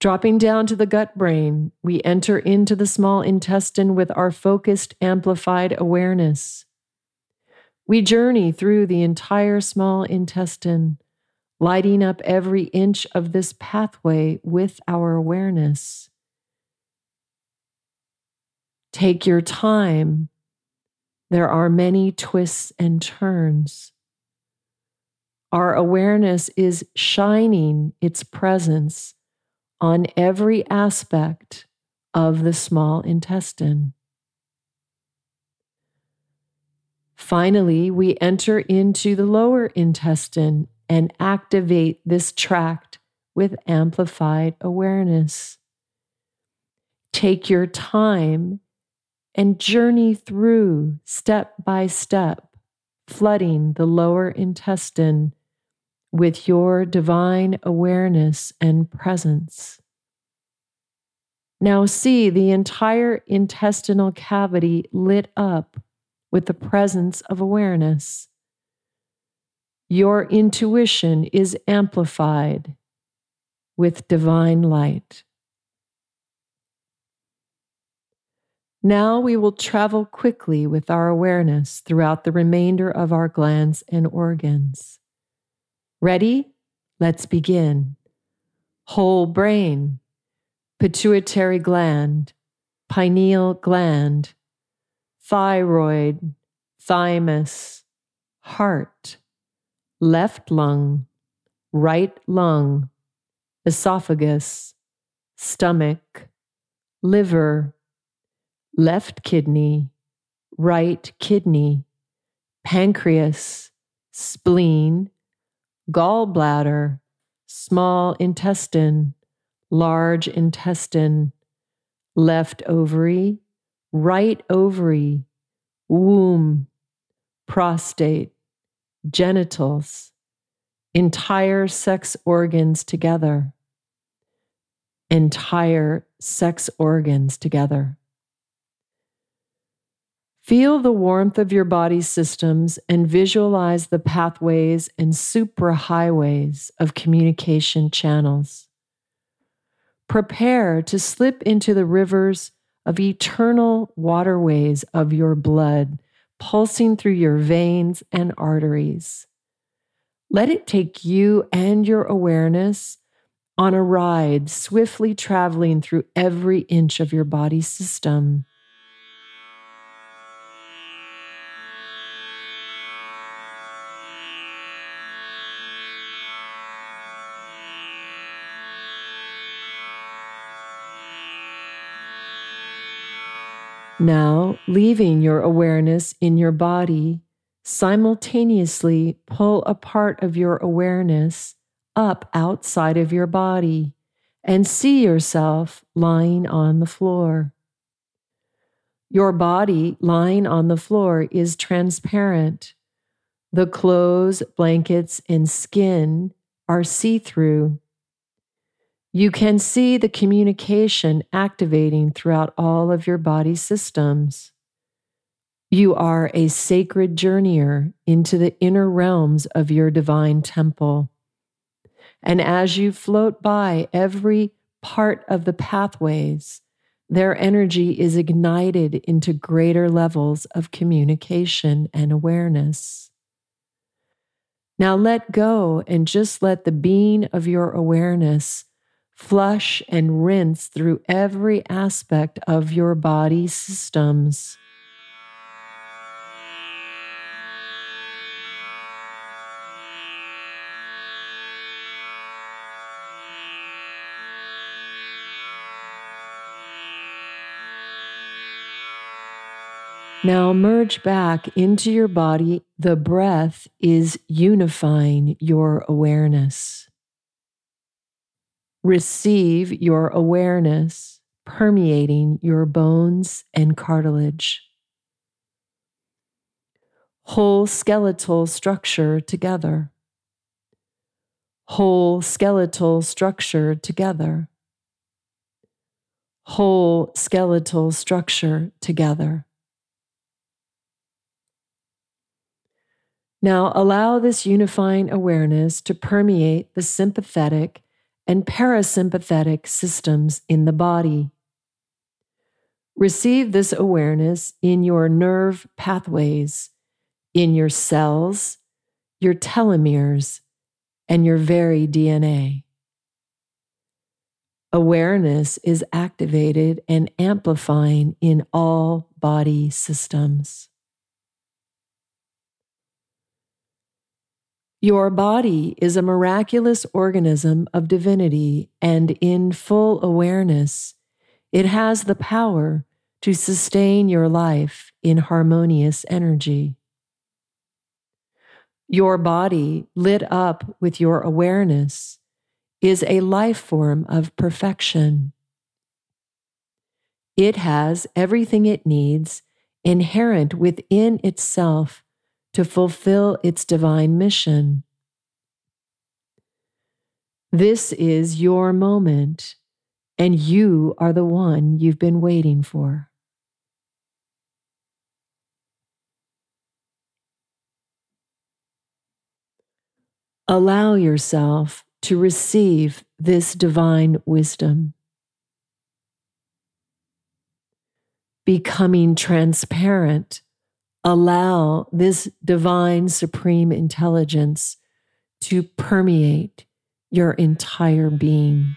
Dropping down to the gut brain, we enter into the small intestine with our focused, amplified awareness. We journey through the entire small intestine, lighting up every inch of this pathway with our awareness. Take your time. There are many twists and turns. our awareness is shining its presence on every aspect of the small intestine. Finally, we enter into the lower intestine and activate this tract with amplified awareness. Take your time and journey through step by step, flooding the lower intestine with your divine awareness and presence. Now see the entire intestinal cavity lit up with the presence of awareness. Your intuition is amplified with divine light. Now we will travel quickly with our awareness throughout the remainder of our glands and organs. Ready? Let's begin. Whole brain, pituitary gland, pineal gland, thyroid, thymus, heart, left lung, right lung, esophagus, stomach, liver, left kidney, right kidney, pancreas, spleen, gallbladder, small intestine, large intestine, left ovary, right ovary, womb, prostate, genitals, entire sex organs together, entire sex organs together. Feel the warmth of your body systems and visualize the pathways and suprahighways of communication channels. Prepare to slip into the rivers of eternal waterways of your blood, pulsing through your veins and arteries. Let it take you and your awareness on a ride, swiftly traveling through every inch of your body system. Now, leaving your awareness in your body, simultaneously pull a part of your awareness up outside of your body and see yourself lying on the floor. Your body lying on the floor is transparent. The clothes, blankets, and skin are see through. You can see the communication activating throughout all of your body systems. You are a sacred journeyer into the inner realms of your divine temple. And as you float by every part of the pathways, their energy is ignited into greater levels of communication and awareness. Now let go and just let the being of your awareness flush and rinse through every aspect of your body systems. Now merge back into your body. The breath is unifying your awareness. Receive your awareness permeating your bones and cartilage. Whole skeletal structure together. Whole skeletal structure together. Whole skeletal structure together. Now allow this unifying awareness to permeate the sympathetic and parasympathetic systems in the body. Receive this awareness in your nerve pathways, in your cells, your telomeres, and your very DNA. Awareness is activated and amplifying in all body systems. Your body is a miraculous organism of divinity, and in full awareness, it has the power to sustain your life in harmonious energy. Your body, lit up with your awareness, is a life form of perfection. It has everything it needs inherent within itself to fulfill its divine mission. This is your moment, and you are the one you've been waiting for. Allow yourself to receive this divine wisdom. Becoming transparent, allow this divine supreme intelligence to permeate your entire being.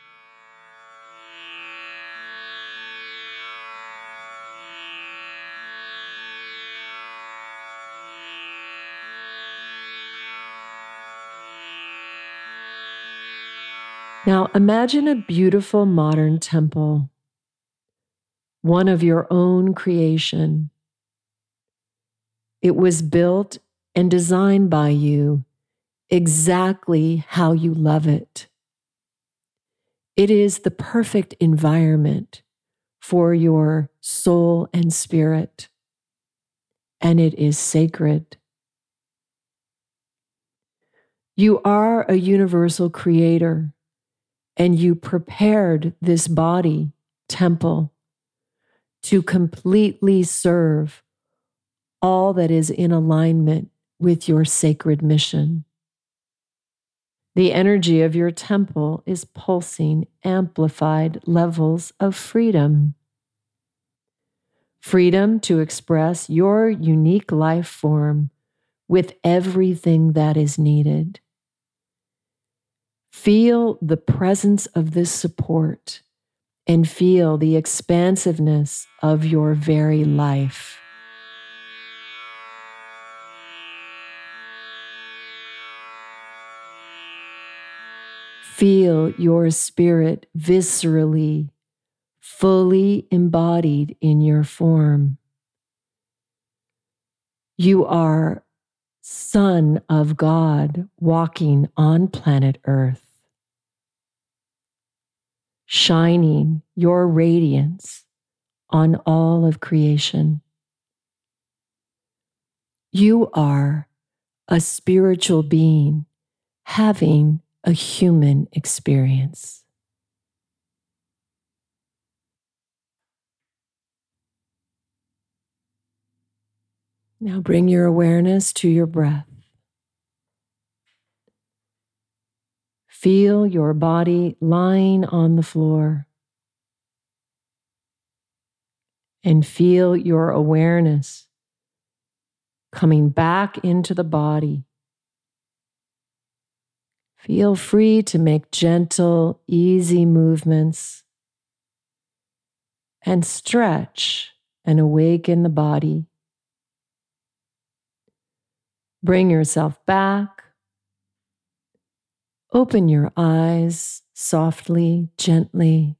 Now imagine a beautiful modern temple, one of your own creation. It was built and designed by you exactly how you love it. It is the perfect environment for your soul and spirit, and it is sacred. You are a universal creator and you prepared this body, temple, to completely serve all that is in alignment with your sacred mission. The energy of your temple is pulsing amplified levels of freedom. Freedom to express your unique life form with everything that is needed. Feel the presence of this support and feel the expansiveness of your very life. Feel your spirit viscerally, fully embodied in your form. You are Son of God walking on planet Earth, shining your radiance on all of creation. You are a spiritual being having a human experience. Now bring your awareness to your breath. Feel your body lying on the floor. And feel your awareness coming back into the body. Feel free to make gentle, easy movements and stretch and awaken the body. Bring yourself back. Open your eyes softly, gently.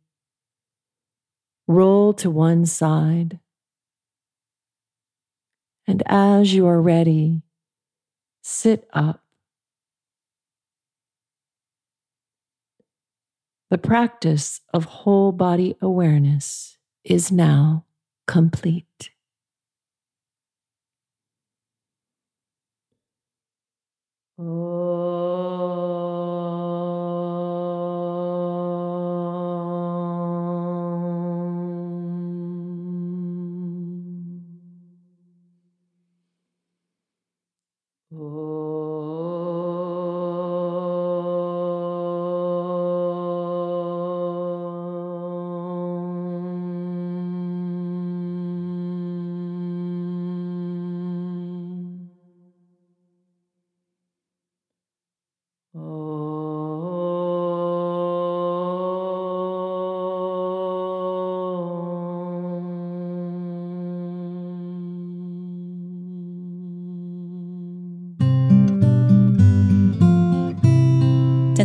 Roll to one side. And as you are ready, sit up. The practice of whole body awareness is now complete. Oh.